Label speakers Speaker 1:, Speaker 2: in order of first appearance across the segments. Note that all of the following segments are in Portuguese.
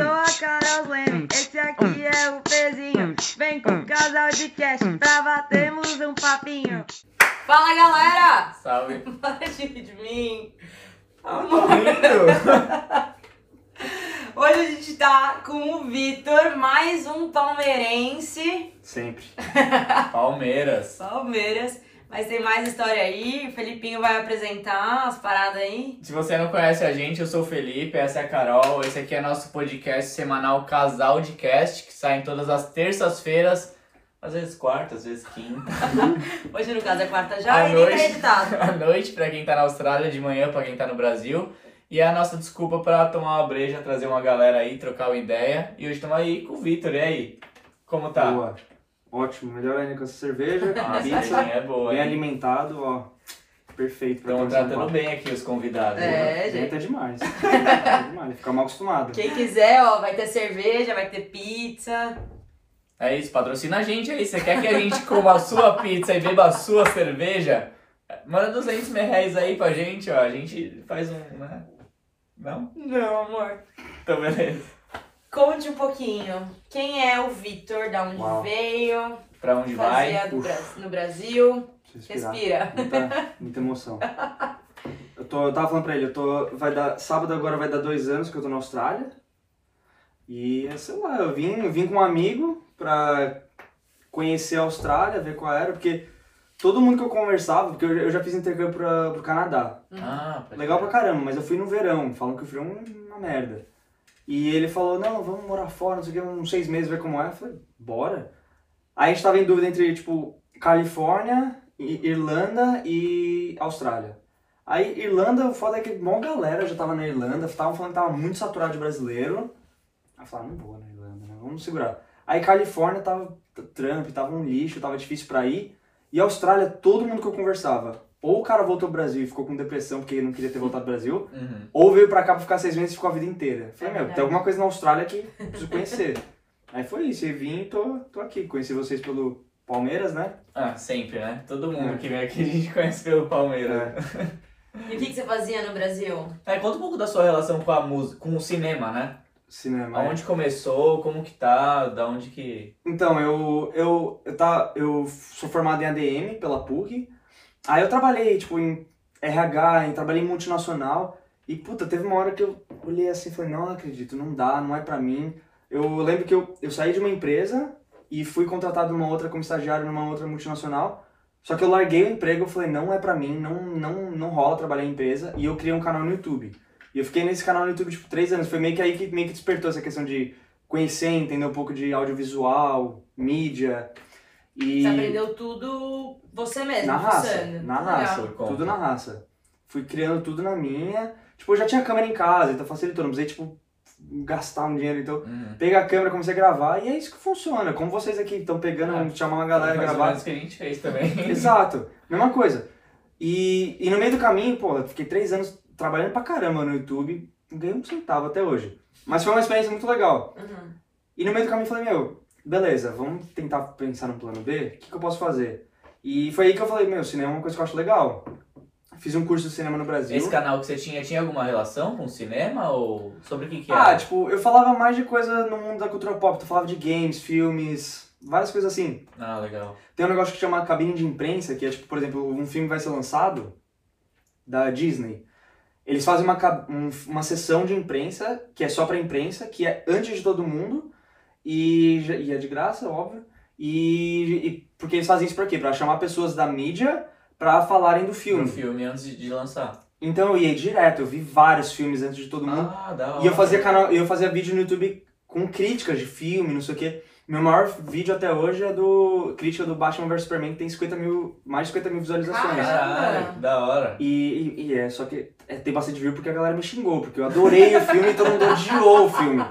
Speaker 1: sou a Carol Leme, esse aqui é o Pezinho. Vem com o casal de cast pra batermos um papinho. Fala galera!
Speaker 2: Salve.
Speaker 1: Para de mim. Hoje a gente tá com o Vitor, mais um palmeirense.
Speaker 3: Sempre.
Speaker 2: Palmeiras.
Speaker 1: Palmeiras. Mas tem mais história aí. O Felipinho vai apresentar as paradas aí.
Speaker 2: Se você não conhece a gente, eu sou o Felipe, essa é a Carol. Esse aqui é nosso podcast semanal Casal de Cast, que sai em todas as terças-feiras, às vezes quarta, às vezes quinta.
Speaker 1: Hoje, no caso, é quarta já
Speaker 2: À
Speaker 1: e nem tá
Speaker 2: noite.
Speaker 1: editado.
Speaker 2: à noite pra quem tá na Austrália, de manhã pra quem tá no Brasil. E é a nossa desculpa pra tomar uma breja, trazer uma galera aí, trocar uma ideia. E hoje estamos aí com o Vitor, e aí? Como tá?
Speaker 3: Boa. Ótimo. Melhor ainda com essa cerveja,
Speaker 2: Ah, a
Speaker 3: pizza,
Speaker 2: é boa,
Speaker 3: bem
Speaker 2: hein?
Speaker 3: alimentado, ó. Perfeito um
Speaker 2: tratando bem aqui os convidados.
Speaker 1: É.
Speaker 2: né?
Speaker 1: gente.
Speaker 3: Gente, é demais. é demais. Fica mal acostumado.
Speaker 1: Quem quiser, ó, vai ter cerveja, vai ter pizza.
Speaker 2: É isso, patrocina a gente aí. Você quer que a gente coma a sua pizza e beba a sua cerveja? Manda 200 mil reais aí pra gente, ó. A gente faz um, né? Não?
Speaker 1: Não, amor.
Speaker 2: Então, beleza.
Speaker 1: Conte um pouquinho. Quem é o Vitor? Da onde
Speaker 3: Uau.
Speaker 1: veio?
Speaker 2: Pra onde
Speaker 1: Fazia
Speaker 2: vai?
Speaker 3: Uf.
Speaker 1: No Brasil. Respira.
Speaker 3: Muita, muita emoção. Eu, tô, eu tava falando pra ele, eu tô. Vai dar. Sábado agora vai dar dois anos que eu tô na Austrália. E sei lá, eu vim, eu vim com um amigo pra conhecer a Austrália, ver qual era, porque todo mundo que eu conversava, porque eu, eu já fiz intercâmbio pra, pro Canadá.
Speaker 2: Ah, pode
Speaker 3: Legal pra caramba, mas eu fui no verão, falam que o frio é uma merda. E ele falou, não, vamos morar fora, não sei o que, uns seis meses, ver como é. Eu falei, bora. Aí a gente tava em dúvida entre, tipo, Califórnia, Irlanda e Austrália. Aí, Irlanda, o foda é que uma galera já tava na Irlanda, estavam falando que tava muito saturado de brasileiro. Aí falei, ah, não vou na Irlanda, né? Vamos segurar. Aí, Califórnia tava Trump, tava um lixo, tava difícil pra ir. E Austrália, todo mundo que eu conversava, ou o cara voltou pro Brasil e ficou com depressão porque não queria ter voltado pro Brasil,
Speaker 2: Uhum.
Speaker 3: ou veio pra cá pra ficar seis meses e ficou a vida inteira. Falei,
Speaker 1: É
Speaker 3: meu,
Speaker 1: verdade.
Speaker 3: tem alguma coisa na Austrália que eu preciso conhecer. Aí foi isso, eu vim e tô, tô aqui. Conheci vocês pelo Palmeiras, né?
Speaker 2: Ah, sempre, né? Todo mundo
Speaker 3: É.
Speaker 2: que vem aqui a gente conhece pelo Palmeiras.
Speaker 1: E o que, que você fazia no Brasil?
Speaker 2: É, conta um pouco da sua relação com a música, com o cinema, né?
Speaker 3: Cinema.
Speaker 2: Aonde começou, como que tá, da onde que...
Speaker 3: Então, eu, eu, eu, tá, eu sou formado em ADM pela PUC. Aí eu trabalhei, tipo, em RH, em, trabalhei em multinacional. E, puta, teve uma hora que eu olhei assim e falei, não, não acredito, não dá, não é pra mim. Eu lembro que eu, eu saí de uma empresa e fui contratado numa outra como estagiário numa outra multinacional. Só que eu larguei o emprego, eu falei, não é pra mim, não, não, não rola trabalhar em empresa. E eu criei um canal no YouTube. E eu fiquei nesse canal no YouTube, tipo, três anos. Foi meio que aí que meio que despertou essa questão de conhecer, entender um pouco de audiovisual, mídia. E
Speaker 1: Você aprendeu tudo você mesmo,
Speaker 3: na raça,
Speaker 1: fuçando.
Speaker 3: na
Speaker 1: Legal.
Speaker 3: raça,
Speaker 2: conta.
Speaker 3: tudo na raça. Fui criando tudo na minha. Tipo, eu já tinha câmera em casa, então facilitou, não precisei, tipo, gastar um dinheiro. Então,
Speaker 2: Uhum.
Speaker 3: peguei a câmera, comecei a gravar, e é isso que funciona. Como vocês aqui estão pegando,
Speaker 2: É.
Speaker 3: vamos chamar uma galera e gravar.
Speaker 2: que a gente fez também.
Speaker 3: Exato, mesma coisa. E, e no meio do caminho, pô, eu fiquei três anos trabalhando pra caramba no YouTube, não ganhei um centavo até hoje. Mas foi uma experiência muito legal.
Speaker 1: Uhum.
Speaker 3: E no meio do caminho eu falei, meu, beleza, vamos tentar pensar no plano B, o que, que eu posso fazer? E foi aí que eu falei, meu, cinema é uma coisa que eu acho legal. Fiz um curso de cinema no Brasil.
Speaker 2: Esse canal que você tinha, tinha alguma relação com o cinema ou sobre o que que
Speaker 3: Ah,
Speaker 2: era?
Speaker 3: tipo, eu falava mais de coisa no mundo da cultura pop, eu falava de games, filmes, várias coisas assim.
Speaker 2: Ah, legal.
Speaker 3: Tem um negócio que chama cabine de imprensa, que é tipo, por exemplo, um filme vai ser lançado da Disney. Eles fazem uma, um- uma sessão de imprensa, que é só pra imprensa, que é antes de todo mundo, e, e é de graça, óbvio. E, e porque eles fazem isso pra quê? Pra chamar pessoas da mídia pra falarem do filme.
Speaker 2: Um filme antes de- de lançar.
Speaker 3: Então eu ia direto, eu vi vários filmes antes de todo mundo.
Speaker 2: Ah, da hora.
Speaker 3: E eu fazia canal, eu fazia vídeo no YouTube com críticas de filme, não sei o quê. Meu maior vídeo até hoje é do crítica do Batman vs Superman, que tem 50 mil, mais de 50 mil visualizações.
Speaker 2: Caralho, da hora.
Speaker 3: E, e, e é, só que é, tem bastante view porque a galera me xingou, porque eu adorei o filme e todo mundo odiou o filme.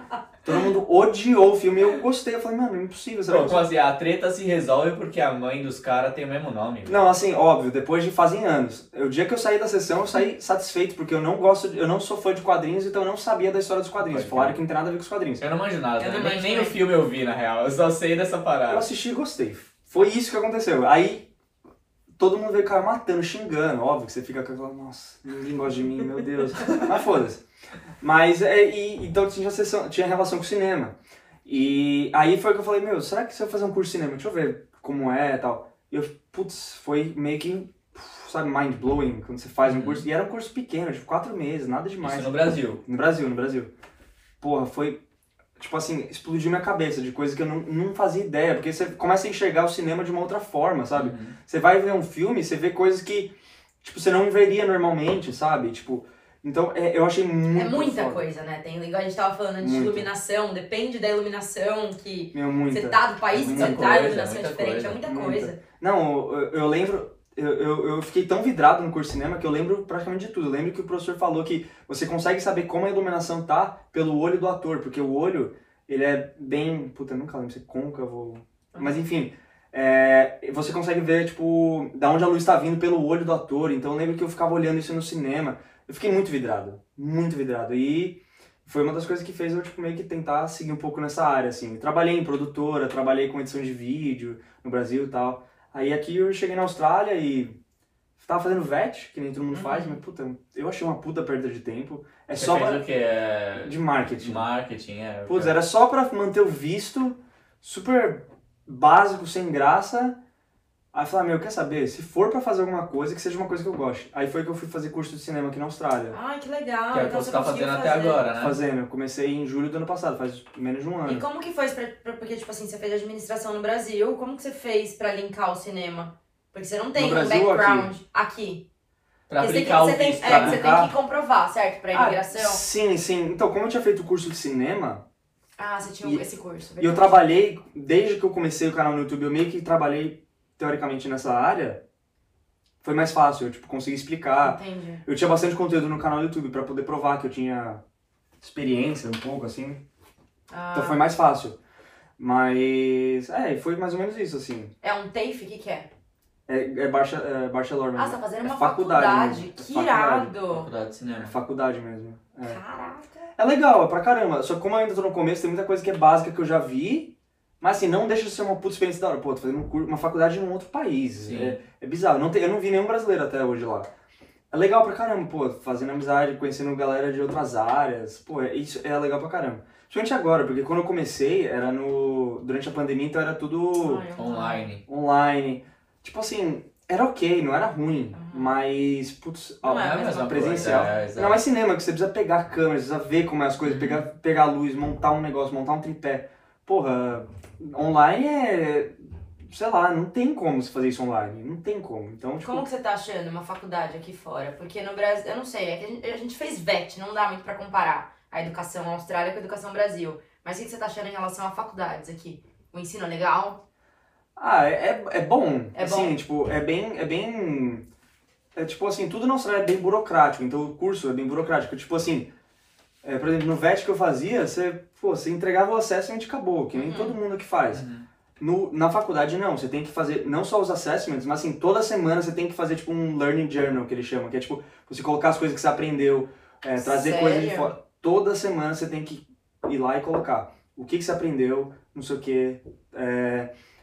Speaker 3: Todo mundo odiou o filme e eu gostei. Eu falei, mano, é impossível pessoa.
Speaker 2: como assim, a treta se resolve porque a mãe dos caras tem o mesmo nome.
Speaker 3: Não, assim, óbvio, depois de fazem anos. O dia que eu saí da sessão, eu saí satisfeito, porque eu não gosto, de- eu não sou fã de quadrinhos, então eu não sabia da história dos quadrinhos.
Speaker 2: Pode
Speaker 3: Falaram que não tem nada a ver com os quadrinhos.
Speaker 2: Eu não manjo nada,
Speaker 1: Eu
Speaker 2: né?
Speaker 1: não
Speaker 2: nem, nem o filme eu vi, na real. Eu só sei dessa
Speaker 3: Eu
Speaker 2: parada.
Speaker 3: assisti e gostei. Foi isso que aconteceu. Aí todo mundo veio cara matando, xingando. Óbvio que você fica com aquela, nossa, ninguém gosta de mim, meu Deus. Mas foda-se. Mas, é, e, então tinha, sessão, tinha relação com o cinema. E aí foi que eu falei, meu, será que se eu fazer um curso de cinema, deixa eu ver como é e tal. E eu, putz, foi meio que, sabe, mind blowing quando você faz um
Speaker 2: Uhum.
Speaker 3: curso. E era um curso pequeno, tipo, quatro meses, nada demais.
Speaker 2: Isso no Brasil.
Speaker 3: No Brasil, no Brasil. Porra, foi. Tipo assim, explodiu minha cabeça de coisa que eu não, não fazia ideia. Porque você começa a enxergar o cinema de uma outra forma, sabe?
Speaker 2: Uhum.
Speaker 3: Você vai ver um filme, você vê coisas que, tipo, você não veria normalmente, sabe? Tipo, então é, eu achei muito.
Speaker 1: É muita
Speaker 3: foda.
Speaker 1: coisa, né? Tem, igual a gente tava falando antes de iluminação, depende da iluminação que
Speaker 3: Meu, muita.
Speaker 1: você tá, do país que
Speaker 3: Muita
Speaker 1: você tá, a iluminação é diferente,
Speaker 2: coisa.
Speaker 1: é muita
Speaker 3: Muita.
Speaker 1: coisa.
Speaker 3: Não, eu, eu lembro. Eu, eu, eu fiquei tão vidrado no curso de cinema que eu lembro praticamente de tudo. Eu lembro que o professor falou que você consegue saber como a iluminação tá pelo olho do ator, porque o olho, ele é bem. Puta, eu nunca lembro se é côncavo. Mas enfim, é, você consegue ver, tipo, da onde a luz tá vindo pelo olho do ator. Então eu lembro que eu ficava olhando isso no cinema. Eu fiquei muito vidrado, muito vidrado. E foi uma das coisas que fez eu, tipo, meio que tentar seguir um pouco nessa área, assim. Trabalhei em produtora, trabalhei com edição de vídeo no Brasil e tal. Aí aqui eu cheguei na Austrália e tava fazendo VET, que nem todo mundo faz, mas puta, eu achei uma puta perda de tempo. É
Speaker 2: Você
Speaker 3: só
Speaker 2: fez
Speaker 3: pra...
Speaker 2: o que? É...
Speaker 3: de marketing.
Speaker 2: Marketing, é.
Speaker 3: Putz, era só pra manter o visto, super básico, sem graça. Aí eu falei, ah, meu, quer saber? Se for pra fazer alguma coisa, que seja uma coisa que eu goste. Aí foi que eu fui fazer curso de cinema aqui na Austrália.
Speaker 1: Ai, que legal.
Speaker 2: Que é o que
Speaker 1: então
Speaker 2: você tá fazendo até
Speaker 1: fazer.
Speaker 2: agora, né?
Speaker 3: Fazendo, eu comecei em julho do ano passado, faz menos de um ano.
Speaker 1: E como que foi isso pra, pra- porque, tipo assim, você fez administração no Brasil, como que você fez pra linkar o cinema? Porque você não tem
Speaker 3: No
Speaker 1: um
Speaker 3: Brasil ou
Speaker 1: background aqui.
Speaker 2: Pra
Speaker 1: Porque você tem,
Speaker 2: aplicar
Speaker 1: que-
Speaker 2: o
Speaker 1: você tem,
Speaker 2: visto.
Speaker 1: é,
Speaker 2: pra
Speaker 1: você tem que comprovar, certo? Pra
Speaker 3: Ah,
Speaker 1: imigração.
Speaker 3: sim, sim. Então, como eu tinha feito o curso de cinema,
Speaker 1: Ah, você tinha
Speaker 3: E-
Speaker 1: esse curso.
Speaker 3: e eu
Speaker 1: verdade.
Speaker 3: trabalhei, desde que eu comecei o canal no YouTube, eu meio que trabalhei teoricamente nessa área, foi mais fácil, eu tipo, consegui explicar.
Speaker 1: Entendi.
Speaker 3: Eu tinha bastante conteúdo no canal do YouTube pra poder provar que eu tinha experiência um pouco, assim.
Speaker 1: Ah,
Speaker 3: Então foi mais fácil. Mas, é, foi mais ou menos isso, assim.
Speaker 1: É um TAFE? O que que é?
Speaker 3: É, é, baixa, é bachelor mesmo.
Speaker 1: Ah, você tá fazendo
Speaker 3: É
Speaker 1: uma
Speaker 3: faculdade
Speaker 1: faculdade.
Speaker 3: mesmo. É
Speaker 1: Que
Speaker 3: faculdade.
Speaker 1: irado.
Speaker 2: Faculdade de
Speaker 3: É
Speaker 2: cinema.
Speaker 3: faculdade mesmo. É.
Speaker 1: Caraca.
Speaker 3: é legal, é pra caramba. Só que como eu ainda tô no começo, tem muita coisa que é básica que eu já vi. Mas assim, não deixa de ser uma puta experiência da hora. Pô, tô fazendo um cur- uma faculdade em um outro país. É, é bizarro. Não tem, eu não vi nenhum brasileiro até hoje lá. É legal pra caramba, pô, fazendo amizade, conhecendo galera de outras áreas. Pô, é, isso é legal pra caramba. Principalmente agora, porque quando eu comecei, era no. Durante a pandemia, então era tudo
Speaker 1: Ai,
Speaker 2: Online.
Speaker 3: online. Tipo assim, era ok, não era ruim.
Speaker 1: Uhum.
Speaker 3: Mas, putz,
Speaker 1: Não
Speaker 3: ó,
Speaker 1: é mesma
Speaker 3: presencial.
Speaker 2: coisa, é,
Speaker 3: não é cinema, que você precisa pegar a câmera, você precisa ver como é as coisas,
Speaker 2: Uhum.
Speaker 3: pegar, pegar a luz, montar um negócio, montar um tripé. Porra, online é. Sei lá, não tem como você fazer isso online. Não tem como. Então, tipo.
Speaker 1: Como que você tá achando uma faculdade aqui fora? Porque no Brasil, eu não sei, é que a gente, a gente fez VET, não dá muito pra comparar a educação Austrália com a educação Brasil. Mas o que que você tá achando em relação a faculdades aqui? O ensino é legal?
Speaker 3: Ah, é, é, é bom.
Speaker 1: É
Speaker 3: assim,
Speaker 1: bom.
Speaker 3: tipo, é bem. É bem. É tipo assim, tudo na Austrália é bem burocrático, então o curso é bem burocrático. Tipo assim, é, por exemplo, no VET que eu fazia, você, pô, você entregava o assessment e acabou, que nem
Speaker 1: Uhum.
Speaker 3: todo mundo que faz.
Speaker 2: Uhum.
Speaker 3: No, na faculdade não, você tem que fazer não só os assessments, mas assim, toda semana você tem que fazer tipo um learning journal, que eles chamam, que é tipo, você colocar as coisas que você aprendeu, é, trazer
Speaker 1: Sério?
Speaker 3: coisas de fora. Toda semana você tem que ir lá e colocar o que, que você aprendeu, não sei o que,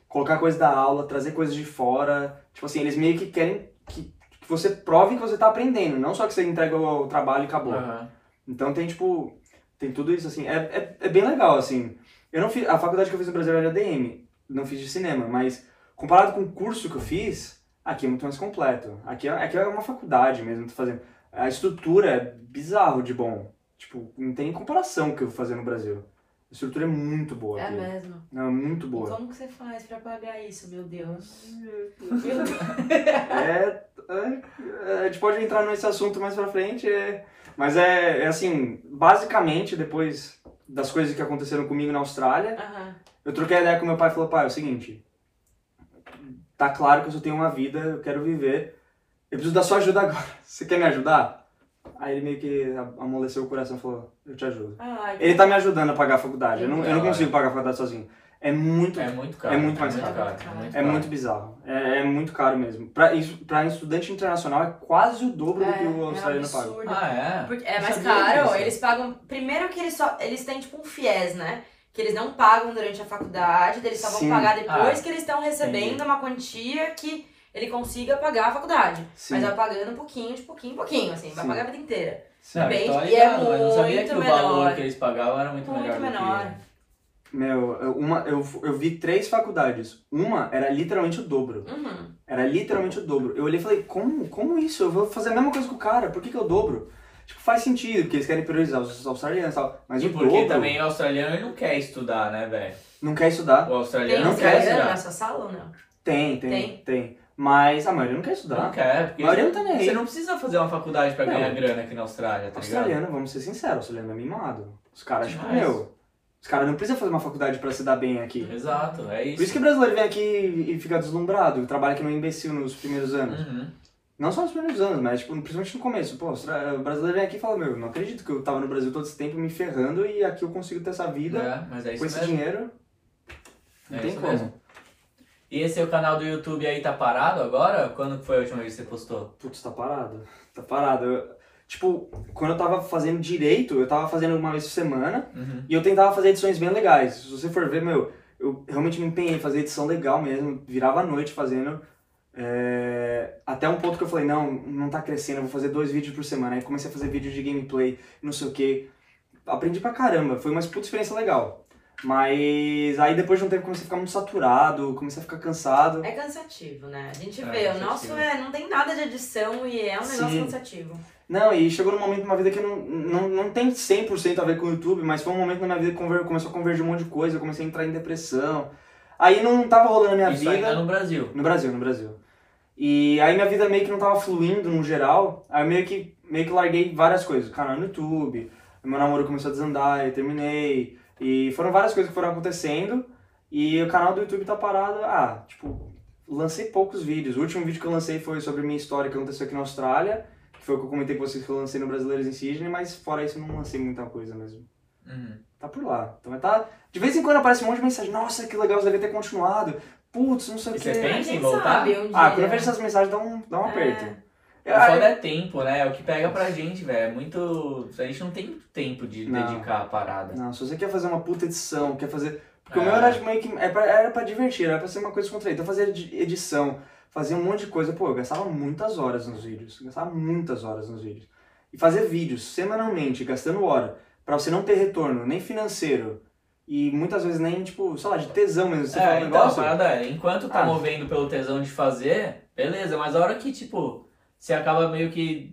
Speaker 3: colocar coisas da aula, trazer coisas de fora. Tipo assim, eles meio que querem que, que você prove que você tá aprendendo, não só que você entrega o trabalho e acabou.
Speaker 2: Aham.
Speaker 3: Então tem tipo, tem tudo isso assim, é, é, é bem legal assim. Eu não fiz, a faculdade que eu fiz no Brasil era ADM, não fiz de cinema, mas comparado com o curso que eu fiz, aqui é muito mais completo. Aqui é, aqui é uma faculdade mesmo, tô fazendo. A estrutura é bizarro de bom. Tipo, não tem comparação com o que eu vou fazer no Brasil. A estrutura é muito boa
Speaker 1: É
Speaker 3: aqui.
Speaker 1: mesmo.
Speaker 3: Não, é muito
Speaker 1: E
Speaker 3: boa.
Speaker 1: como que você faz pra pagar isso, meu Deus?
Speaker 3: É, é, a gente pode entrar nesse assunto mais pra frente, é, mas é, é assim, basicamente, depois das coisas que aconteceram comigo na Austrália,
Speaker 1: Aham.
Speaker 3: eu troquei a ideia com meu pai e falou, pai, é o seguinte, tá claro que eu só tenho uma vida, eu quero viver, eu preciso da sua ajuda agora, você quer me ajudar? Aí ele meio que amoleceu o coração e falou, eu te ajudo.
Speaker 1: Ai,
Speaker 3: Ele tá me ajudando a pagar a faculdade, eu não, eu não consigo pagar a faculdade sozinho. É muito
Speaker 2: É muito caro.
Speaker 3: É muito mais
Speaker 2: caro.
Speaker 1: caro.
Speaker 2: É muito,
Speaker 3: É
Speaker 2: caro.
Speaker 3: muito bizarro. É, é muito caro mesmo. Pra, isso, pra estudante internacional é quase o dobro do que o
Speaker 1: é
Speaker 3: australiano paga.
Speaker 1: absurdo.
Speaker 2: Ah, é?
Speaker 1: Porque é mais caro, eles pagam. Primeiro que eles só. Eles têm tipo um FIES, né? Que eles não pagam durante a faculdade, eles só vão
Speaker 3: Sim.
Speaker 1: pagar depois
Speaker 2: Ah,
Speaker 1: que eles estão recebendo
Speaker 2: entendi.
Speaker 1: uma quantia que ele consiga pagar a faculdade.
Speaker 3: Sim.
Speaker 1: Mas vai pagando um pouquinho, de pouquinho em pouquinho, assim, vai
Speaker 3: Sim.
Speaker 1: pagar a vida inteira.
Speaker 2: Não,
Speaker 1: bem,
Speaker 2: tô
Speaker 1: e é
Speaker 2: ligado, mas não sabia
Speaker 1: muito
Speaker 2: que o valor
Speaker 1: menor.
Speaker 2: que eles pagavam era muito,
Speaker 1: Muito
Speaker 2: melhor. do que-
Speaker 1: menor.
Speaker 3: Meu, eu- uma, eu, eu vi três faculdades. Uma era literalmente o dobro.
Speaker 1: Uhum.
Speaker 3: Era literalmente o dobro. Eu olhei e falei, como, como isso? Eu vou fazer a mesma coisa com o cara, por que, que eu dobro? Tipo, faz sentido, porque eles querem priorizar os australianos e tal. Mas
Speaker 2: E
Speaker 3: o
Speaker 2: porque
Speaker 3: dobro
Speaker 2: também o australiano ele não quer estudar, né, velho?
Speaker 3: não quer estudar.
Speaker 2: O
Speaker 1: Tem
Speaker 2: australiano
Speaker 3: não
Speaker 2: não,
Speaker 3: quer
Speaker 2: estudar.
Speaker 1: na sua sala ou não?
Speaker 3: Tem, tem,
Speaker 1: Tem?
Speaker 3: tem. Mas a maioria não quer estudar.
Speaker 2: Não quer, porque
Speaker 3: A maioria
Speaker 2: você,
Speaker 3: não tá nem aí.
Speaker 2: você não precisa fazer uma faculdade pra
Speaker 3: Não.
Speaker 2: ganhar grana aqui na Austrália, tá ligado?
Speaker 3: Australiano, vamos ser sinceros, australiano é mimado. Os caras, tipo, meu, os caras não precisam fazer uma faculdade pra se dar bem aqui.
Speaker 2: Exato, é
Speaker 3: Por
Speaker 2: isso.
Speaker 3: isso que o brasileiro vem aqui e fica deslumbrado, trabalha aqui no imbecil nos primeiros anos.
Speaker 2: Uhum.
Speaker 3: Não só nos primeiros anos, mas tipo, principalmente no começo. Pô, o brasileiro vem aqui e fala, meu, não acredito que eu tava no Brasil todo esse tempo me ferrando e aqui eu consigo ter essa vida
Speaker 2: É, mas é
Speaker 3: com
Speaker 2: isso
Speaker 3: esse
Speaker 2: mesmo.
Speaker 3: dinheiro. Não
Speaker 2: É
Speaker 3: tem
Speaker 2: isso
Speaker 3: como.
Speaker 2: mesmo. E esse seu canal do YouTube aí tá parado agora? Quando que foi a última vez que você postou?
Speaker 3: Putz, tá parado. Tá parado. Eu- tipo, quando eu tava fazendo direito, eu tava fazendo uma vez por semana
Speaker 2: Uhum.
Speaker 3: e eu tentava fazer edições bem legais. Se você for ver, meu, eu realmente me empenhei em fazer edição legal mesmo. Virava a noite fazendo. é, Até um ponto que eu falei, não, não tá crescendo, eu vou fazer dois vídeos por semana. Aí comecei a fazer vídeos de gameplay, não sei o que. Aprendi pra caramba, foi uma puta experiência legal. Mas aí depois de um tempo comecei a ficar muito saturado, comecei a ficar cansado.
Speaker 1: É cansativo, né? A gente
Speaker 2: É,
Speaker 1: vê, o
Speaker 2: cansativo.
Speaker 1: nosso é, não tem nada de edição e é um negócio
Speaker 3: Sim.
Speaker 1: cansativo.
Speaker 3: Não, e chegou num momento na minha vida que não, não, não tem 100% a ver com o YouTube, mas foi um momento na minha vida que conver- começou a convergir um monte de coisa, eu comecei a entrar em depressão. Aí não tava rolando a minha
Speaker 2: Isso
Speaker 3: vida.
Speaker 2: ainda no Brasil.
Speaker 3: No Brasil, no Brasil. E aí minha vida meio que não tava fluindo no geral, aí eu meio que, meio que larguei várias coisas. Canal no YouTube, meu namoro começou a desandar, eu terminei. E foram várias coisas que foram acontecendo. E o canal do YouTube tá parado. Ah, tipo, lancei poucos vídeos. O último vídeo que eu lancei foi sobre minha história que aconteceu aqui na Austrália. Que foi o que eu comentei com vocês que eu lancei no Brasileiros em Sydney, mas fora isso eu não lancei muita coisa mesmo.
Speaker 2: Uhum.
Speaker 3: Tá por lá. Então vai tá. De vez em quando aparece um monte de mensagem. Nossa, que legal, você devia ter continuado. Putz, não sei o que.
Speaker 2: você pensa em
Speaker 1: Quem
Speaker 2: voltar?
Speaker 1: um.
Speaker 3: Ah, quando eu vejo essas mensagens dá um, dá um
Speaker 1: É.
Speaker 3: aperto.
Speaker 2: O foda é tempo, né? É o que pega pra gente, velho. É muito. A gente não tem tempo de
Speaker 3: Não.
Speaker 2: dedicar a parada.
Speaker 3: Não, se você quer fazer uma puta edição, quer fazer. Porque o
Speaker 2: É.
Speaker 3: meu era de meio que. é pra- Era pra divertir, era pra ser uma coisa descontraída. Então fazer edi- edição, fazer um monte de coisa. Pô, eu gastava muitas horas nos vídeos. Gastava muitas horas nos vídeos. E fazer vídeos semanalmente, gastando hora, pra você não ter retorno, nem financeiro. E muitas vezes nem, tipo, sei lá, de tesão mesmo. Você fala
Speaker 2: É,
Speaker 3: um
Speaker 2: então, a
Speaker 3: negócio.
Speaker 2: parada é, enquanto tá
Speaker 3: Ah.
Speaker 2: movendo pelo tesão de fazer, beleza, mas a hora que, tipo, você acaba meio que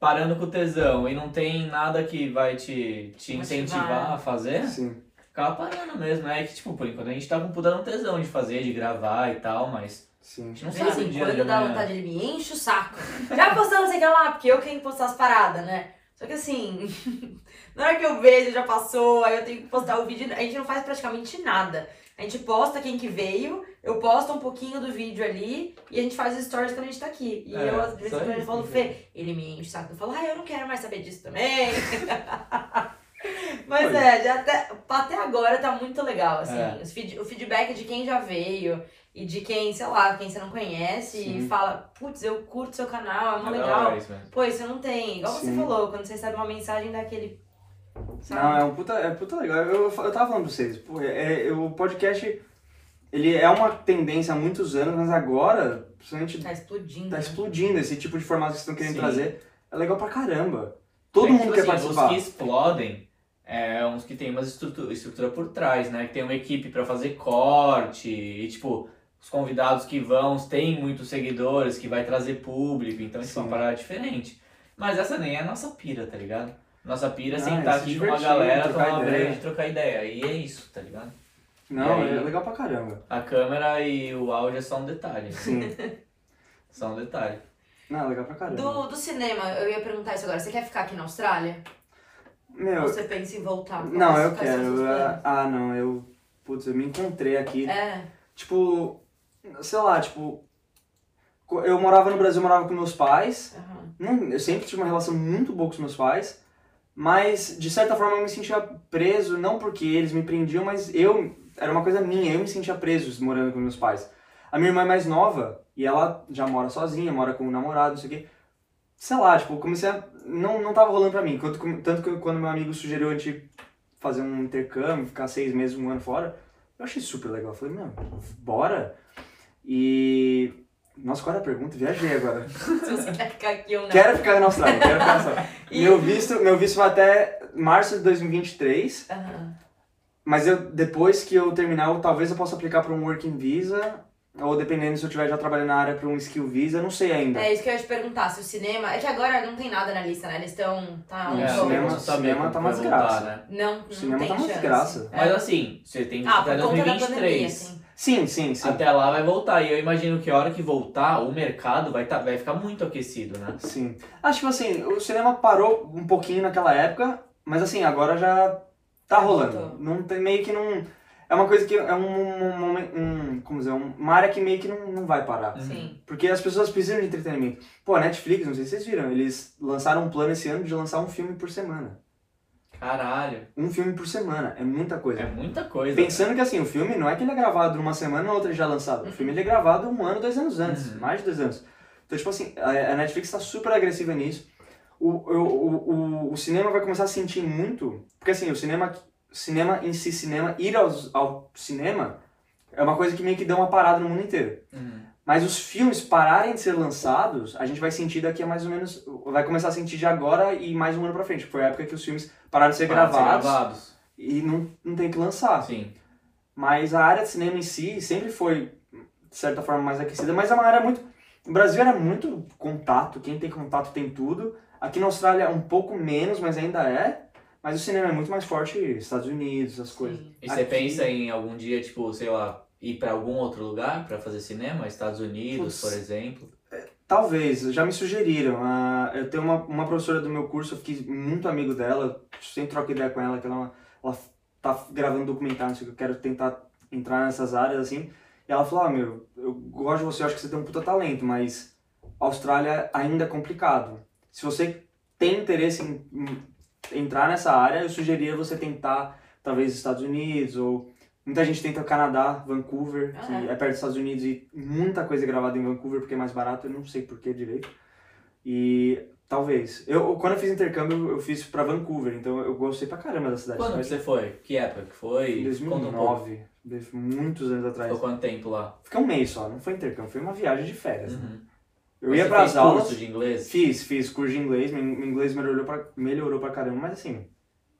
Speaker 2: parando com o tesão e não tem nada que vai te, te incentivar a fazer,
Speaker 3: Sim.
Speaker 2: acaba parando mesmo. É que, tipo, por enquanto a gente tá com puta no tesão de fazer, de gravar e tal, mas a
Speaker 3: Sim.
Speaker 2: gente não sabe o
Speaker 1: em
Speaker 2: dia de
Speaker 1: quando dá vontade, ele me enche o saco. Já não sei o que lá, porque eu quero postar as paradas, né? Só que assim, na hora que eu vejo, já passou, aí eu tenho que postar o vídeo. A gente não faz praticamente nada. A gente posta quem que veio, eu posto um pouquinho do vídeo ali e a gente faz os stories quando a gente tá aqui. E
Speaker 2: É,
Speaker 1: eu, às vezes, quando falo,
Speaker 2: né?
Speaker 1: Fê, ele me enche o saco. Eu falo, ah, eu não quero mais saber disso também. Mas
Speaker 3: Foi.
Speaker 1: é, já até, até agora tá muito legal, assim.
Speaker 2: É.
Speaker 1: Feed- o feedback de quem já veio e de quem, sei lá, quem você não conhece
Speaker 3: Sim.
Speaker 1: e fala, putz, eu curto seu canal, é muito
Speaker 2: É
Speaker 1: legal.
Speaker 2: hora isso.
Speaker 1: Pô, isso não tem. Igual você
Speaker 3: Sim.
Speaker 1: falou, quando você recebe uma mensagem daquele. Sabe?
Speaker 3: Não, é um puta, é puta legal. Eu, eu tava falando pra vocês, pô, é, é- o podcast, ele é uma tendência há muitos anos, mas agora, principalmente,
Speaker 1: Tá explodindo.
Speaker 3: tá
Speaker 1: né?
Speaker 3: explodindo esse tipo de formato que vocês estão querendo
Speaker 2: Sim.
Speaker 3: trazer. É legal pra caramba. Todo
Speaker 2: É
Speaker 3: mundo
Speaker 2: tipo
Speaker 3: quer
Speaker 2: assim,
Speaker 3: participar.
Speaker 2: Os que explodem é uns que tem uma estrutura, estrutura por trás, né? Que tem uma equipe pra fazer corte e, tipo, os convidados que vão têm muitos seguidores, que vai trazer público, então isso é uma parada diferente. Mas essa nem é a nossa pira, tá ligado? Nossa pira é
Speaker 3: Ah,
Speaker 2: sentar
Speaker 3: é se
Speaker 2: aqui com uma galera, tomar breja e trocar ideia. E é isso, tá ligado?
Speaker 3: Não,
Speaker 2: aí?
Speaker 3: é legal pra caramba.
Speaker 2: A câmera e o áudio é só um detalhe.
Speaker 3: Sim.
Speaker 2: Só um detalhe.
Speaker 3: Não, é legal pra caramba.
Speaker 1: Do, do cinema, eu ia perguntar isso agora. Você quer ficar aqui na Austrália?
Speaker 3: Meu,
Speaker 1: Ou você pensa em voltar?
Speaker 3: não,
Speaker 1: Quais-
Speaker 3: eu quero.
Speaker 1: planos?
Speaker 3: Ah, não, eu. Putz, eu me encontrei aqui.
Speaker 1: É.
Speaker 3: Tipo, sei lá, tipo. Eu morava no Brasil, eu morava com meus pais.
Speaker 1: aham.
Speaker 3: Não, eu sempre tive uma relação muito boa com os meus pais, mas de certa forma eu me sentia preso, não porque eles me prendiam, mas eu, era uma coisa minha, eu me sentia preso morando com meus pais. A minha irmã é mais nova e ela já mora sozinha, mora com um namorado, não sei o quê. Sei lá, tipo, comecei a. Não, não tava rolando pra mim. Tanto que quando meu amigo sugeriu a gente fazer um intercâmbio, ficar seis meses, um ano fora, eu achei super legal. Eu falei, meu, bora. E Nossa, qual era a pergunta? Viajei agora.
Speaker 1: Se você quer ficar aqui ou não.
Speaker 3: Quero ficar na Austrália, quero ficar na Austrália.
Speaker 1: E-
Speaker 3: Meu visto, meu visto vai até março de 2023,
Speaker 1: Aham.
Speaker 3: mas eu, depois que eu terminar, eu, talvez eu possa aplicar para um Working Visa, ou dependendo se eu estiver já trabalhando na área para um Skill Visa, não sei ainda.
Speaker 1: É isso que eu ia te perguntar, se o cinema. É que agora não tem nada na lista, né? Eles estão. Tá um
Speaker 3: É,
Speaker 2: É,
Speaker 3: o
Speaker 1: jogo.
Speaker 3: cinema-
Speaker 2: saber
Speaker 3: cinema tá uma
Speaker 2: voltar,
Speaker 3: desgraça.
Speaker 2: né?
Speaker 1: Não, não
Speaker 3: O cinema
Speaker 1: tem
Speaker 3: tá uma
Speaker 1: chance.
Speaker 3: desgraça.
Speaker 1: É.
Speaker 2: Mas assim, você tem que
Speaker 1: Ah, conta da pandemia,
Speaker 2: 2023.
Speaker 1: Sim.
Speaker 3: Sim, sim.
Speaker 2: Até lá vai voltar. E eu imagino que a hora que voltar, o mercado vai, tá, vai ficar muito aquecido, né?
Speaker 3: Sim. Acho que assim, o cinema parou um pouquinho naquela época, mas assim, agora já tá rolando. Não tem meio que não. É uma coisa que é um, um, momen- um- como dizer, um- uma área que meio que não, não vai parar.
Speaker 1: Sim.
Speaker 3: Porque as pessoas precisam de entretenimento. Pô, a Netflix, não sei se vocês viram, eles lançaram um plano esse ano de lançar um filme por semana.
Speaker 2: Caralho.
Speaker 3: Um filme por semana, é muita coisa.
Speaker 2: É muita coisa.
Speaker 3: Pensando que assim, o filme não é que ele é gravado numa semana na outra já lançado. O filme ele é gravado um ano, dois anos antes.
Speaker 2: Uhum.
Speaker 3: Mais de dois anos. Então, tipo assim, a Netflix tá super agressiva nisso. O, o, o, o, cinema vai começar a sentir muito. Porque assim, o cinema, cinema em si, cinema, ir aos, ao cinema é uma coisa que meio que deu uma parada no mundo inteiro.
Speaker 2: Uhum.
Speaker 3: Mas os filmes pararem de ser lançados, a gente vai sentir daqui a mais ou menos. Vai começar a sentir de agora e mais um ano pra frente. que Foi a época que os filmes pararam de ser
Speaker 2: Para de ser
Speaker 3: gravados
Speaker 2: gravados.
Speaker 3: e não, não tem que lançar.
Speaker 2: Sim.
Speaker 3: Mas a área de cinema em si sempre foi, de certa forma, mais aquecida, mas é uma área muito. O Brasil era muito contato, quem tem contato tem tudo. Aqui na Austrália um pouco menos, mas ainda é. Mas o cinema é muito mais forte Estados Unidos, as coisas.
Speaker 1: Sim.
Speaker 2: E você
Speaker 3: Aqui-
Speaker 2: pensa em algum dia, tipo, sei lá, ir pra algum outro lugar pra fazer cinema? Estados Unidos, por exemplo?
Speaker 3: Talvez, já me sugeriram. ah, eu tenho uma, uma professora do meu curso, eu fiquei muito amigo dela, sempre troco ideia com ela, que ela, é ela tá gravando documentário, não sei o que, eu quero tentar entrar nessas áreas assim. E ela falou: Ah, meu, eu gosto de você, acho que você tem um puta talento, mas Austrália ainda é complicado. Se você tem interesse em, entrar nessa área, eu sugeria você tentar, talvez, Estados Unidos ou. Muita gente tenta o Canadá, Vancouver, que
Speaker 1: Ah, é?
Speaker 3: é perto dos Estados Unidos e muita coisa é gravada em Vancouver porque é mais barato, eu não sei por que direito. E talvez. Eu, quando eu fiz intercâmbio, eu fiz pra Vancouver, então eu gostei pra caramba da cidade.
Speaker 2: Quando que você foi? Que época que foi?
Speaker 3: Em
Speaker 2: Conta um pouco.
Speaker 3: 2009, de- muitos anos atrás.
Speaker 2: Ficou quanto tempo lá?
Speaker 3: Fiquei um mês só, não foi intercâmbio, foi uma viagem de férias. né?
Speaker 2: Uhum.
Speaker 3: Eu
Speaker 2: Mas
Speaker 3: ia pras
Speaker 2: fez
Speaker 3: aulas,
Speaker 2: curso de inglês?
Speaker 3: fiz, fiz curso de inglês, meu meu inglês melhorou pra, melhorou pra caramba, mas assim,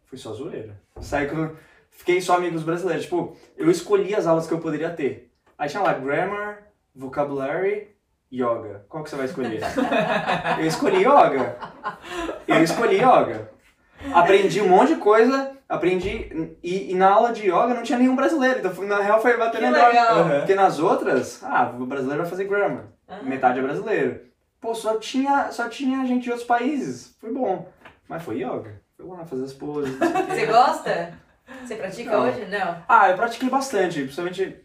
Speaker 3: foi só zoeira. Saí com. Fiquei só amigos brasileiros. Tipo, eu escolhi as aulas que eu poderia ter. Aí tinha lá grammar, vocabulary, yoga. Qual que você vai escolher? eu escolhi yoga. Eu escolhi yoga. Aprendi um monte de coisa, aprendi. E, e na aula de yoga não tinha nenhum brasileiro, então na real foi bater melhor.
Speaker 2: Uhum.
Speaker 3: Porque nas outras, ah, o brasileiro vai fazer grammar.
Speaker 1: Ah.
Speaker 3: Metade é brasileiro. Pô, só tinha, só tinha gente de outros países. Foi bom. Mas foi yoga. Foi lá fazer as poses.
Speaker 1: Você gosta? Você pratica
Speaker 3: Não.
Speaker 1: hoje? Não.
Speaker 3: Ah, eu pratiquei bastante, principalmente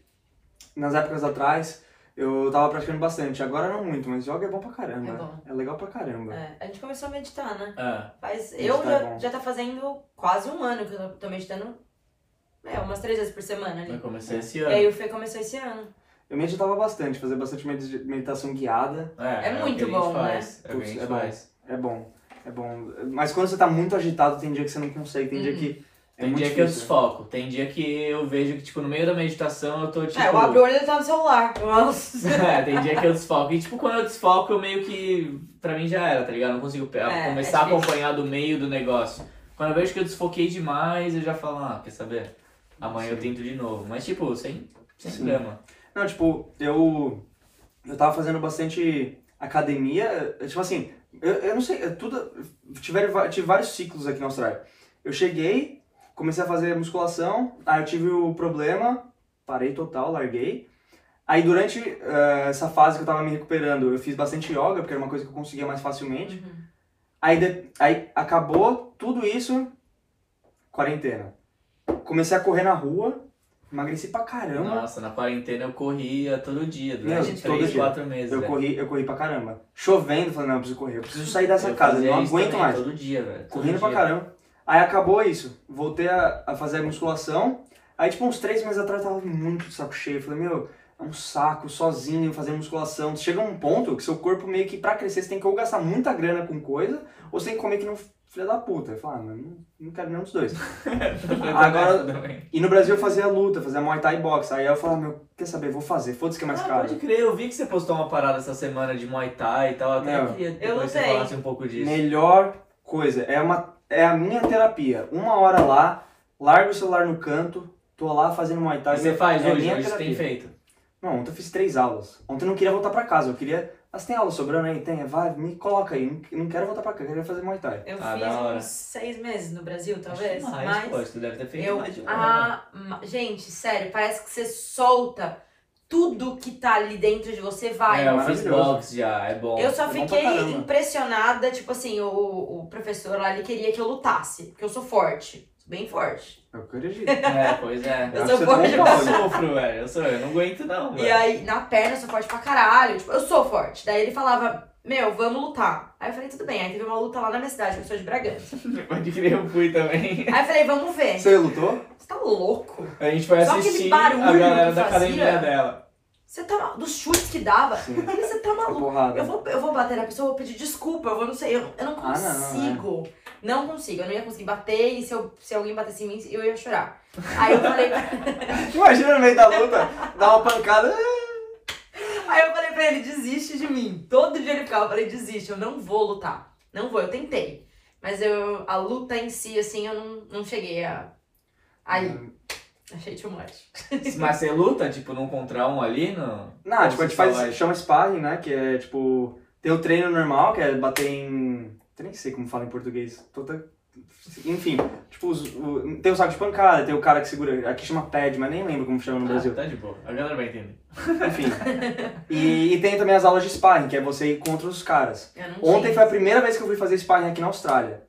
Speaker 3: nas épocas atrás. Eu tava praticando bastante. Agora não muito, mas yoga é bom pra caramba.
Speaker 1: É bom.
Speaker 3: É legal pra caramba.
Speaker 1: É, a gente começou a meditar, né?
Speaker 2: É.
Speaker 1: Faz,
Speaker 3: Meditar
Speaker 1: eu
Speaker 3: é
Speaker 1: já,
Speaker 3: bom.
Speaker 1: já tá fazendo quase um ano que eu tô- meditando. É, umas três vezes por semana
Speaker 2: Eu
Speaker 1: ali.
Speaker 2: comecei esse
Speaker 1: E
Speaker 2: ano.
Speaker 1: aí o Fê começou esse ano.
Speaker 3: Eu meditava bastante, fazia bastante medita- meditação guiada.
Speaker 2: É,
Speaker 1: É
Speaker 2: o
Speaker 1: muito
Speaker 2: que a gente
Speaker 1: bom, né?
Speaker 2: faz. É o que a
Speaker 3: Putz,
Speaker 2: gente
Speaker 3: é bom.
Speaker 2: faz.
Speaker 3: É bom. É bom. Mas quando você tá muito agitado, tem dia que você não consegue, tem dia
Speaker 1: Uhum.
Speaker 3: que. É
Speaker 2: Tem
Speaker 3: muito
Speaker 2: dia que eu
Speaker 3: difícil.
Speaker 2: desfoco. Tem dia que eu vejo que, tipo, no meio da meditação eu tô, tipo...
Speaker 1: É, eu abro o olho e ele tá no celular. Nossa.
Speaker 2: É, tem dia que eu desfoco. E, tipo, quando eu desfoco, eu meio que... Pra mim já era, tá ligado? Eu não consigo pe-
Speaker 1: É,
Speaker 2: começar
Speaker 1: é
Speaker 2: a
Speaker 1: difícil.
Speaker 2: acompanhar do meio do negócio. Quando eu vejo que eu desfoquei demais, eu já falo, ah, quer saber? Amanhã eu
Speaker 3: Sim.
Speaker 2: tento de novo. Mas, tipo, sem, sem
Speaker 3: Sim.
Speaker 2: drama.
Speaker 3: Não, tipo, eu. Eu tava fazendo bastante academia. Tipo assim, eu, eu não sei, é tudo. Tiveram, tive vários ciclos aqui na Austrália. Eu cheguei, comecei a fazer musculação, aí eu tive o problema, parei total, larguei. Aí durante eh, essa fase que eu tava me recuperando, eu fiz bastante yoga, porque era uma coisa que eu conseguia mais facilmente.
Speaker 1: Uhum.
Speaker 3: Aí, de- aí acabou tudo isso, quarentena. Comecei a correr na rua, emagreci pra caramba.
Speaker 2: Nossa, na quarentena eu corria todo dia,
Speaker 3: Meu,
Speaker 2: durante
Speaker 3: todo
Speaker 2: três,
Speaker 3: dia.
Speaker 2: quatro meses.
Speaker 3: Eu
Speaker 2: velho.
Speaker 3: corri, eu corri pra caramba. Chovendo, falei, não, eu preciso correr, eu preciso sair dessa
Speaker 2: Eu
Speaker 3: casa, eu não aguento
Speaker 2: também
Speaker 3: mais.
Speaker 2: Todo dia, velho. todo
Speaker 3: Correndo pra
Speaker 2: dia.
Speaker 3: caramba. Aí acabou isso. Voltei a, a fazer musculação. Aí, tipo, uns três meses atrás eu tava muito de saco cheio. Eu falei, meu, é um saco, sozinho, fazer musculação. Chega um ponto que seu corpo meio que, pra crescer, você tem que ou gastar muita grana com coisa, ou você tem que comer que não filha da puta. Eu falava, ah, não, não quero nenhum dos dois.
Speaker 2: Agora.
Speaker 3: E no Brasil eu fazia luta, fazia Muay Thai boxe. Aí eu falava, meu, quer saber, vou fazer, foda-se que é mais
Speaker 2: ah,
Speaker 3: caro.
Speaker 2: pode crer, eu vi que você postou uma parada essa semana de Muay Thai e tal. Até
Speaker 3: Não.
Speaker 2: queria
Speaker 1: Eu
Speaker 2: depois você falasse um pouco disso.
Speaker 3: Melhor coisa, é, uma, é a minha terapia. Uma hora lá, largo o celular no canto, tô lá fazendo Muay Thai.
Speaker 2: E você faz
Speaker 3: é
Speaker 2: hoje,
Speaker 3: minha
Speaker 2: hoje você tem
Speaker 3: terapia.
Speaker 2: feito.
Speaker 3: Não, ontem eu fiz três aulas. Ontem eu não queria voltar pra casa, eu queria... Mas tem aula sobrando aí? Tem, vai, me coloca aí. Não, não quero voltar pra casa, eu quero fazer Muay Thai.
Speaker 1: Eu
Speaker 2: Ah,
Speaker 1: fiz
Speaker 2: da hora.
Speaker 1: uns seis meses no Brasil, talvez.
Speaker 2: mais,
Speaker 1: mas
Speaker 2: pô, você deve ter feito
Speaker 1: eu.
Speaker 2: mais de um ano.
Speaker 1: Ah, gente, sério, parece que você solta tudo que tá ali dentro de você, vai.
Speaker 2: é, eu fiz box já, é bom.
Speaker 1: Eu só
Speaker 3: É pra
Speaker 1: fiquei impressionada, tipo assim, o, o professor lá, ele queria que eu lutasse, porque eu sou forte, sou bem forte.
Speaker 3: Eu acredito.
Speaker 2: É, pois é.
Speaker 1: Eu
Speaker 3: acho
Speaker 1: sou forte
Speaker 2: Eu
Speaker 3: né?
Speaker 2: sofro, velho. Eu, sou, eu não aguento não,
Speaker 1: E
Speaker 2: velho.
Speaker 1: aí, na perna, eu sou forte pra caralho, tipo, eu sou forte. Daí ele falava, meu, vamos lutar. Aí eu falei, tudo bem. Aí teve uma luta lá na minha cidade, que eu sou de Bragança.
Speaker 2: Pode crer, eu fui também.
Speaker 1: Aí eu falei, vamos ver.
Speaker 3: Você lutou?
Speaker 1: Você tá louco?
Speaker 2: A gente foi
Speaker 1: Só aquele
Speaker 2: assistir
Speaker 1: barulho
Speaker 2: a galera
Speaker 1: que
Speaker 2: da academia dela.
Speaker 1: Você tá dos chutes que dava?
Speaker 3: Sim.
Speaker 1: Eu falei, você tá maluco? Eu vou, eu vou bater na pessoa, eu vou pedir desculpa, eu vou, não sei, eu, eu não
Speaker 3: Ah, não,
Speaker 1: consigo. não, consigo, eu não ia conseguir bater e se, eu, se alguém batesse em mim, eu ia chorar. Aí eu falei,
Speaker 3: Imagina no meio da luta, dar uma pancada.
Speaker 1: aí eu falei pra ele, desiste de mim. Todo dia ele ficava, eu falei, desiste, eu não vou lutar. Não vou, eu tentei. Mas eu, a luta em si, assim, eu não, não cheguei a. Aí, achei too much.
Speaker 2: Mas você luta, tipo, num contra um ali? No...
Speaker 3: Não, tipo, a gente faz, chama sparring, né? Que é, tipo, tem o treino normal, que é bater em... Eu nem sei como fala em português. Tô até- Enfim, tipo, os- o- tem o saco de pancada, tem o cara que segura... Aqui chama pad, mas nem lembro como chama no Brasil.
Speaker 2: Ah, tá de boa. A galera vai entender.
Speaker 3: Enfim. E, e tem também as aulas de sparring, que é você ir contra os caras.
Speaker 1: Eu não
Speaker 3: Ontem
Speaker 1: tinha.
Speaker 3: foi a primeira vez que eu fui fazer sparring aqui na Austrália.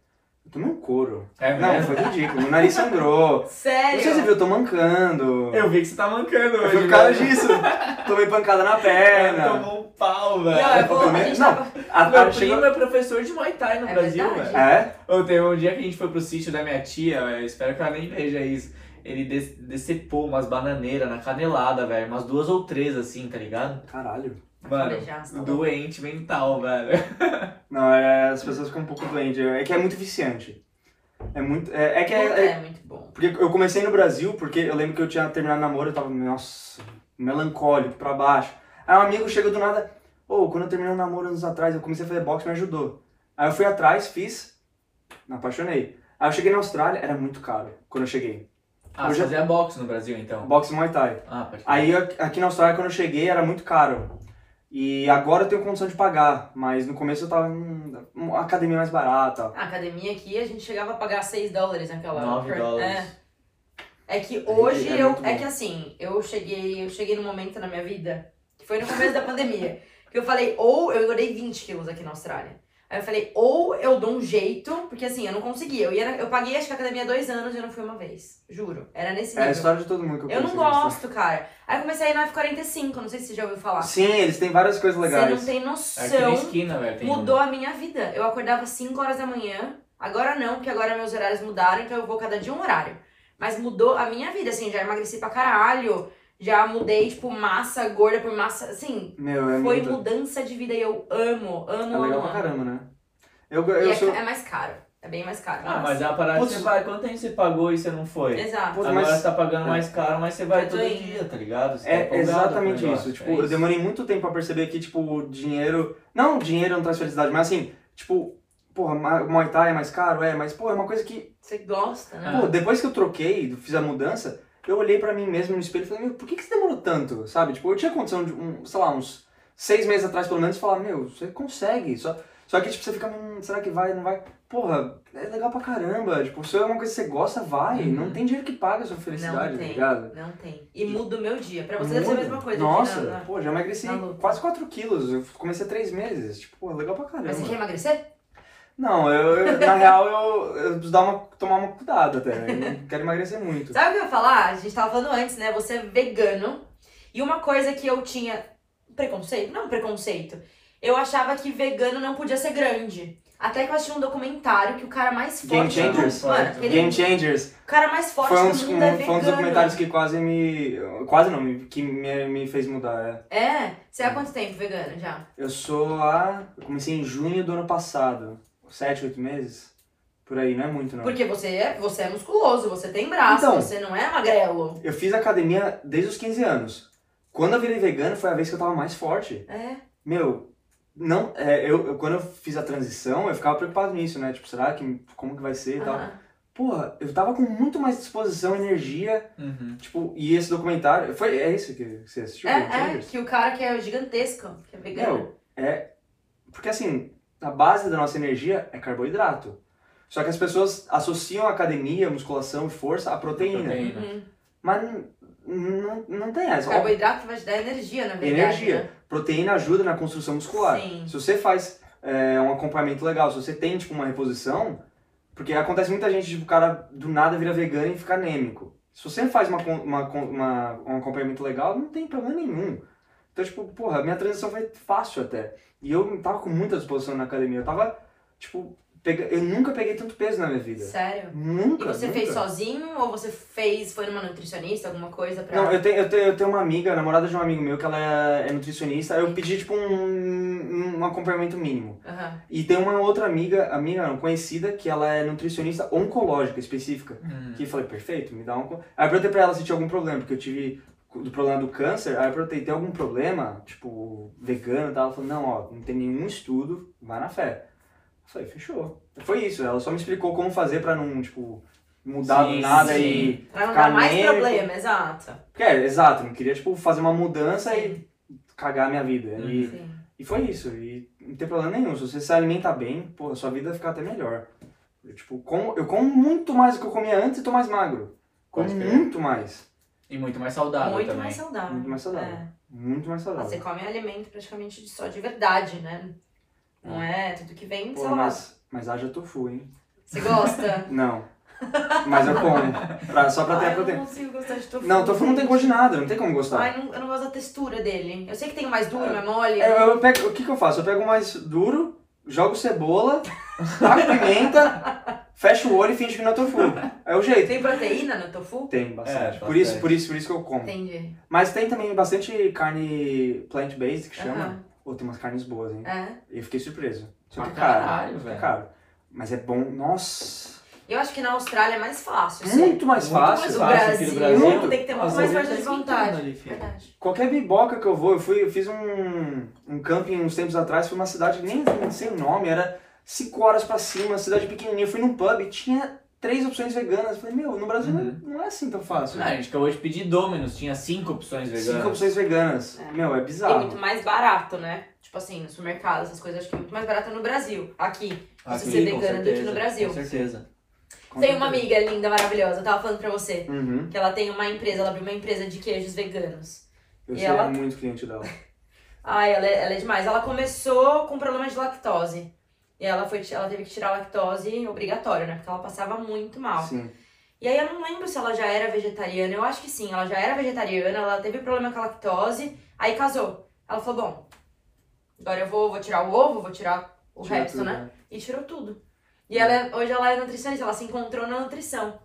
Speaker 3: Eu tomei um couro.
Speaker 2: É
Speaker 3: Não,
Speaker 2: mesmo?
Speaker 3: foi ridículo. Meu nariz sangrou. Não sei se você
Speaker 1: Sério?
Speaker 3: viu, eu tô mancando.
Speaker 2: Eu vi que você tá mancando
Speaker 3: Foi
Speaker 2: hoje.
Speaker 3: por causa
Speaker 2: velho.
Speaker 3: disso. Tomei pancada na
Speaker 2: É,
Speaker 3: perna.
Speaker 2: tomou um pau,
Speaker 1: Não,
Speaker 2: velho.
Speaker 1: eu vou,
Speaker 3: não.
Speaker 1: tava...
Speaker 3: A
Speaker 2: Meu primo
Speaker 3: chegou...
Speaker 2: é professor de Muay Thai no
Speaker 1: É
Speaker 2: Brasil, velho.
Speaker 3: É?
Speaker 2: Teve um dia que a gente foi pro sítio da minha tia, eu espero que ela nem veja isso. Ele decepou umas bananeiras na canelada, velho. Umas duas ou três, assim, tá ligado?
Speaker 3: Caralho.
Speaker 2: Mano,
Speaker 1: falei já, você tá
Speaker 2: doente mental, velho.
Speaker 3: Não, é, as pessoas ficam um pouco doentes. É que é muito viciante. É muito. É, é que é,
Speaker 1: é,
Speaker 3: é-
Speaker 1: muito bom.
Speaker 3: Porque eu comecei no Brasil, porque eu lembro que eu tinha terminado namoro, eu tava, nossa, melancólico, pra baixo. Aí um amigo chegou do nada. Ô, quando eu terminei o namoro anos atrás, eu comecei a fazer boxe, me ajudou. Aí eu fui atrás, fiz, me apaixonei. Aí eu cheguei na Austrália, era muito caro quando eu cheguei.
Speaker 2: Ah,
Speaker 3: Eu
Speaker 2: você
Speaker 3: já-
Speaker 2: fazia boxe no Brasil, então?
Speaker 3: Boxe Muay Thai.
Speaker 2: Ah, pode
Speaker 3: Aí eu- aqui na Austrália, quando eu cheguei, era muito caro. E agora eu tenho condição de pagar, mas no começo eu tava em uma academia mais barata.
Speaker 1: A academia aqui, a gente chegava a pagar 6 dólares naquela
Speaker 2: Nove
Speaker 1: per-
Speaker 2: dólares.
Speaker 1: É. É que hoje
Speaker 3: É
Speaker 1: eu.
Speaker 3: muito
Speaker 1: É que assim, eu cheguei, eu cheguei num momento na minha vida, que foi no começo da pandemia, que eu falei, ou eu engordei 20 quilos aqui na Austrália. Aí eu falei, ou eu dou um jeito, porque assim, eu não conseguia. Eu, ia, eu paguei acho que a academia dois anos e eu não fui uma vez. Juro. Era nesse
Speaker 3: É a
Speaker 1: nível.
Speaker 3: história de todo mundo que eu
Speaker 1: eu não
Speaker 3: né?
Speaker 1: gosto, cara. Aí eu comecei a ir na F45, não sei se você já ouviu falar.
Speaker 3: Sim, eles têm várias coisas
Speaker 1: Você
Speaker 3: legais.
Speaker 1: não tem
Speaker 2: Aqui na
Speaker 1: noção
Speaker 2: esquina, velho. tem
Speaker 1: Mudou a minha vida. Eu acordava 5 horas da manhã. Agora não, porque agora meus horários mudaram, então eu vou cada dia um horário. Mas mudou a minha vida, assim, já emagreci pra caralho. Já mudei, tipo, massa gorda por massa. Assim,
Speaker 3: Meu, é
Speaker 1: foi
Speaker 3: muito...
Speaker 1: mudança de vida e eu amo, amo,
Speaker 3: É legal
Speaker 1: amo.
Speaker 3: pra caramba, né? Eu,
Speaker 1: E
Speaker 3: eu
Speaker 1: é,
Speaker 3: sou...
Speaker 1: é mais caro. É bem mais caro.
Speaker 2: Ah, mas é uma parada que você vai. Quanto tempo você pagou e você não foi?
Speaker 1: Exato.
Speaker 3: Putz,
Speaker 2: Agora
Speaker 3: mas-
Speaker 2: você tá pagando mais caro, mas você vai todo
Speaker 1: indo.
Speaker 2: dia, tá ligado? Você tá
Speaker 3: É
Speaker 2: empolgado
Speaker 3: exatamente isso. Tipo,
Speaker 2: é
Speaker 3: eu demorei muito tempo pra perceber que, tipo, o dinheiro... Não, dinheiro não traz felicidade, mas assim, tipo... Porra, Muay Thai é mais caro? É, mas, pô, é uma coisa que...
Speaker 1: Você gosta, né?
Speaker 3: Pô, depois que eu troquei, fiz a mudança, eu olhei pra mim mesmo no espelho e falei, meu, por que, que você demorou tanto? Sabe? Tipo, eu tinha condição de, um, sei lá, uns seis meses atrás, pelo menos, falar, meu, você consegue. Só, só que, tipo, você fica, hum, será que vai, não vai? Porra, é legal pra caramba. Tipo, se é uma coisa que você gosta, vai.
Speaker 2: Uhum.
Speaker 3: Não tem dinheiro que paga a sua felicidade,
Speaker 1: não
Speaker 3: tá
Speaker 1: tem,
Speaker 3: ligado?
Speaker 1: não tem. E muda o meu dia. Pra você deve ser a mesma coisa.
Speaker 3: Nossa,
Speaker 1: na- na-
Speaker 3: pô, já emagreci
Speaker 1: luta.
Speaker 3: quase 4 quilos. Eu comecei há 3 meses. Tipo, pô, legal pra caramba.
Speaker 1: Mas você quer emagrecer?
Speaker 3: Não, eu, eu- na real, eu, eu preciso dar uma, tomar uma cuidado até. Eu não quero emagrecer muito.
Speaker 1: Sabe o que eu ia falar? A gente tava falando antes, né? Você é vegano. E uma coisa que eu tinha preconceito, não preconceito. Eu achava que vegano não podia ser grande. Até que eu assisti um documentário que o cara mais
Speaker 3: Game
Speaker 1: forte do mundo,
Speaker 3: Changers.
Speaker 1: mano, aquele-
Speaker 3: Game Changers.
Speaker 1: o cara mais forte
Speaker 3: Foi um,
Speaker 1: do mundo
Speaker 3: um-
Speaker 1: é
Speaker 3: foi um
Speaker 1: vegano.
Speaker 3: dos documentários que quase me. Quase não, me- que me, me fez mudar. É.
Speaker 1: É? Você há quanto tempo vegano já?
Speaker 3: Eu sou a. Eu comecei em junho do ano passado. Sete, oito meses. Por aí, não é muito, não.
Speaker 1: Porque você é, você é musculoso, você tem braço,
Speaker 3: Então.
Speaker 1: você não é magrelo.
Speaker 3: Eu fiz academia desde os 15 anos. Quando eu virei vegano, foi a vez que eu tava mais forte.
Speaker 1: É.
Speaker 3: Meu, não, é, eu, eu- quando eu fiz a transição, eu ficava preocupado nisso, né? Tipo, será que, como que vai ser e tal.
Speaker 1: aham.
Speaker 3: Porra, eu tava com muito mais disposição, energia,
Speaker 2: Uhum.
Speaker 3: tipo, e esse documentário, foi, é esse que você assistiu?
Speaker 1: É, é, que o cara que é gigantesco, que é vegano.
Speaker 3: Meu, é, porque assim, a base da nossa energia é carboidrato. Só que as pessoas associam a academia, musculação e força à proteína.
Speaker 2: Proteína.
Speaker 1: Uhum.
Speaker 3: Mas não, não tem essa. Ó,
Speaker 1: Carboidrato vai te dar energia, na verdade.
Speaker 3: Energia.
Speaker 1: né?
Speaker 3: Proteína ajuda na construção muscular.
Speaker 1: Sim.
Speaker 3: Se você faz é, um acompanhamento legal, se você tem tipo uma reposição, porque acontece muita gente, tipo, o cara do nada vira vegano e fica anêmico. Se você faz uma, uma, uma- um acompanhamento legal, não tem problema nenhum. Então, tipo, porra, minha transição foi fácil até. E eu tava com muita disposição na academia. Eu tava, tipo, pega... eu nunca peguei tanto peso na minha vida.
Speaker 1: Sério? E
Speaker 3: Nunca.
Speaker 1: você
Speaker 3: nunca.
Speaker 1: fez sozinho ou você fez, foi numa nutricionista, alguma coisa pra...
Speaker 3: Não, eu tenho, eu, tenho, eu tenho uma amiga, namorada de um amigo meu, que ela é, é nutricionista. Eu pedi, tipo, um, um acompanhamento mínimo.
Speaker 1: Aham.
Speaker 3: E tem uma outra amiga, amiga não, conhecida, que ela é nutricionista oncológica específica.
Speaker 2: Uhum.
Speaker 3: Que eu falei, perfeito, me dá um. Aí eu perguntei pra ela se tinha algum problema, porque eu tive do problema do câncer. Aí eu perguntei, tem algum problema, tipo, vegano e tal? Ela falou, não, ó, não tem nenhum estudo, vai na fé. Eu falei, fechou. Foi isso, ela só me explicou como fazer pra não, tipo, mudar do
Speaker 2: Sim,
Speaker 3: nada
Speaker 2: sim.
Speaker 3: e.
Speaker 1: Pra não
Speaker 3: Ficar
Speaker 1: dar mais
Speaker 3: anêmico.
Speaker 1: problema, exato.
Speaker 3: Porque, é, exato, não queria, tipo, fazer uma mudança e cagar a minha vida. E,
Speaker 1: Sim.
Speaker 3: e foi isso, e não tem problema nenhum. Se você se alimenta bem, pô, a sua vida vai ficar até melhor. Eu, tipo, como, eu como muito mais do que eu comia antes e tô mais magro. Como muito mais.
Speaker 2: E muito mais saudável
Speaker 1: Muito
Speaker 2: também.
Speaker 1: mais saudável.
Speaker 3: Muito mais saudável.
Speaker 1: É.
Speaker 3: Muito mais saudável.
Speaker 1: Você come alimento praticamente de- só de verdade, né? Não é tudo que vem,
Speaker 3: Pô,
Speaker 1: sei lá.
Speaker 3: mas, mas haja tofu, hein?
Speaker 1: Você gosta?
Speaker 3: Não. Mas eu como. Pra- só pra ter
Speaker 1: Ai,
Speaker 3: a
Speaker 1: eu não
Speaker 3: proteína.
Speaker 1: consigo gostar de tofu.
Speaker 3: Não, tofu não tem gosto de nada, não tem como gostar.
Speaker 1: Ai, não- eu não gosto da textura dele. Eu sei que tem o mais duro, mais mole.
Speaker 3: É, Eu, eu pego, o que, que eu faço? Eu pego o mais duro, jogo cebola, taco pimenta, fecho o olho e finge que não é tofu. É o jeito.
Speaker 1: Tem proteína no tofu?
Speaker 3: Tem bastante.
Speaker 2: É,
Speaker 3: Por, isso,
Speaker 2: bastante.
Speaker 3: por, isso, por isso que eu como.
Speaker 1: Entendi.
Speaker 3: Mas tem também bastante carne plant-based que chama. Ou tem umas carnes boas, hein?
Speaker 1: É.
Speaker 3: E eu fiquei surpreso. Só que é caro.
Speaker 2: caralho,
Speaker 3: É
Speaker 2: velho.
Speaker 3: caro. Mas é bom. Nossa.
Speaker 1: Eu acho que na Austrália é mais fácil. sim.
Speaker 3: Muito mais
Speaker 2: Muito
Speaker 3: fácil.
Speaker 1: Mas o
Speaker 2: fácil
Speaker 1: Brasil,
Speaker 2: aqui no Brasil.
Speaker 1: tem que ter muito mais força de vontade.
Speaker 2: ali.
Speaker 1: Verdade.
Speaker 3: Qualquer biboca que eu vou, eu fui, eu fiz um, um camping uns tempos atrás, fui uma cidade nem o nome, era 5 horas pra cima, cidade pequenininha. Eu fui num pub e tinha três opções veganas. Eu falei, meu, no Brasil
Speaker 2: Uhum.
Speaker 3: não, é assim tão fácil.
Speaker 2: Não, a gente acabou de pedir Dominus, tinha cinco opções veganas.
Speaker 3: Cinco opções veganas.
Speaker 1: É.
Speaker 3: Meu, é
Speaker 1: E
Speaker 3: bizarro.
Speaker 1: muito mais barato, né? Tipo assim, no supermercado, essas coisas, acho que é muito mais barato no Brasil. Aqui. Você ser
Speaker 2: com
Speaker 1: vegana do que no Brasil.
Speaker 2: Com certeza.
Speaker 1: Tem uma amiga linda, maravilhosa, eu tava falando pra você.
Speaker 3: Uhum.
Speaker 1: Que ela tem uma empresa, ela abriu uma empresa de queijos veganos.
Speaker 3: Eu
Speaker 1: E
Speaker 3: sei
Speaker 1: ela-
Speaker 3: muito cliente dela.
Speaker 1: Ai, ela é, ela é demais. Ela começou com problema de lactose. E ela, foi, ela teve que tirar a lactose obrigatório, né? Porque ela passava muito mal.
Speaker 3: Sim.
Speaker 1: E aí eu não lembro se ela já era vegetariana. Eu acho que sim, ela já era vegetariana, ela teve problema com a lactose, aí casou. Ela falou, bom, agora eu vou, vou tirar o ovo, vou tirar o
Speaker 3: Tira
Speaker 1: resto,
Speaker 3: tudo,
Speaker 1: né? E tirou tudo. E ela é- hoje ela é nutricionista, ela se encontrou na nutrição.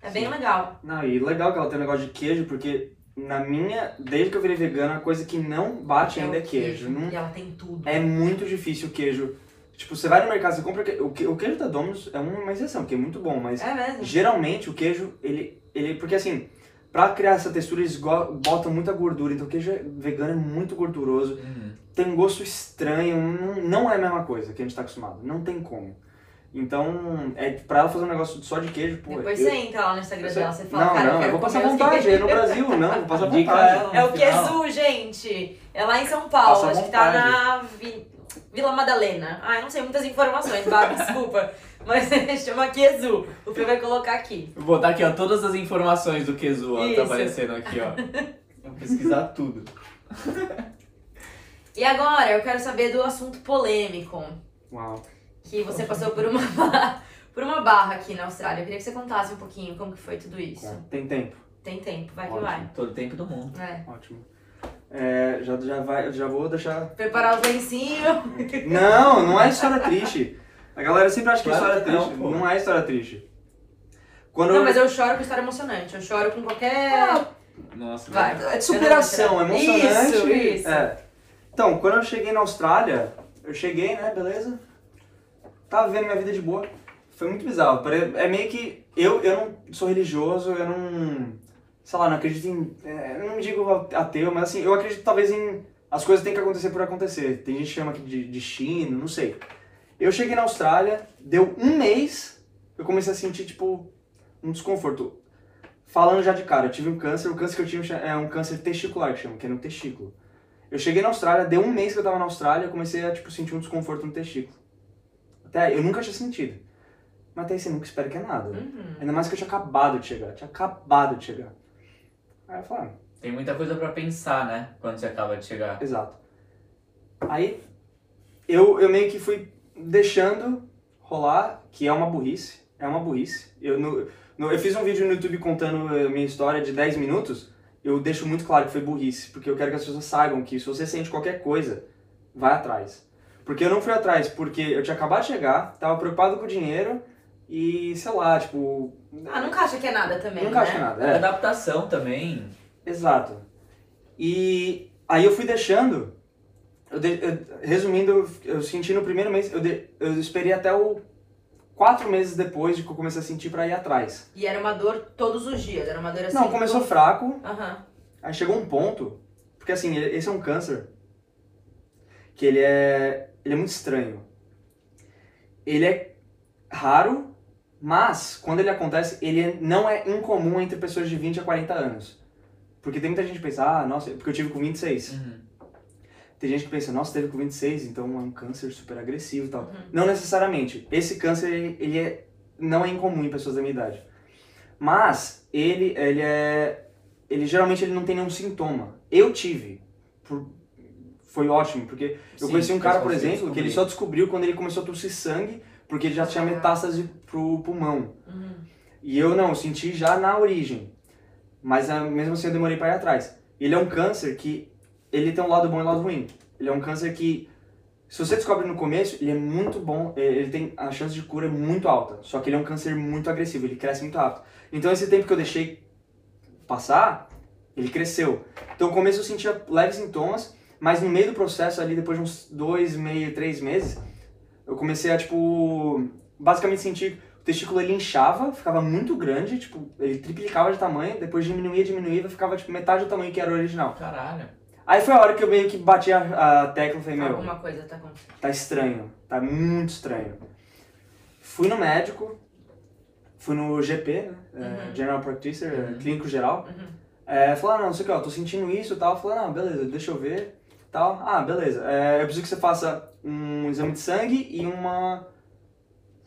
Speaker 1: É bem
Speaker 3: Sim.
Speaker 1: legal.
Speaker 3: Não, e legal que ela tem um negócio de queijo, porque na minha, desde que eu virei vegana, a coisa que não bate ainda é
Speaker 1: o
Speaker 3: queijo. Não,
Speaker 1: E ela tem tudo.
Speaker 3: É muito difícil o queijo. Tipo, você vai no mercado, você compra. que- O, que- o queijo da Domino's é uma exceção, porque é muito bom, mas
Speaker 1: É mesmo?
Speaker 3: geralmente o queijo, ele. ele porque assim, pra criar essa textura, eles botam muita gordura, então o queijo vegano é muito gorduroso.
Speaker 2: Uhum.
Speaker 3: Tem um gosto estranho, não, não é a mesma coisa que a gente tá acostumado. Não tem como. Então, é, pra ela fazer um negócio só de queijo, pô.
Speaker 1: Depois
Speaker 3: eu-
Speaker 1: você entra lá no Instagram
Speaker 3: eu-
Speaker 1: dela, você fala,
Speaker 3: não,
Speaker 1: cara,
Speaker 3: não,
Speaker 1: eu
Speaker 3: eu vou passar vontade, é no Brasil, não, vou passar vontade.
Speaker 2: ela.
Speaker 1: É o. Quesu, gente. É lá em São Paulo,
Speaker 3: Passa
Speaker 1: acho que tá na Vi- Vila Madalena. Ah, eu não sei muitas informações, Babi, desculpa. Mas chama Quesu. O Fê vai colocar aqui.
Speaker 2: Vou botar aqui, ó, todas as informações do Kezu, ó,
Speaker 1: Isso.
Speaker 2: tá aparecendo aqui, ó. Vou pesquisar tudo.
Speaker 1: E agora, eu quero saber do assunto polêmico.
Speaker 3: Uau.
Speaker 1: Que você passou por uma, barra- por uma barra aqui na Austrália. Eu queria que você contasse um pouquinho como que foi tudo isso.
Speaker 3: Tem tempo.
Speaker 1: Tem tempo, vai que
Speaker 3: Ótimo.
Speaker 1: vai.
Speaker 2: Todo tempo do mundo.
Speaker 1: É.
Speaker 3: Ótimo. É, já, já, vai, já vou deixar.
Speaker 1: Preparar os lencinhos.
Speaker 3: Não, não é história triste. A galera sempre acha que é história
Speaker 2: que não,
Speaker 3: triste.
Speaker 2: pô.
Speaker 3: Não, é história triste. Quando
Speaker 1: Não,
Speaker 3: eu-
Speaker 1: mas eu choro com história emocionante. Eu choro com qualquer.
Speaker 2: Nossa,
Speaker 1: Vai.
Speaker 2: velho.
Speaker 3: É de superação,
Speaker 1: não vou
Speaker 3: emocionante.
Speaker 1: Isso, isso.
Speaker 3: É. Então, quando eu cheguei na Austrália, eu cheguei, né, beleza? Tava vivendo minha vida de boa. foi muito bizarro. É meio que. Eu, eu não sou religioso, eu não. Sei lá, não acredito em. é, não me digo ateu, mas assim, eu acredito talvez em. As coisas têm que acontecer por acontecer. Tem gente que chama aqui de destino, não sei. Eu cheguei na Austrália, deu um mês, eu comecei a sentir, tipo, um desconforto. Falando já de cara, eu tive um câncer, o câncer que eu tive é um câncer testicular, que chama, que é no testículo. Eu cheguei na Austrália, deu um mês que eu tava na Austrália, eu comecei a, tipo, sentir um desconforto no testículo. Até eu nunca tinha sentido. Mas até aí você nunca espera que é nada.
Speaker 1: Uhum.
Speaker 3: Ainda mais que eu tinha acabado de chegar, tinha acabado de chegar. Aí eu falei, ah,
Speaker 2: Tem muita coisa pra pensar, né? Quando você acaba de chegar.
Speaker 3: Exato. Aí eu, eu meio que fui deixando rolar, que é uma burrice. É uma burrice. Eu, no, no- eu fiz um vídeo no YouTube contando a minha história de 10 minutos. Eu deixo muito claro que foi burrice, porque eu quero que as pessoas saibam que se você sente qualquer coisa, vai atrás. Porque eu não fui atrás, porque eu tinha acabado de chegar, tava preocupado com o dinheiro e, sei lá, tipo.
Speaker 1: Ah, nunca acha que é nada também,
Speaker 3: nunca
Speaker 1: né?
Speaker 3: acho que é nada.
Speaker 2: É. Adaptação também.
Speaker 3: Exato. E aí eu fui deixando. Eu de- eu- resumindo, eu, eu senti no primeiro mês, eu, de- eu esperei até o quatro meses depois de que eu comecei a sentir pra ir atrás.
Speaker 1: E era uma dor todos os dias, era uma dor assim.
Speaker 3: Não, começou
Speaker 1: todo-
Speaker 3: fraco,
Speaker 1: Aham.
Speaker 3: aí chegou um ponto, porque assim, esse é um câncer que ele é, ele é muito estranho. Ele é raro, mas quando ele acontece, ele não é incomum entre pessoas de 20 a 40 anos. Porque tem muita gente que pensa, ah, nossa, porque eu tive com 26.
Speaker 2: Uhum.
Speaker 3: Tem gente que pensa, nossa, teve com 26, então é um câncer super agressivo e tal.
Speaker 1: Uhum.
Speaker 3: Não necessariamente. Esse câncer, ele, ele é, não é incomum em pessoas da minha idade. Mas, ele, ele é... Ele geralmente ele não tem nenhum sintoma. Eu tive. Por- foi ótimo, porque eu
Speaker 2: Sim,
Speaker 3: conheci um cara, por exemplo, que ele só descobriu quando ele começou a tossir sangue, porque ele já tinha metástase pro pulmão.
Speaker 1: Uhum.
Speaker 3: E eu não, eu senti já na origem. Mas ah, mesmo assim eu demorei para ir atrás. Ele é um câncer que ele tem um lado bom e um lado ruim. Ele é um câncer que se você descobre no começo, ele é muito bom, eh, ele tem a chance de cura é muito alta. Só que ele é um câncer muito agressivo, ele cresce muito rápido. Então esse tempo que eu deixei passar, ele cresceu. Então no começo eu sentia leves sintomas, mas no meio do processo ali, depois de uns dois, meio, três meses, eu comecei a, tipo, basicamente sentir o testículo ele inchava, ficava muito grande, tipo, ele triplicava de tamanho, depois diminuía, diminuía, ficava tipo metade do tamanho que era o original.
Speaker 2: Caralho.
Speaker 3: Aí foi a hora que eu meio que bati a, a tecla e falei, meu,
Speaker 1: Alguma coisa tá acontecendo.
Speaker 3: tá estranho, tá muito estranho. Fui no médico, fui no GP, né, é,
Speaker 1: Uhum.
Speaker 3: General Practitioner,
Speaker 2: Uhum.
Speaker 3: clínico geral,
Speaker 1: Uhum.
Speaker 3: é, falou, ah, não, não sei o que, ó, tô sentindo isso e tal. Falei, não, beleza, deixa eu ver. Tal. Ah, beleza. É, eu preciso que você faça um exame de sangue e uma.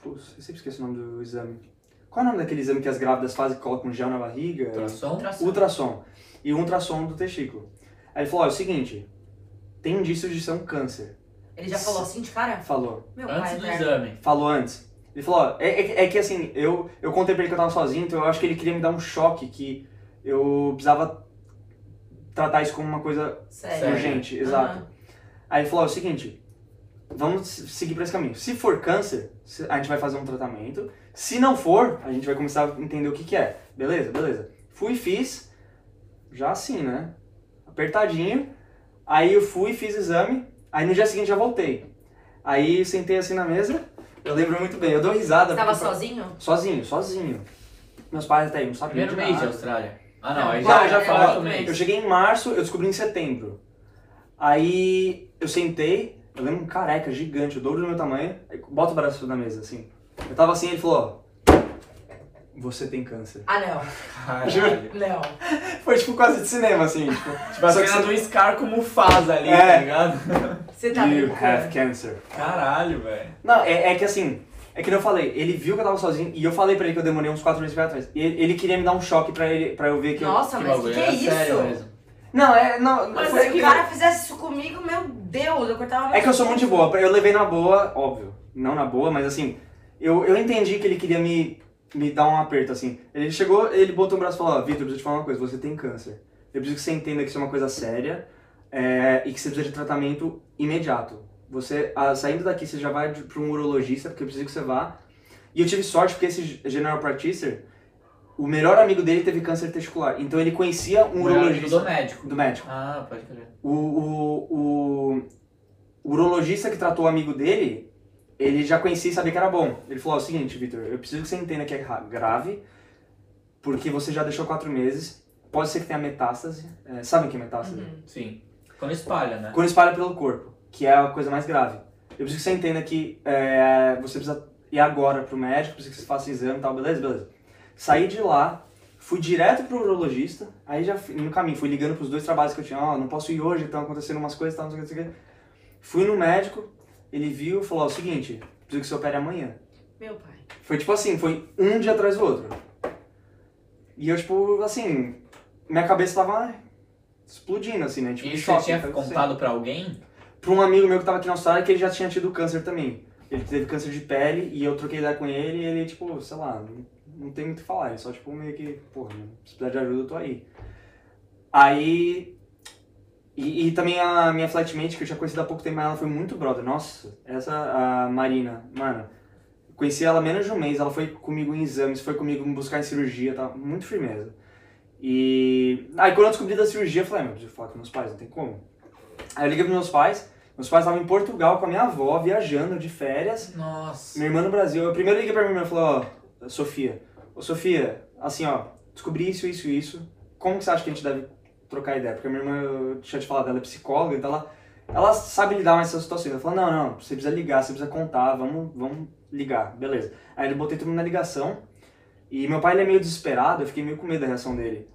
Speaker 3: Putz, eu sempre esqueço o nome do exame. Qual é o nome daquele exame que as grávidas fazem que colocam gel na barriga?
Speaker 2: Ultrassom?
Speaker 1: Ultrassom.
Speaker 3: Ultrassom. E um ultrassom do testículo. Aí ele falou, ó, é o seguinte, tem indícios de ser um câncer.
Speaker 1: Ele já falou assim de cara?
Speaker 3: Falou.
Speaker 1: Meu
Speaker 2: Antes
Speaker 1: pai,
Speaker 2: do
Speaker 1: eterno.
Speaker 2: exame.
Speaker 3: Falou antes. Ele falou, ó, é, é, é que assim, eu, eu contei pra ele que eu tava sozinho, então eu acho que ele queria me dar um choque, que eu precisava tratar isso como uma coisa
Speaker 1: Sério.
Speaker 2: Sério.
Speaker 3: urgente, exato.
Speaker 1: Aham.
Speaker 3: Aí ele falou, é o seguinte, vamos seguir pra esse caminho. Se for câncer, se- a gente vai fazer um tratamento. Se não for, a gente vai começar a entender o que que é. Beleza? Beleza. Fui e fiz, já assim, né? Apertadinho. Aí eu fui e fiz exame, aí no dia seguinte já voltei. Aí eu sentei assim na mesa, eu lembro muito bem, eu dou risada.
Speaker 1: Tava sozinho?
Speaker 3: Sozinho, sozinho. Meus pais até aí não sabiam
Speaker 2: Primeiro
Speaker 3: de
Speaker 2: mês de. Austrália. Ah, não, aí
Speaker 3: Já,
Speaker 2: já,
Speaker 3: falou
Speaker 2: mês.
Speaker 3: Eu cheguei em março, eu descobri em setembro. Aí eu sentei, eu lembro um careca gigante, o dobro do meu tamanho, aí bota o braço na mesa, assim. Eu tava assim, ele falou, ó, você tem câncer.
Speaker 1: Ah, não.
Speaker 2: Caralho.
Speaker 1: Não.
Speaker 3: Foi tipo quase de cinema, assim, tipo,
Speaker 2: Tipo, a cena
Speaker 3: você-
Speaker 2: do Scar com Mufasa ali,
Speaker 3: É.
Speaker 2: tá ligado?
Speaker 1: Você tá
Speaker 3: you have cancer.
Speaker 2: Caralho, velho.
Speaker 3: Não, é, é que assim, é que nem eu falei, ele viu que eu tava sozinho e eu falei pra ele que eu demorei uns quatro meses pra ir atrás. E ele, ele queria me dar um choque pra, ele, pra eu ver que eu...
Speaker 1: Nossa,
Speaker 2: Que
Speaker 1: mas que, que é isso?
Speaker 2: sério mesmo.
Speaker 3: Não, é, não,
Speaker 1: Mas
Speaker 3: foi
Speaker 1: se
Speaker 3: que-
Speaker 1: o cara fizesse isso comigo, meu Deus, eu cortava
Speaker 3: É que eu sou muito de boa, eu levei na boa, óbvio, não na boa, mas assim, eu, eu entendi que ele queria me, me dar um aperto, assim. Ele chegou, ele botou o braço e falou, ó, Vitor, eu preciso te falar uma coisa, você tem câncer. Eu preciso que você entenda que isso é uma coisa séria é, e que você precisa de tratamento imediato. Você, ah, saindo daqui, você já vai pra um urologista, porque eu preciso que você vá. E eu tive sorte porque esse general practitioner, o melhor amigo dele teve câncer testicular, então ele conhecia um
Speaker 2: O
Speaker 3: urologista
Speaker 2: do médico.
Speaker 3: do médico.
Speaker 2: Ah, pode crer.
Speaker 3: O, o, o, o urologista que tratou o amigo dele, ele já conhecia e sabia que era bom. Ele falou: é o seguinte, Vitor, eu preciso que você entenda que é ra- grave, porque você já deixou quatro meses, pode ser que tenha metástase. É, sabe o que é metástase?
Speaker 1: Uhum.
Speaker 2: Sim. Quando espalha, né?
Speaker 3: Quando espalha pelo corpo, que é a coisa mais grave. Eu preciso que você entenda que é, você precisa ir agora pro médico, preciso que você faça exame e tal, beleza? Beleza. Saí de lá, fui direto pro urologista, aí já fui- no caminho, fui ligando pros dois trabalhos que eu tinha, ó, não posso ir hoje, estão acontecendo umas coisas, tal, não sei o que, não sei o que. Fui no médico, ele viu e falou, ó, o seguinte, preciso que você opere amanhã.
Speaker 1: Meu pai.
Speaker 3: Foi tipo assim, foi um dia atrás do outro. E eu, tipo, assim, minha cabeça tava explodindo, assim, né? Tipo,
Speaker 2: E você
Speaker 3: choque,
Speaker 2: tinha contado pra alguém?
Speaker 3: Pra um amigo meu que tava aqui na Austrália que ele já tinha tido câncer também. Ele teve câncer de pele e eu troquei ideia com ele e ele, tipo, sei lá, não, não tem muito o que falar. Ele só, tipo, meio que, porra, se precisar de ajuda, eu tô aí. Aí. E, e também a minha flatmate, que eu tinha conhecido há pouco tempo, ela foi muito brother. Nossa, essa, a Marina, mano, conheci ela menos de um mês, ela foi comigo em exames, foi comigo me buscar em cirurgia, tá? Muito firmeza. E. Aí quando eu descobri da cirurgia, eu falei, ah, meu, eu preciso falar com meus pais, não tem como. Aí eu liguei pros meus pais, meus pais estavam em Portugal com a minha avó, viajando de férias.
Speaker 2: Nossa.
Speaker 3: Minha irmã no Brasil. Eu primeiro liguei pra minha irmã e falei, ó, Sofia, ô Sofia, assim, ó, descobri isso, isso, isso. Como que você acha que a gente deve trocar ideia? Porque a minha irmã, eu tinha te falado, ela é psicóloga, então ela, ela sabe lidar com essas situações. Ela falou, não, não, você precisa ligar, você precisa contar, vamos, vamos ligar, beleza. Aí eu botei todo mundo na ligação. E meu pai, ele é meio desesperado, eu fiquei meio com medo da reação dele.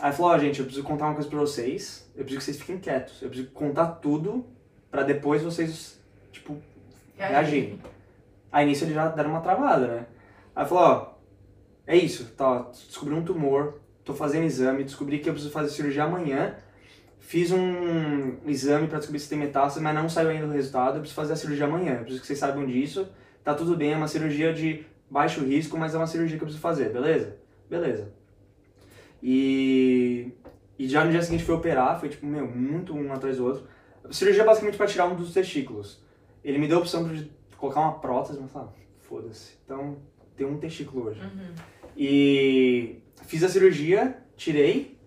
Speaker 3: Aí falou, ó, gente, eu preciso contar uma coisa pra vocês, eu preciso que vocês fiquem quietos, eu preciso contar tudo pra depois vocês, tipo, reagirem. Aí nisso eles já deram uma travada, né? Aí falou, ó, é isso, tá, descobri um tumor, tô fazendo exame, descobri que eu preciso fazer cirurgia amanhã, fiz um exame pra descobrir se tem metástase, mas não saiu ainda o resultado, eu preciso fazer a cirurgia amanhã, eu preciso que vocês saibam disso, tá tudo bem, é uma cirurgia de baixo risco, mas é uma cirurgia que eu preciso fazer, beleza? Beleza. E, e já no dia seguinte fui operar, foi tipo, meu, muito um atrás do outro. Cirurgia é basicamente pra tirar um dos testículos. Ele me deu a opção de colocar uma prótese, mas eu falei, ah, foda-se. Então, tem um testículo hoje.
Speaker 1: Uhum.
Speaker 3: E fiz a cirurgia, tirei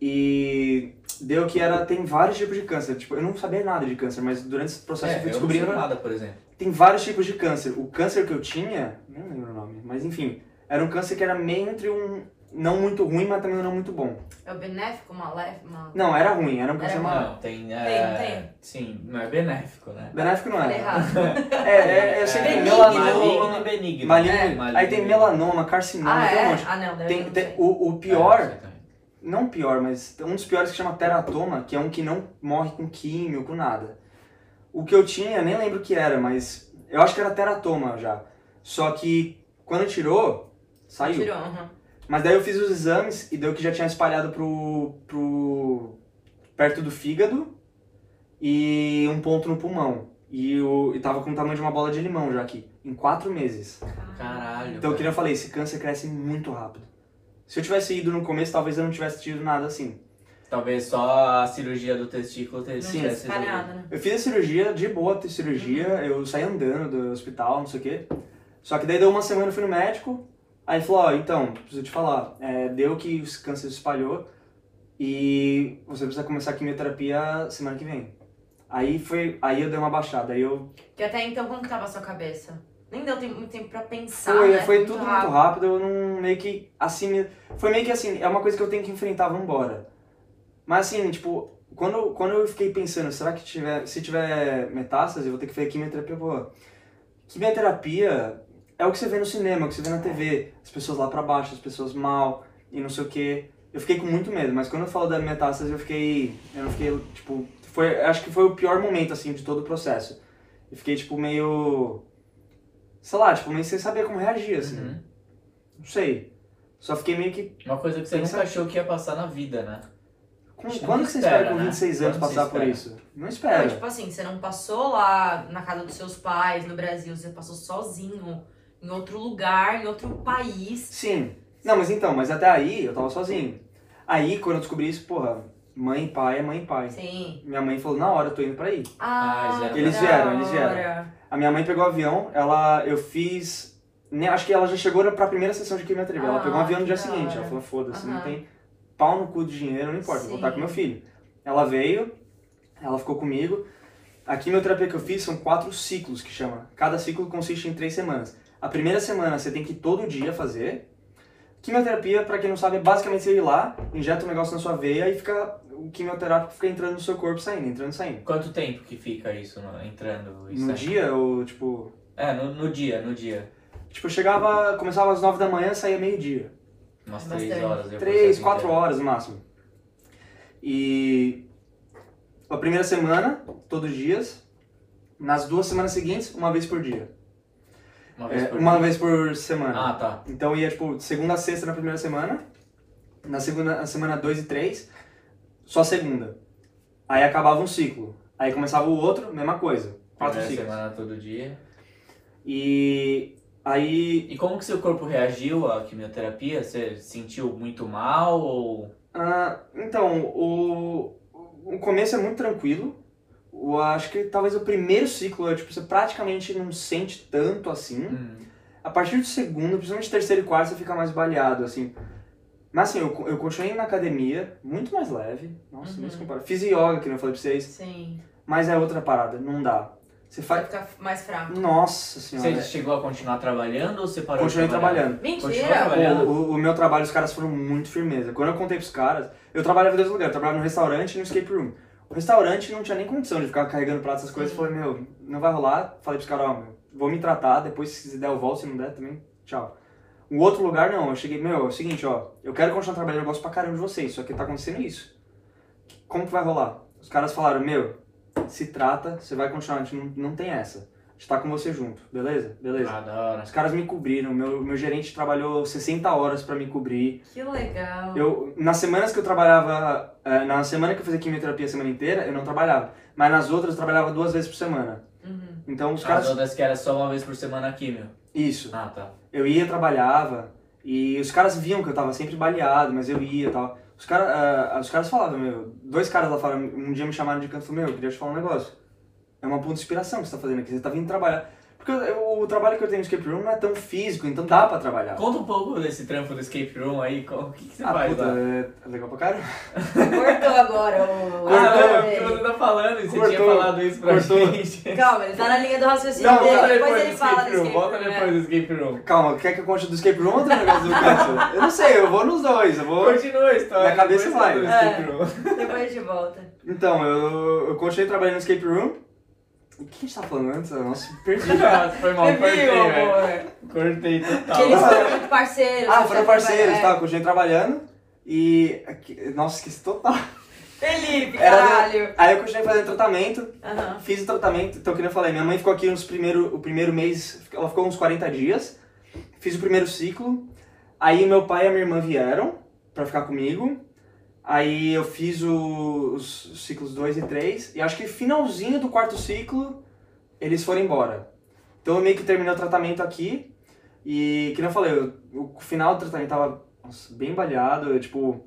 Speaker 3: e deu que era tem vários tipos de câncer. Tipo, eu não sabia nada de câncer, mas durante esse processo eu
Speaker 2: É,
Speaker 3: fui
Speaker 2: eu não
Speaker 3: descobrindo
Speaker 2: sei nada, por exemplo.
Speaker 3: tem vários tipos de câncer. O câncer que eu tinha, não lembro o nome, mas enfim, era um câncer que era meio entre um não muito ruim, mas também não muito bom.
Speaker 1: É o benéfico, maléfico, mal...
Speaker 3: Não, era ruim, era um câncer
Speaker 1: Era
Speaker 3: mal.
Speaker 2: Não, tem. É...
Speaker 1: tem.
Speaker 2: Sim, não é benéfico, né?
Speaker 3: Benéfico não
Speaker 1: Falei
Speaker 3: era.
Speaker 1: errado.
Speaker 3: É, é, eu sei que tem
Speaker 1: Benigno.
Speaker 2: Maligno
Speaker 3: melanoma.
Speaker 2: e benigno.
Speaker 3: Maligno.
Speaker 2: É,
Speaker 3: Aí
Speaker 2: maligno
Speaker 3: tem
Speaker 2: e
Speaker 3: melanoma, carcinoma,
Speaker 1: Ah,
Speaker 3: tem um
Speaker 1: é?
Speaker 3: monte.
Speaker 1: Ah, não, deve
Speaker 3: Tem, tem- o, o pior,
Speaker 2: É,
Speaker 3: não pior, mas um dos piores que chama teratoma, que é um que não morre com químio, com nada. O que eu tinha, nem lembro o que era, mas eu acho que era teratoma já. Só que quando tirou, saiu.
Speaker 1: Tirou, uhum.
Speaker 3: Mas daí eu fiz os exames e deu que já tinha espalhado pro, pro perto do fígado e um ponto no pulmão. E, o, e tava com o tamanho de uma bola de limão já aqui, em quatro meses.
Speaker 2: Caralho.
Speaker 3: Então eu
Speaker 2: cara.
Speaker 3: queria falar, esse câncer cresce muito rápido. Se eu tivesse ido no começo, talvez eu não tivesse tido nada assim.
Speaker 2: Talvez só a cirurgia do testículo tivesse
Speaker 1: espalhado,
Speaker 2: resolvido.
Speaker 1: né?
Speaker 3: Eu fiz a cirurgia, de boa ter cirurgia, eu saí andando do hospital, não sei o quê. Só que daí deu uma semana eu fui no médico, aí ele falou, ó, então, preciso te falar, é, deu que o câncer se espalhou e você precisa começar a quimioterapia semana que vem. Aí foi, aí eu dei uma baixada, aí eu
Speaker 1: Que até então, como que tava a sua cabeça? Nem deu tempo- muito tempo pra pensar,
Speaker 3: Foi,
Speaker 1: né?
Speaker 3: foi
Speaker 1: Muito
Speaker 3: tudo
Speaker 1: rápido.
Speaker 3: muito rápido, eu não meio que assim, foi meio que assim, é uma coisa que eu tenho que enfrentar, vambora. Mas assim, tipo, quando, quando eu fiquei pensando, será que tiver, se tiver metástase, eu vou ter que fazer quimioterapia, pô. Quimioterapia é o que você vê no cinema, é o que você vê na TV, as pessoas lá pra baixo, as pessoas mal e não sei o quê. Eu fiquei com muito medo, mas quando eu falo da metástase, eu fiquei, eu não fiquei, tipo, foi, acho que foi o pior momento assim de todo o processo. Eu fiquei tipo meio sei lá, tipo, meio sem saber como reagir, assim.
Speaker 2: Uhum.
Speaker 3: Não sei. Só fiquei meio que.
Speaker 2: Uma coisa que você nunca achou que ia passar na vida, né?
Speaker 3: Com- Quando
Speaker 2: não
Speaker 3: que você
Speaker 2: espera,
Speaker 3: espera com
Speaker 2: né?
Speaker 3: 26 anos
Speaker 2: Quando
Speaker 3: passar por isso? Não
Speaker 1: Não,
Speaker 3: espera.
Speaker 1: tipo assim, você não passou lá na casa dos seus pais, no Brasil, você passou sozinho, em outro lugar, em outro país.
Speaker 3: Sim. Não, mas então, mas até aí eu tava sozinho. Aí, quando eu descobri isso, porra, mãe e pai é mãe e pai.
Speaker 1: Sim.
Speaker 3: Minha mãe falou, na hora, eu tô indo pra aí.
Speaker 1: Ah,
Speaker 2: eles vieram.
Speaker 3: Eles vieram, eles vieram. A minha mãe pegou o avião, ela, eu fiz. né, Acho que ela já chegou pra primeira sessão de quimioterapia. ela
Speaker 1: Ah,
Speaker 3: pegou um avião no dia seguinte. Ela falou, foda-se, não tem pau no cu de dinheiro, não importa, vou voltar
Speaker 1: Sim.
Speaker 3: com meu filho. Ela veio, ela ficou comigo. a quimioterapia que eu fiz são quatro ciclos que chama. Cada ciclo consiste em três semanas. A primeira semana você tem que todo dia fazer. Quimioterapia, pra quem não sabe, é basicamente você ir lá, injeta um negócio na sua veia e fica. O quimioterápico fica entrando no seu corpo saindo, entrando e saindo.
Speaker 2: Quanto tempo que fica isso no- entrando? e
Speaker 3: No
Speaker 2: saindo?
Speaker 3: dia, ou tipo.
Speaker 2: É, no, no dia, no dia.
Speaker 3: Tipo, eu chegava, começava às nove da manhã, saía meio-dia.
Speaker 2: Umas
Speaker 1: Bastante.
Speaker 2: três horas. eu
Speaker 3: Três,
Speaker 2: processo
Speaker 3: quatro horas no máximo. E a primeira semana, todos os dias. Nas duas semanas seguintes, uma vez por dia.
Speaker 2: Uma vez
Speaker 3: É,
Speaker 2: por
Speaker 3: uma vez por semana.
Speaker 2: Ah, tá.
Speaker 3: Então ia, tipo, segunda a sexta na primeira semana. Na segunda, na semana 2 e 3, só segunda. Aí acabava um ciclo. Aí começava o outro, mesma coisa. Quatro
Speaker 2: Primeira
Speaker 3: ciclos.
Speaker 2: semana todo dia.
Speaker 3: E aí.
Speaker 2: E como que seu corpo reagiu à quimioterapia? Você sentiu muito mal ou...
Speaker 3: ah, então, o, o começo é muito tranquilo. Eu acho que talvez o primeiro ciclo, é, tipo, você praticamente não sente tanto assim.
Speaker 2: Hum.
Speaker 3: A partir do segundo, principalmente terceiro e quarto, você fica mais baleado, assim. Mas assim, eu, eu continuei na academia, muito mais leve. Nossa,
Speaker 1: Uhum.
Speaker 3: nem se compara. Fiz yoga, que eu falei pra vocês.
Speaker 1: Sim.
Speaker 3: Mas é outra parada, não dá. Você
Speaker 1: Vai
Speaker 3: faz.
Speaker 1: ficar mais fraco.
Speaker 3: Nossa senhora.
Speaker 2: Você chegou a continuar trabalhando ou você parou
Speaker 3: Continuei trabalhando.
Speaker 1: Mentira!
Speaker 2: trabalhando?
Speaker 3: O, o- o meu trabalho, os caras foram muito firmeza. Quando eu contei pros caras, eu trabalhava em dois lugares. Eu trabalhava no restaurante e no escape room. O restaurante não tinha nem condição de ficar carregando pratos, essas coisas. Falei, meu, não vai rolar. Falei pros caras, ó, meu, vou me tratar. Depois, se der, eu volto. Se não der, também, tchau. O outro lugar, não. Eu cheguei, meu, é o seguinte, ó. Eu quero continuar trabalhando, eu gosto pra caramba de vocês. Só que tá acontecendo isso. Como que vai rolar? Os caras falaram, meu, se trata, você vai continuar. A gente não, não tem essa. Gente tá com você junto, beleza? Beleza.
Speaker 2: Ah, da hora.
Speaker 3: Os caras me cobriram, meu, meu gerente trabalhou 60 horas pra me cobrir.
Speaker 1: Que legal.
Speaker 3: Eu, nas semanas que eu trabalhava, eh, na semana que eu fazia quimioterapia a semana inteira, eu não trabalhava. Mas nas outras eu trabalhava duas vezes por semana.
Speaker 1: Uhum.
Speaker 3: Então os
Speaker 2: As
Speaker 3: caras.
Speaker 2: outras que era só uma vez por semana a químio.
Speaker 3: Isso.
Speaker 2: Ah, tá.
Speaker 3: Eu ia, trabalhava, e os caras viam que eu tava sempre baleado, mas eu ia e tal. Os, cara, ah, os caras falavam, meu, dois caras lá fora, um dia me chamaram de canto e falaram, meu, eu queria te falar um negócio. É uma puta inspiração que você tá fazendo aqui, você tá vindo trabalhar. Porque eu- o trabalho que eu tenho no escape room não é tão físico, então dá pra trabalhar.
Speaker 2: Conta um pouco desse trampo do escape room aí. O que, que você
Speaker 3: Ah,
Speaker 2: faz
Speaker 3: puta,
Speaker 2: lá?
Speaker 3: é é legal pra caramba.
Speaker 1: Cortou agora o.
Speaker 2: Ah,
Speaker 3: Cortou.
Speaker 2: não, é porque você tá falando e você
Speaker 3: Cortou.
Speaker 2: tinha falado isso pra
Speaker 3: Cortou.
Speaker 2: gente.
Speaker 1: Calma, ele tá na linha do raciocínio
Speaker 3: Não,
Speaker 1: dele.
Speaker 3: volta
Speaker 1: Depois,
Speaker 2: do
Speaker 1: ele fala do
Speaker 2: escape room. Volta depois
Speaker 1: é.
Speaker 2: do escape room.
Speaker 3: Calma, quer que eu conte do escape room ou do negócio do canto? Eu não sei, eu vou nos dois, eu vou...
Speaker 2: Continua a história.
Speaker 3: Minha cabeça
Speaker 2: depois
Speaker 3: vai.
Speaker 2: room.
Speaker 1: Depois a gente volta.
Speaker 3: Então, eu, eu continuei trabalhando no escape room. O que a gente tava falando antes? Nossa, perdi.
Speaker 2: Foi mal, cortei, velho.
Speaker 1: amor?
Speaker 2: Cortei
Speaker 1: Que
Speaker 2: total.
Speaker 1: eles foram muito parceiros.
Speaker 3: Ah, foram
Speaker 1: tá
Speaker 3: parceiros, tá? Continuei trabalhando. E... Nossa, esqueci total.
Speaker 1: Felipe,
Speaker 3: Era-
Speaker 1: caralho.
Speaker 3: Aí eu continuei fazendo tratamento.
Speaker 1: Aham.
Speaker 3: Fiz o tratamento, então, que nem eu falei, minha mãe ficou aqui uns primeiro, o primeiro mês, ela ficou uns 40 dias. Fiz o primeiro ciclo. Aí meu pai e a minha irmã vieram pra ficar comigo. Aí eu fiz o- os ciclos 2 e 3. E acho que finalzinho do quarto ciclo, eles foram embora. Então eu meio que terminei o tratamento aqui. E, que eu falei, o final do tratamento tava nossa, bem baleado. Eu, tipo,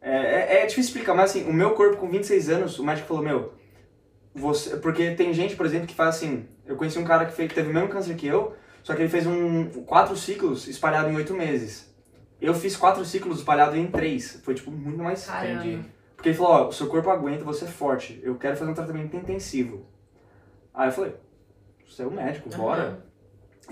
Speaker 3: é, é, é difícil explicar, mas assim, o meu corpo com 26 anos, o médico falou, meu, você, porque tem gente, por exemplo, que faz assim. Eu conheci um cara que fez, teve o mesmo câncer que eu, só que ele fez um quatro ciclos espalhado em oito meses. Eu fiz quatro ciclos espalhado em três. Foi tipo muito mais.
Speaker 1: Caramba.
Speaker 2: Entendi.
Speaker 3: Porque ele falou, ó, o seu corpo aguenta, você é forte. Eu quero fazer um tratamento intensivo. Aí eu falei, você é o médico, bora.
Speaker 1: Aham.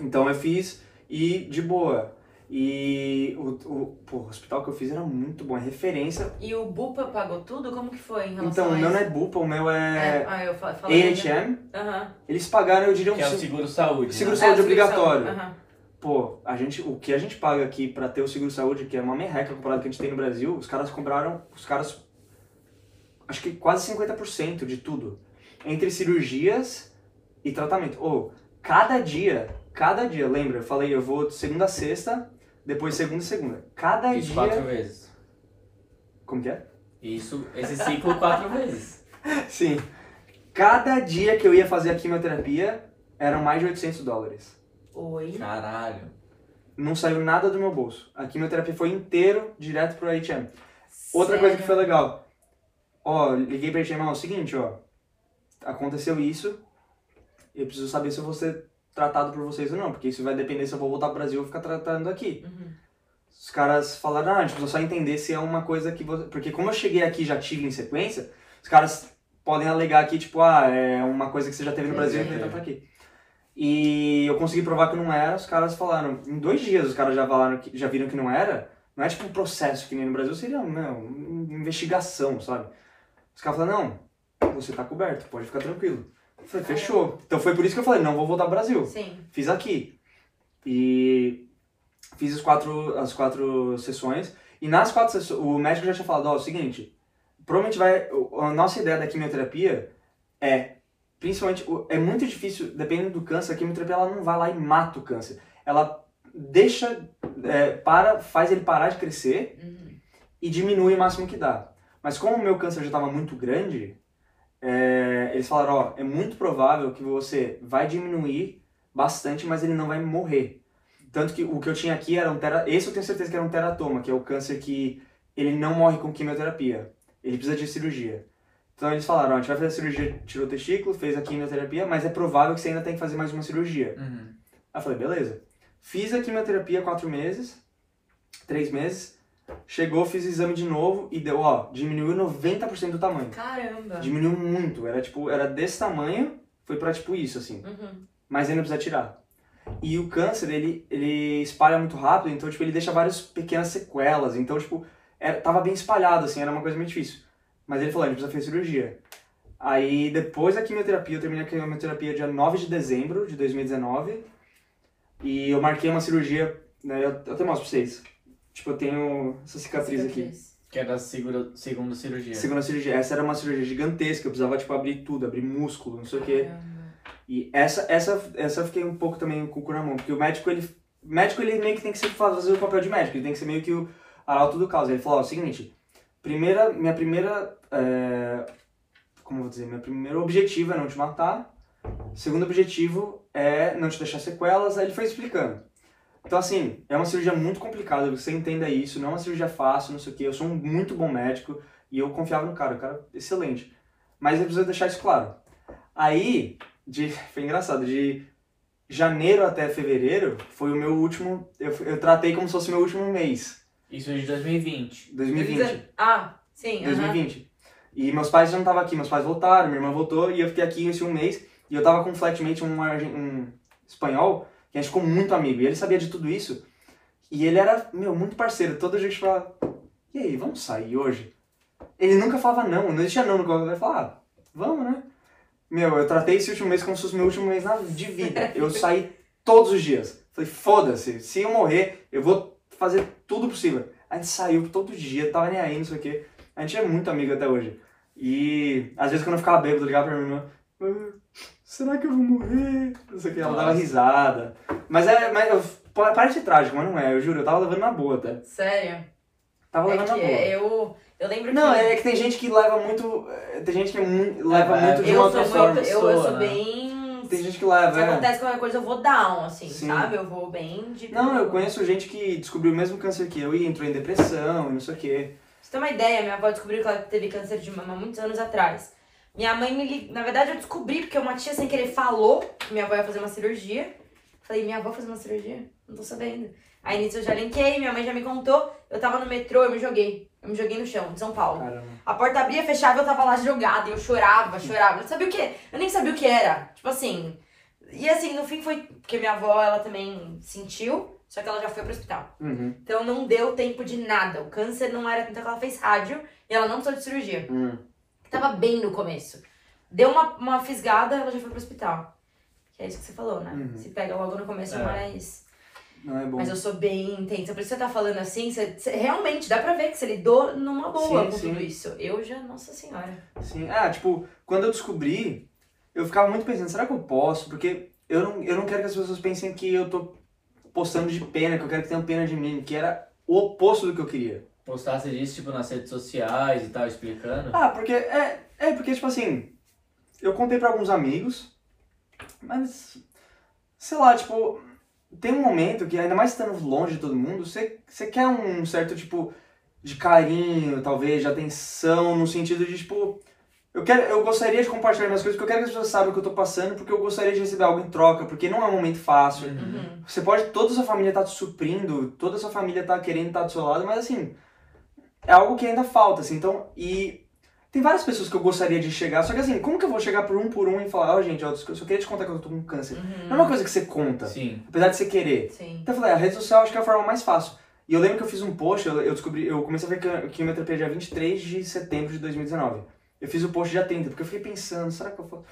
Speaker 3: Então eu fiz e de boa. E o, o, pô, o hospital que eu fiz era muito bom, é referência.
Speaker 1: E o Bupa pagou tudo? Como que foi em relação
Speaker 3: Então,
Speaker 1: a
Speaker 3: o meu não é Bupa, o meu
Speaker 1: É,
Speaker 3: é
Speaker 1: ah, eu fa- falei.
Speaker 3: AHM.
Speaker 1: Aham.
Speaker 3: Eles pagaram, eu diria, um
Speaker 2: Que é o
Speaker 3: cin-
Speaker 2: seguro saúde.
Speaker 3: Seguro
Speaker 2: né?
Speaker 3: saúde
Speaker 1: É, o seguro
Speaker 3: obrigatório.
Speaker 1: saúde, aham.
Speaker 3: Pô, a gente, o que a gente paga aqui pra ter o seguro saúde, que é uma merreca comparado ao que a gente tem no Brasil, os caras cobraram, os caras, acho que quase 50% de tudo. Entre cirurgias e tratamento. Ô, cada dia, cada dia, lembra? Eu falei, eu vou segunda a sexta, depois segunda e segunda. Cada
Speaker 2: Isso
Speaker 3: dia...
Speaker 2: quatro vezes.
Speaker 3: Como que é?
Speaker 2: Isso, esse ciclo quatro vezes.
Speaker 3: Sim. Cada dia que eu ia fazer a quimioterapia, eram mais de 800 dólares.
Speaker 1: Oi.
Speaker 2: Caralho.
Speaker 3: Não saiu nada do meu bolso. A quimioterapia foi inteiro direto pro HM. Outra coisa que foi legal. Ó, liguei pra HM, ó, é o seguinte, ó. Aconteceu isso. Eu preciso saber se eu vou ser tratado por vocês ou não. Porque isso vai depender se eu vou voltar pro Brasil ou ficar tratando aqui.
Speaker 1: Uhum.
Speaker 3: Os caras falaram, ah, a gente precisa só entender se é uma coisa que você... Porque como eu cheguei aqui e já tive em sequência, os caras podem alegar que, tipo, ah, é uma coisa que você já teve no Brasil
Speaker 1: é.
Speaker 3: e tenta pra aqui. E eu consegui provar que não era, os caras falaram, em dois dias os caras já falaram que, já viram que não era, não é tipo um processo que nem no Brasil, seria, meu, uma investigação, sabe? Os caras falaram, não, você tá coberto, pode ficar tranquilo. Eu falei, fechou. Então foi por isso que eu falei, não vou voltar pro Brasil.
Speaker 1: Sim.
Speaker 3: Fiz aqui. E fiz as quatro, as quatro sessões. E nas quatro sessões, o médico já tinha falado, ó, é o seguinte, provavelmente vai, a nossa ideia da quimioterapia é, principalmente, é muito difícil, dependendo do câncer, a quimioterapia ela não vai lá e mata o câncer. Ela deixa, é, para, faz ele parar de crescer
Speaker 1: Uhum.
Speaker 3: e diminui o máximo que dá. Mas como o meu câncer já estava muito grande, é, eles falaram, ó, é muito provável que você vai diminuir bastante, mas ele não vai morrer. Tanto que o que eu tinha aqui era um tera... Esse eu tenho certeza que era um teratoma, que é o câncer que ele não morre com quimioterapia. Ele precisa de cirurgia. Então eles falaram, ó, a gente vai fazer a cirurgia, tirou o testículo, fez a quimioterapia, mas é provável que você ainda tem que fazer mais uma cirurgia.
Speaker 2: Uhum.
Speaker 3: Aí eu falei, beleza. Fiz a quimioterapia quatro meses, três meses. Chegou, fiz o exame de novo e deu, ó, diminuiu 90% do tamanho.
Speaker 1: Caramba.
Speaker 3: Diminuiu muito. Era tipo, era desse tamanho, foi pra tipo isso, assim.
Speaker 1: Uhum.
Speaker 3: Mas ainda precisa tirar. E o câncer, ele, ele espalha muito rápido, então, tipo, ele deixa várias pequenas sequelas. Então, tipo, era, tava bem espalhado, assim, era uma coisa meio difícil. Mas ele falou, a gente precisa fazer cirurgia. Aí, depois da quimioterapia, eu terminei a quimioterapia dia 9 de dezembro de 2019. E eu marquei uma cirurgia, né, eu, eu até mostro pra vocês. Tipo, eu tenho essa cicatriz aqui.
Speaker 1: Cicatriz.
Speaker 2: Que era a segura, segunda cirurgia.
Speaker 3: Segunda cirurgia. Essa era uma cirurgia gigantesca, eu precisava, tipo, abrir tudo, abrir músculo, não sei o quê. E essa, essa, essa eu fiquei um pouco também com o cu na mão, porque o médico, ele, médico, ele meio que tem que ser, fazer o papel de médico, ele tem que ser meio que o arauto do caos. Ele falou, ó, é o seguinte, primeira, minha primeira, é, como eu vou dizer, meu primeiro objetivo é não te matar, segundo objetivo é não te deixar sequelas, aí ele foi explicando. Então, assim, é uma cirurgia muito complicada, você entenda isso, não é uma cirurgia fácil, não sei o quê, eu sou um muito bom médico e eu confiava no cara, o cara excelente. Mas ele precisa deixar isso claro. Aí, de, foi engraçado, de janeiro até fevereiro foi o meu último, eu, eu tratei como se fosse meu último mês,
Speaker 2: Isso é de 2020.
Speaker 3: 2020.
Speaker 1: Ah, sim. aham.
Speaker 3: 2020. E meus pais já não estavam aqui, meus pais voltaram, minha irmã voltou e eu fiquei aqui esse um mês. E eu tava com um flatmate, um, um espanhol, que a gente ficou muito amigo. E ele sabia de tudo isso. E ele era, meu, muito parceiro. Todo dia a gente falava, e aí, vamos sair hoje? Ele nunca falava não, não existia não no qual ele falava, ah, vamos, né? Meu, eu tratei esse último mês como se fosse meu último mês na, de vida. Eu saí todos os dias. Falei, foda-se, se eu morrer, eu vou fazer tudo possível. A gente saiu todo dia, tava nem aí, não sei o quê. A gente é muito amigo até hoje. E às vezes quando eu ficava bêbado, eu ligava pra minha irmã, "Ah, será que eu vou morrer? Não sei o que, ela dava risada. Mas é, mas eu- parece trágico, mas não é, eu juro, eu tava levando na boa até.
Speaker 1: Sério.
Speaker 3: Tava
Speaker 1: É
Speaker 3: levando
Speaker 1: que
Speaker 3: na boa.
Speaker 1: eu, eu lembro
Speaker 3: Não,
Speaker 1: que...
Speaker 3: é que tem gente que leva muito. é, Tem gente que é muito, leva
Speaker 2: É,
Speaker 3: muito de
Speaker 1: eu
Speaker 3: uma
Speaker 1: sou
Speaker 3: outra
Speaker 1: muito,
Speaker 3: forma.
Speaker 1: eu, eu
Speaker 2: pessoa,
Speaker 1: sou
Speaker 2: né?
Speaker 1: bem...
Speaker 3: Tem gente que
Speaker 1: Se
Speaker 3: leva, é.
Speaker 1: acontece qualquer coisa, eu vou down, assim,
Speaker 3: Sim.
Speaker 1: sabe? Eu vou bem de...
Speaker 3: Não, eu conheço gente que descobriu o mesmo câncer que eu e entrou em depressão e não sei o quê.
Speaker 1: Você ter uma ideia, minha avó descobriu que ela teve câncer de mama muitos anos atrás. Minha mãe me ligou. Na verdade, eu descobri porque uma tia sem querer falou que minha avó ia fazer uma cirurgia. Falei, minha avó fazer uma cirurgia? Não tô sabendo. Aí nisso eu já linkei, minha mãe já me contou. Eu tava no metrô, eu me joguei. Eu me joguei no chão, de São Paulo.
Speaker 3: Caramba.
Speaker 1: A porta abria, fechava, eu tava lá jogada. E eu chorava, chorava. Eu não sabia o que. Eu nem sabia o que era. Tipo assim. E assim, no fim foi. Porque minha avó, ela também sentiu. Só que ela já foi pro hospital.
Speaker 3: Uhum.
Speaker 1: Então não deu tempo de nada. O câncer não era. Então ela fez rádio e ela não precisou de cirurgia.
Speaker 3: Hum.
Speaker 1: Tava bem no começo. Deu uma, uma fisgada, ela já foi pro hospital. Que é isso que você falou, né?
Speaker 3: Uhum.
Speaker 1: Se pega logo no começo,
Speaker 2: É.
Speaker 1: mas.
Speaker 3: Não é bom.
Speaker 1: Mas eu sou bem intensa. Por isso que você tá falando assim, você, você- realmente dá pra ver que você lidou numa boa
Speaker 3: Sim,
Speaker 1: com
Speaker 3: sim.
Speaker 1: tudo isso. Eu já, nossa senhora.
Speaker 3: Sim. Ah, tipo, quando eu descobri, eu ficava muito pensando, será que eu posso? Porque eu não, eu não quero que as pessoas pensem que eu tô postando de pena, que eu quero que tenham pena de mim, que era o oposto do que eu queria.
Speaker 2: Postasse disso, tipo, nas redes sociais e tal, explicando.
Speaker 3: Ah, porque é, é porque tipo assim, eu contei pra alguns amigos, mas sei lá, tipo, tem um momento que ainda mais estando longe de todo mundo, você, você quer um certo tipo de carinho, talvez, de atenção, no sentido de tipo, eu quero, eu gostaria de compartilhar minhas coisas, porque eu quero que as pessoas saibam o que eu tô passando, porque eu gostaria de receber algo em troca, porque não é um momento fácil.
Speaker 2: Uhum.
Speaker 1: Uhum.
Speaker 3: Você pode, toda a sua família tá te suprindo, toda a sua família tá querendo estar do seu lado, mas assim, é algo que ainda falta, assim, então, e Tem várias pessoas que eu gostaria de chegar, só que assim, como que eu vou chegar por um por um e falar, ó, gente, ó, eu só queria te contar que eu tô com câncer. Não é uma coisa que você conta,
Speaker 2: Sim.
Speaker 3: apesar de você querer.
Speaker 1: Sim.
Speaker 3: Então eu falei, a rede social acho que é a forma mais fácil. E eu lembro que eu fiz um post, eu, eu descobri, eu comecei a ver que- quimioterapia dia 23 de setembro de 2019. Eu fiz o post dia 30, porque eu fiquei pensando, será que eu faço?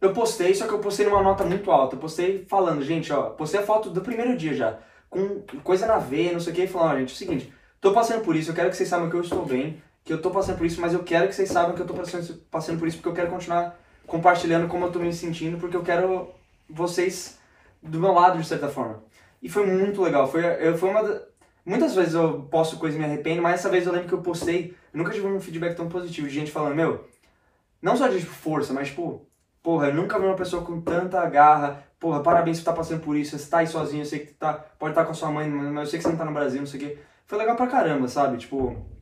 Speaker 3: Eu postei, só que eu postei numa nota muito alta. Eu postei falando, gente, ó, postei a foto do primeiro dia já, com coisa na veia, não sei o que, e falando, ó, gente, é o seguinte, tô passando por isso, eu quero que vocês saibam que eu estou bem, que eu tô passando por isso, mas eu quero que vocês saibam que eu tô passando, por isso, porque eu quero continuar compartilhando como eu tô me sentindo, porque eu quero vocês do meu lado, de certa forma. E foi muito legal. Foi, eu, foi uma Muitas vezes eu posto coisa e me arrependo, mas essa vez eu lembro que eu postei. Eu nunca tive um feedback tão positivo de gente falando, meu, não só de tipo, força, mas tipo, porra, eu nunca vi uma pessoa com tanta garra. Porra, parabéns por estar passando por isso. Você tá aí sozinho, eu sei que tá, pode estar com a sua mãe, mas eu sei que você não tá no Brasil, não sei o quê. Foi legal pra caramba, sabe? Tipo.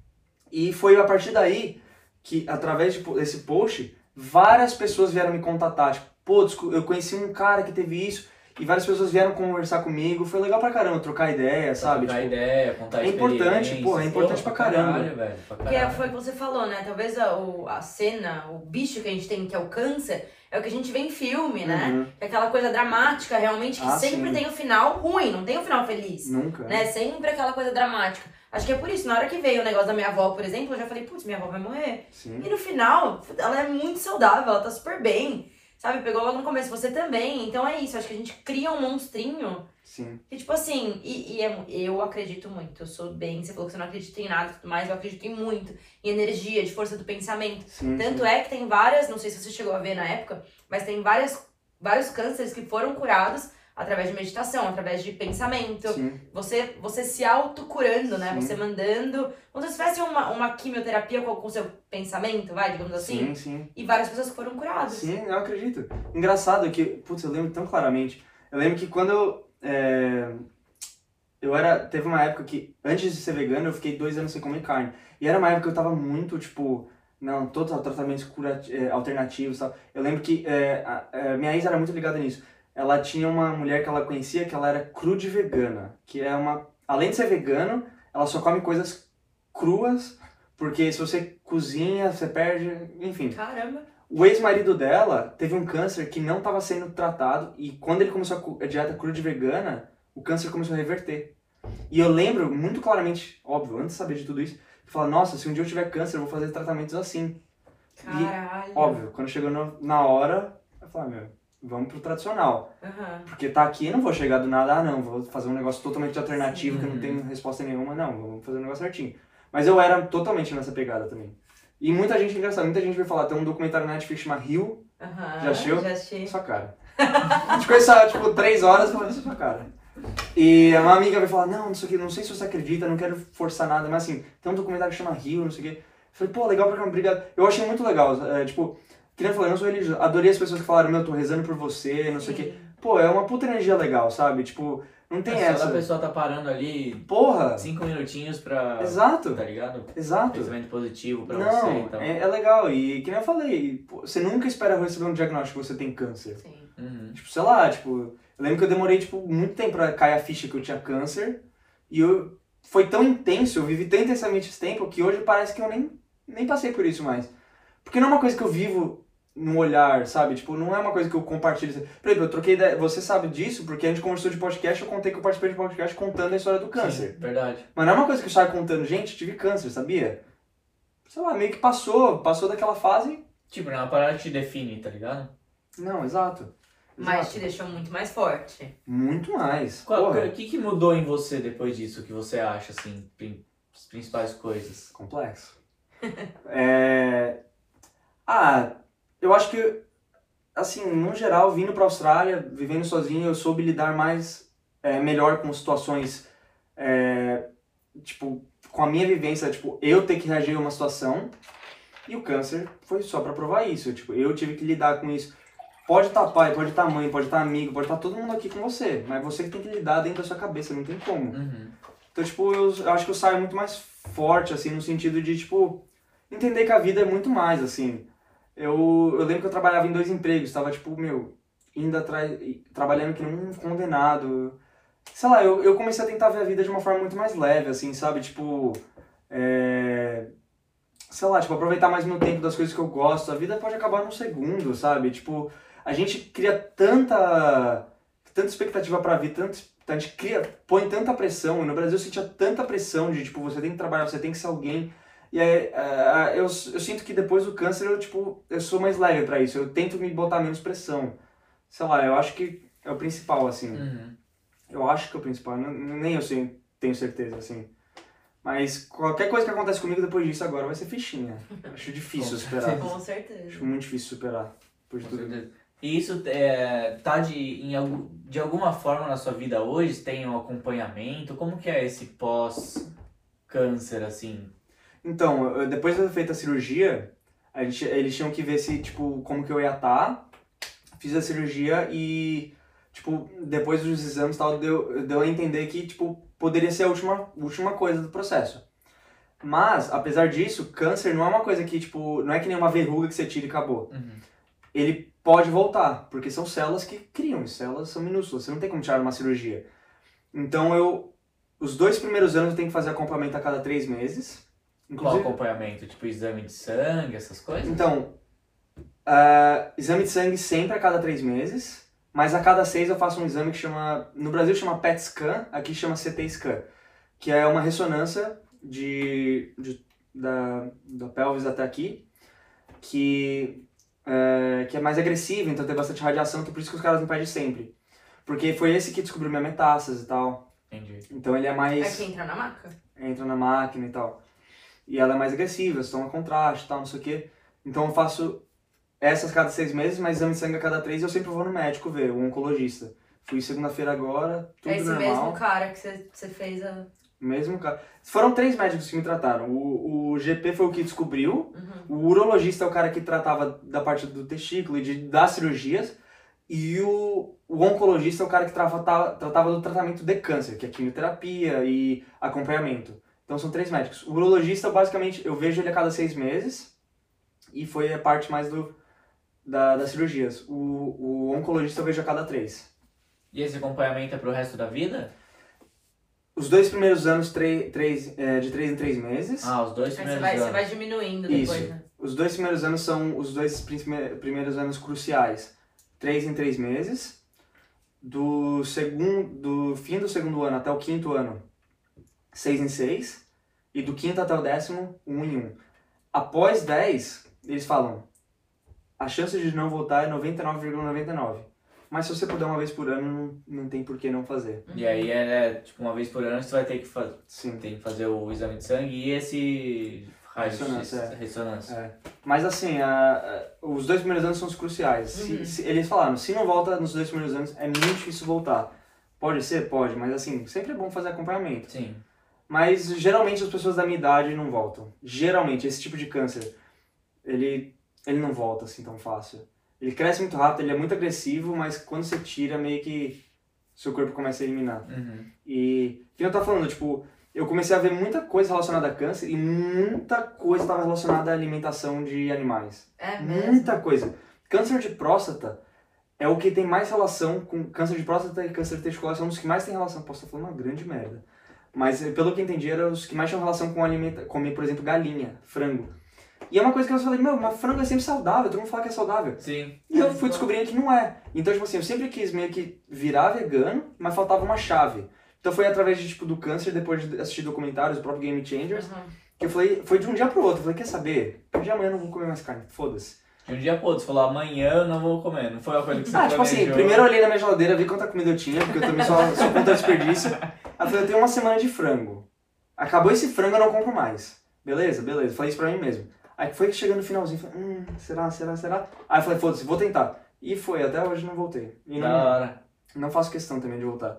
Speaker 3: E foi a partir daí que, através de, desse post, várias pessoas vieram me contatar. Tipo, pô, eu conheci um cara que teve isso. E várias pessoas vieram conversar comigo. Foi legal pra caramba, trocar ideia, sabe?
Speaker 2: Trocar
Speaker 3: Tipo,
Speaker 2: ideia, contar
Speaker 3: é importante, pô, é importante
Speaker 2: Porra,
Speaker 3: pra caramba.
Speaker 2: Caralho, velho, pra
Speaker 1: Porque é,
Speaker 2: caralho.
Speaker 1: foi o que você falou, né? Talvez a, o- a cena, o bicho que a gente tem, que é o câncer, é o que a gente vê em filme, né?
Speaker 3: Uhum.
Speaker 1: É aquela coisa dramática, realmente, que
Speaker 3: Ah,
Speaker 1: sempre
Speaker 3: sim.
Speaker 1: tem o final ruim, não tem o final feliz.
Speaker 3: Nunca.
Speaker 1: Né? Sempre aquela coisa dramática. Acho que é por isso, na hora que veio o negócio da minha avó, por exemplo, eu já falei, putz, minha avó vai morrer.
Speaker 3: Sim.
Speaker 1: E no final, ela é muito saudável, ela tá super bem. Sabe? Pegou logo no começo, você também. Então é isso, acho que a gente cria um monstrinho
Speaker 3: Sim.
Speaker 1: que, tipo assim, e, e é- eu acredito muito. Eu sou bem, você falou que você não acredita em nada e tudo mais, eu acredito em muito. Em energia, de força do pensamento.
Speaker 3: Sim.
Speaker 1: Tanto
Speaker 3: sim.
Speaker 1: é que tem várias, não sei se você chegou a ver na época, mas tem várias, vários cânceres que foram curados através de meditação, através de pensamento.
Speaker 3: Sim.
Speaker 1: Você, você se autocurando, né?
Speaker 3: Sim.
Speaker 1: Você mandando. Como se tivesse uma, uma quimioterapia com o seu pensamento, vai, digamos assim.
Speaker 3: Sim, sim.
Speaker 1: E várias pessoas foram curadas.
Speaker 3: Sim, eu acredito. Engraçado que, putz, eu lembro tão claramente. Eu lembro que quando eu. é, eu era. Teve uma época que, antes de ser vegano, eu fiquei dois anos sem comer carne. E era uma época que eu tava muito, tipo. Não, todos os tratamentos curati- é, alternativos e tal. Eu lembro que é, a- é, minha ex era muito ligada nisso. Ela tinha uma mulher que ela conhecia que ela era crude vegana. Que é uma. Além de ser vegano, ela só come coisas cruas. Porque se você cozinha, você perde. Enfim.
Speaker 1: Caramba.
Speaker 3: O ex-marido dela teve um câncer que não estava sendo tratado e quando ele começou a dieta crude vegana, o câncer começou a reverter. E eu lembro muito claramente, óbvio, antes de saber de tudo isso, falar, nossa, se um dia eu tiver câncer, eu vou fazer tratamentos assim.
Speaker 1: Caralho.
Speaker 3: Óbvio, quando chegou na hora, eu falei, meu, vamos pro tradicional.
Speaker 1: Aham.
Speaker 3: Porque tá aqui, não vou chegar do nada, ah não, vou fazer um negócio totalmente alternativo que eu não
Speaker 2: Sim.
Speaker 3: tenho resposta nenhuma, não, vamos fazer um negócio certinho. Mas eu era totalmente nessa pegada também. E muita gente, engraçado, muita gente veio falar, tem um documentário na Netflix chamado Rio,
Speaker 1: Aham.
Speaker 3: Já assistiu?
Speaker 1: Já assisti.
Speaker 3: sua cara. A gente conheceu tipo, três horas falando sua cara. E uma amiga veio falar, não, não sei o que, não sei se você acredita, não quero forçar nada, mas assim, tem um documentário que chama Rio, não sei o que. Eu falei, pô, legal pra caramba, obrigado. Eu achei muito legal, é, tipo, que nem eu falei, eu não sou religioso, adorei as pessoas que falaram, meu, tô rezando por você, não sei o.
Speaker 1: Sim.
Speaker 3: Pô, é uma puta energia legal, sabe? Tipo, não tem
Speaker 2: É, só
Speaker 3: essa.
Speaker 2: da pessoa tá parando ali
Speaker 3: Porra!
Speaker 2: cinco minutinhos pra.
Speaker 3: Exato,
Speaker 2: Tá ligado?
Speaker 3: exato.
Speaker 2: Pensamento positivo pra você então.
Speaker 3: Não,
Speaker 2: e tal.
Speaker 3: é, é legal. E que nem eu falei, pô, você nunca espera receber um diagnóstico que você tem câncer.
Speaker 1: Sim.
Speaker 2: Uhum.
Speaker 3: Tipo, sei lá, tipo, eu lembro que eu demorei, tipo, muito tempo pra cair a ficha que eu tinha câncer. E eu, foi tão intenso, eu vivi tão intensamente esse tempo, que hoje parece que eu nem, nem passei por isso mais. Porque não é uma coisa que eu vivo no olhar, sabe? Tipo, não é uma coisa que eu compartilho. Por exemplo, eu troquei ideia, você sabe disso, porque a gente conversou de podcast, eu contei que eu participei de podcast contando a história do câncer.
Speaker 2: Sim, verdade.
Speaker 3: Mas não é uma coisa que eu saio contando, gente, tive câncer, sabia? Sei lá, meio que passou, passou daquela fase.
Speaker 2: Tipo, não é uma parada que te define, tá ligado?
Speaker 3: Não, exato.
Speaker 1: Mas
Speaker 3: Exato.
Speaker 1: te deixou muito mais forte.
Speaker 3: Muito mais.
Speaker 2: Qual-. O que, que mudou em você depois disso que você acha, assim, as principais coisas?
Speaker 3: Complexo. é... Ah, eu acho que, assim, no geral, vindo pra Austrália, vivendo sozinho, eu soube lidar mais, é, melhor com situações, é, tipo, com a minha vivência, tipo, eu ter que reagir a uma situação, e o câncer foi só pra provar isso, tipo, eu tive que lidar com isso. Pode estar pai, pode estar mãe, pode estar amigo, pode estar todo mundo aqui com você, mas você que tem que lidar dentro da sua cabeça, não tem como.
Speaker 2: Uhum.
Speaker 3: Então, tipo, eu, eu acho que eu saio muito mais forte, assim, no sentido de, tipo, entender que a vida é muito mais, assim. Eu, eu lembro que eu trabalhava em dois empregos, tava, tipo, meu, indo atrás, trabalhando que nem um condenado. Sei lá, eu, eu comecei a tentar ver a vida de uma forma muito mais leve, assim, sabe? Tipo, é... sei lá, tipo, aproveitar mais meu tempo das coisas que eu gosto. A vida pode acabar num segundo, sabe? Tipo, a gente cria tanta, tanta expectativa pra vida, tanto, a gente cria, põe tanta pressão. E no Brasil eu sentia tanta pressão de, tipo, você tem que trabalhar, você tem que ser alguém. E aí, uh, eu, eu sinto que depois do câncer eu, tipo, eu sou mais leve pra isso. Eu tento me botar menos pressão. Sei lá, eu acho que é o principal, assim.
Speaker 2: Uhum.
Speaker 3: Eu acho que é o principal. Nem eu sei, tenho certeza, assim. Mas qualquer coisa que acontece comigo depois disso agora vai ser fichinha. Acho difícil superar.
Speaker 1: Com certeza.
Speaker 3: Acho muito difícil superar. Por
Speaker 2: Com
Speaker 3: tudo.
Speaker 2: certeza. E isso é, tá de, em, de alguma forma na sua vida hoje? Tem um acompanhamento? Como que é esse pós-câncer, assim?
Speaker 3: Então, depois de feito a cirurgia, a gente, eles tinham que ver se, tipo, como que eu ia estar. Fiz a cirurgia e, tipo, depois dos exames e tal, deu, deu a entender que, tipo, poderia ser a última, última coisa do processo. Mas, apesar disso, câncer não é uma coisa que, tipo, não é que nem uma verruga que você tira e acabou.
Speaker 2: Uhum.
Speaker 3: ele pode voltar, porque são células que criam, e células são minúsculas, você não tem como tirar uma cirurgia. Então eu, os dois primeiros anos eu tenho que fazer acompanhamento a cada três meses.
Speaker 2: Qual
Speaker 3: Inclusive,
Speaker 2: acompanhamento? Tipo, exame de sangue, essas coisas?
Speaker 3: então, ah, exame de sangue sempre a cada três meses, mas a cada seis eu faço um exame que chama, no Brasil chama PET scan, aqui chama CT scan, que é uma ressonância de, de- da, da pelvis até aqui, que é, que é mais agressiva, então tem bastante radiação, que por isso que os caras me pedem sempre. Porque foi esse que descobriu minha metástase e tal.
Speaker 2: Entendi.
Speaker 3: Então ele é
Speaker 1: É
Speaker 3: mais.
Speaker 1: que entra na maca?
Speaker 3: entra na máquina e tal. E ela é mais agressiva, você toma contraste e tal, não sei o quê. Então eu faço essas cada seis meses, mas exame de sangue a cada três e eu sempre vou no médico ver, o oncologista. Fui segunda-feira agora, tudo
Speaker 1: é esse
Speaker 3: normal.
Speaker 1: mesmo cara que você você fez a.
Speaker 3: Mesmo cara. Foram três médicos que me trataram. O, o GP foi o que descobriu,
Speaker 1: Uhum.
Speaker 3: o urologista é o cara que tratava da parte do testículo e de, das cirurgias. E o, o oncologista é o cara que tratava, tratava do tratamento de câncer, que é quimioterapia e acompanhamento. Então são três médicos. O urologista, basicamente, eu vejo ele a cada seis meses. E foi a parte mais do, da, das cirurgias. O, o oncologista eu vejo a cada três.
Speaker 2: E esse acompanhamento é pro resto da vida?
Speaker 3: Os dois primeiros anos, três, três, é, de três em três meses.
Speaker 2: Ah, os dois
Speaker 1: Aí você
Speaker 2: primeiros
Speaker 1: vai, você
Speaker 2: anos.
Speaker 1: vai diminuindo
Speaker 3: Isso.
Speaker 1: depois, né?
Speaker 3: Os dois primeiros anos são os dois prime- primeiros anos cruciais. Três em três meses. Do, segundo, do fim do segundo ano até o quinto ano, seis em seis. E do quinto até o décimo, um em um. Após 10, eles falam, a chance de não voltar é 99,99. Mas se você puder uma vez por ano, não, não tem por que não fazer.
Speaker 2: E aí é tipo uma vez por ano você vai ter que, fa
Speaker 3: Sim.
Speaker 2: tem que fazer o exame de sangue e esse
Speaker 3: Ressonância, é.
Speaker 2: ressonância.
Speaker 3: É. Mas assim, a- a- os dois primeiros anos são os cruciais. Se-
Speaker 1: Uhum.
Speaker 3: se- eles falaram, se não volta nos dois primeiros anos, é muito difícil voltar. Pode ser? Pode, mas assim, sempre é bom fazer acompanhamento.
Speaker 2: Sim.
Speaker 3: Mas geralmente as pessoas da minha idade não voltam. Geralmente, esse tipo de câncer, ele, ele não volta assim tão fácil. Ele cresce muito rápido, ele é muito agressivo, mas quando você tira, meio que seu corpo começa a eliminar.
Speaker 2: Uhum.
Speaker 3: E o que eu tava falando, tipo, eu comecei a ver muita coisa relacionada a câncer e muita coisa estava relacionada à alimentação de animais.
Speaker 1: É mesmo.
Speaker 3: Muita coisa. Câncer de próstata é o que tem mais relação com câncer de próstata e câncer testicular são os que mais tem relação. Posso estar falando uma grande merda. Mas eh, pelo que eu entendi, eram os que mais tinham relação com alimenta comer, por exemplo, galinha, frango. E é uma coisa que eu falei, meu, mas frango é sempre saudável, todo mundo fala que é saudável.
Speaker 2: Sim.
Speaker 3: E eu fui descobrindo que não é. Então, tipo assim, eu sempre quis meio que virar vegano, mas faltava uma chave. Então foi através de, tipo, do câncer, depois de assistir documentários, o próprio Game Changers,
Speaker 1: Uhum.
Speaker 3: que eu falei, foi de um dia pro outro. Eu falei, quer saber? De amanhã eu não vou comer mais carne, foda-se.
Speaker 2: De um dia pro outro, você falou amanhã eu não vou comer. Não foi uma coisa que você
Speaker 3: Ah, tipo assim, primeiro eu olhei na minha geladeira, vi quanta comida eu tinha, porque eu também só, só conto desperdício. Aí eu falei, eu tenho uma semana de frango. Acabou esse frango, eu não compro mais. Beleza, beleza. Falei isso pra mim mesmo. Aí foi que chegando no finalzinho, falei, hum, será, será, será? Aí eu falei, foda-se, vou tentar. E foi, até hoje não voltei. E
Speaker 2: Da
Speaker 3: não,
Speaker 2: hora.
Speaker 3: não faço questão também de voltar.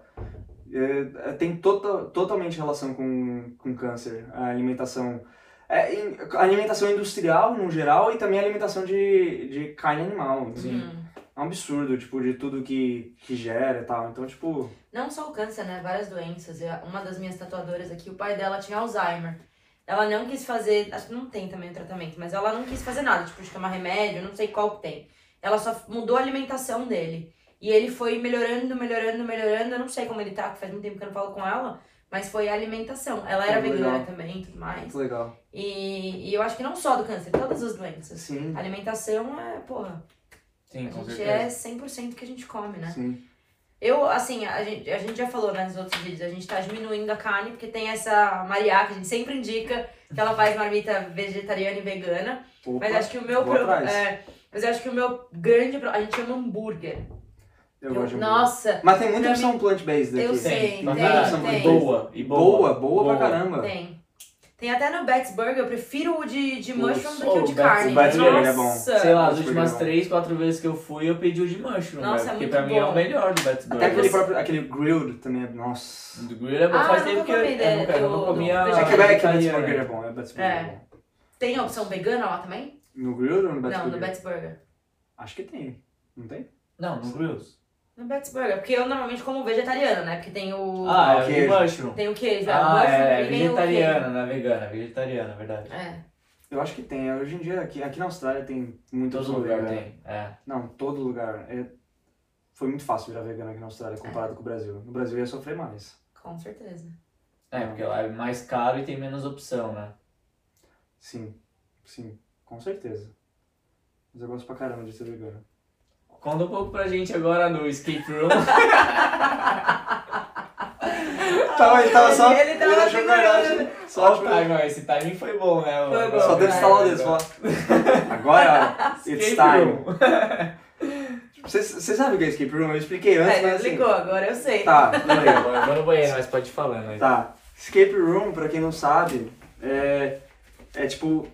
Speaker 3: É, é, tem tota, totalmente relação com, com câncer, a alimentação. É, em- alimentação industrial, no geral, e também alimentação de, de carne animal.
Speaker 2: Sim.
Speaker 1: Uhum.
Speaker 3: É um absurdo, tipo, de tudo que, que gera e tal. Então, tipo,
Speaker 1: Não só o câncer, né? Várias doenças. Uma das minhas tatuadoras aqui, o pai dela tinha Alzheimer. Ela não quis fazer, acho que não tem também o tratamento, mas ela não quis fazer nada, tipo, de tomar remédio, não sei qual que tem. Ela só mudou a alimentação dele. E ele foi melhorando, melhorando, melhorando. Eu não sei como ele tá, que faz muito tempo que eu não falo com ela. Mas foi a alimentação. Ela era
Speaker 3: legal.
Speaker 1: vegana também e tudo mais.
Speaker 3: Muito legal.
Speaker 1: E, e eu acho que não só do câncer, todas as doenças.
Speaker 3: Sim,
Speaker 1: A alimentação é, porra,
Speaker 2: Sim,
Speaker 1: a
Speaker 2: com
Speaker 1: gente
Speaker 2: certeza.
Speaker 1: é 100% que a gente come, né?
Speaker 3: sim.
Speaker 1: Eu, assim, a gente, a gente já falou né, nos outros vídeos, a gente tá diminuindo a carne, porque tem essa Maria que a gente sempre indica que ela faz marmita vegetariana e vegana.
Speaker 3: Opa,
Speaker 1: Mas acho que o meu. pro- é, mas eu acho que o meu grande. A gente chama hambúrguer.
Speaker 3: Eu
Speaker 1: Eu-
Speaker 3: gosto
Speaker 1: nossa,
Speaker 3: Mas tem muita opção plant-based
Speaker 1: eu
Speaker 3: aqui.
Speaker 1: sei,
Speaker 2: Tem,
Speaker 1: tem,
Speaker 2: tem,
Speaker 1: tem.
Speaker 2: Boa, e boa.
Speaker 3: Boa, boa, pra caramba.
Speaker 1: tem. Tem até no Bet's Burger, eu prefiro o de, de mushroom do que
Speaker 2: oh,
Speaker 1: o de
Speaker 2: Bet's-
Speaker 1: carne.
Speaker 3: o Bet's Burger é bom.
Speaker 1: Nossa!
Speaker 2: Sei lá, as últimas
Speaker 3: é bom.
Speaker 2: três, quatro vezes que eu fui, eu pedi o de mushroom,
Speaker 1: Nossa,
Speaker 2: velho,
Speaker 1: é
Speaker 2: porque pra mim é
Speaker 1: bom.
Speaker 2: o melhor do Bet's
Speaker 3: Até
Speaker 2: Burger.
Speaker 3: aquele
Speaker 1: você-
Speaker 3: próprio, aquele grilled também é, nossa.
Speaker 2: Do grill é bom,
Speaker 1: Ah,
Speaker 2: faz tempo que eu,
Speaker 1: comi
Speaker 2: eu
Speaker 1: dele,
Speaker 2: nunca, eu
Speaker 1: do
Speaker 2: comia
Speaker 3: É
Speaker 1: vegetariano.
Speaker 3: que o Bet's. Burger é bom, é Bet's Burger
Speaker 1: É.
Speaker 3: é bom.
Speaker 1: Tem a opção vegana lá também?
Speaker 3: No grilled ou no Bet's
Speaker 1: não,
Speaker 3: Burger?
Speaker 1: no Bet's Burger.
Speaker 3: Acho que tem. Não tem?
Speaker 2: Não, no grills.
Speaker 1: No Bet's Burger, porque eu normalmente como vegetariana, né? Porque tem o.
Speaker 2: Ah, é o
Speaker 3: queijo.
Speaker 2: mushroom.
Speaker 1: Tem o queijo, é o
Speaker 2: Ah,
Speaker 1: mushroom
Speaker 2: é, é
Speaker 1: e vem o
Speaker 2: vegetariana, não é vegana, é vegetariana, é verdade.
Speaker 1: queijo. É.
Speaker 3: Eu acho que tem. Hoje em dia, aqui, aqui na Austrália tem muita
Speaker 2: Todo lugar
Speaker 3: vegana.
Speaker 2: tem, é.
Speaker 3: Não, todo lugar. É... Foi muito fácil virar vegano aqui na Austrália comparado com o Brasil. No Brasil ia sofrer mais.
Speaker 1: Com certeza.
Speaker 2: É, porque lá é mais caro e tem menos opção, né?
Speaker 3: Sim, sim, com certeza. Mas eu gosto pra caramba de ser vegano.
Speaker 2: Conta um pouco pra gente agora no Escape Room.
Speaker 3: Tava, ele tava só.
Speaker 1: Ele tava segurando.
Speaker 3: Só,
Speaker 2: o time, ó, esse timing foi bom, né? mano?
Speaker 1: Foi bom.
Speaker 3: só teve que instalar o dedo. Só. Agora, it's
Speaker 2: Escape
Speaker 3: time.
Speaker 2: Room.
Speaker 3: Vocês vocês sabem o que é escape room? Eu expliquei antes,
Speaker 1: É,
Speaker 3: mas
Speaker 1: ele
Speaker 3: assim...
Speaker 1: ligou, agora eu sei.
Speaker 3: Tá, beleza.
Speaker 2: eu vou no banheiro, mas pode ir falando aí.
Speaker 3: Tá. Escape room, pra quem não sabe, é, é tipo...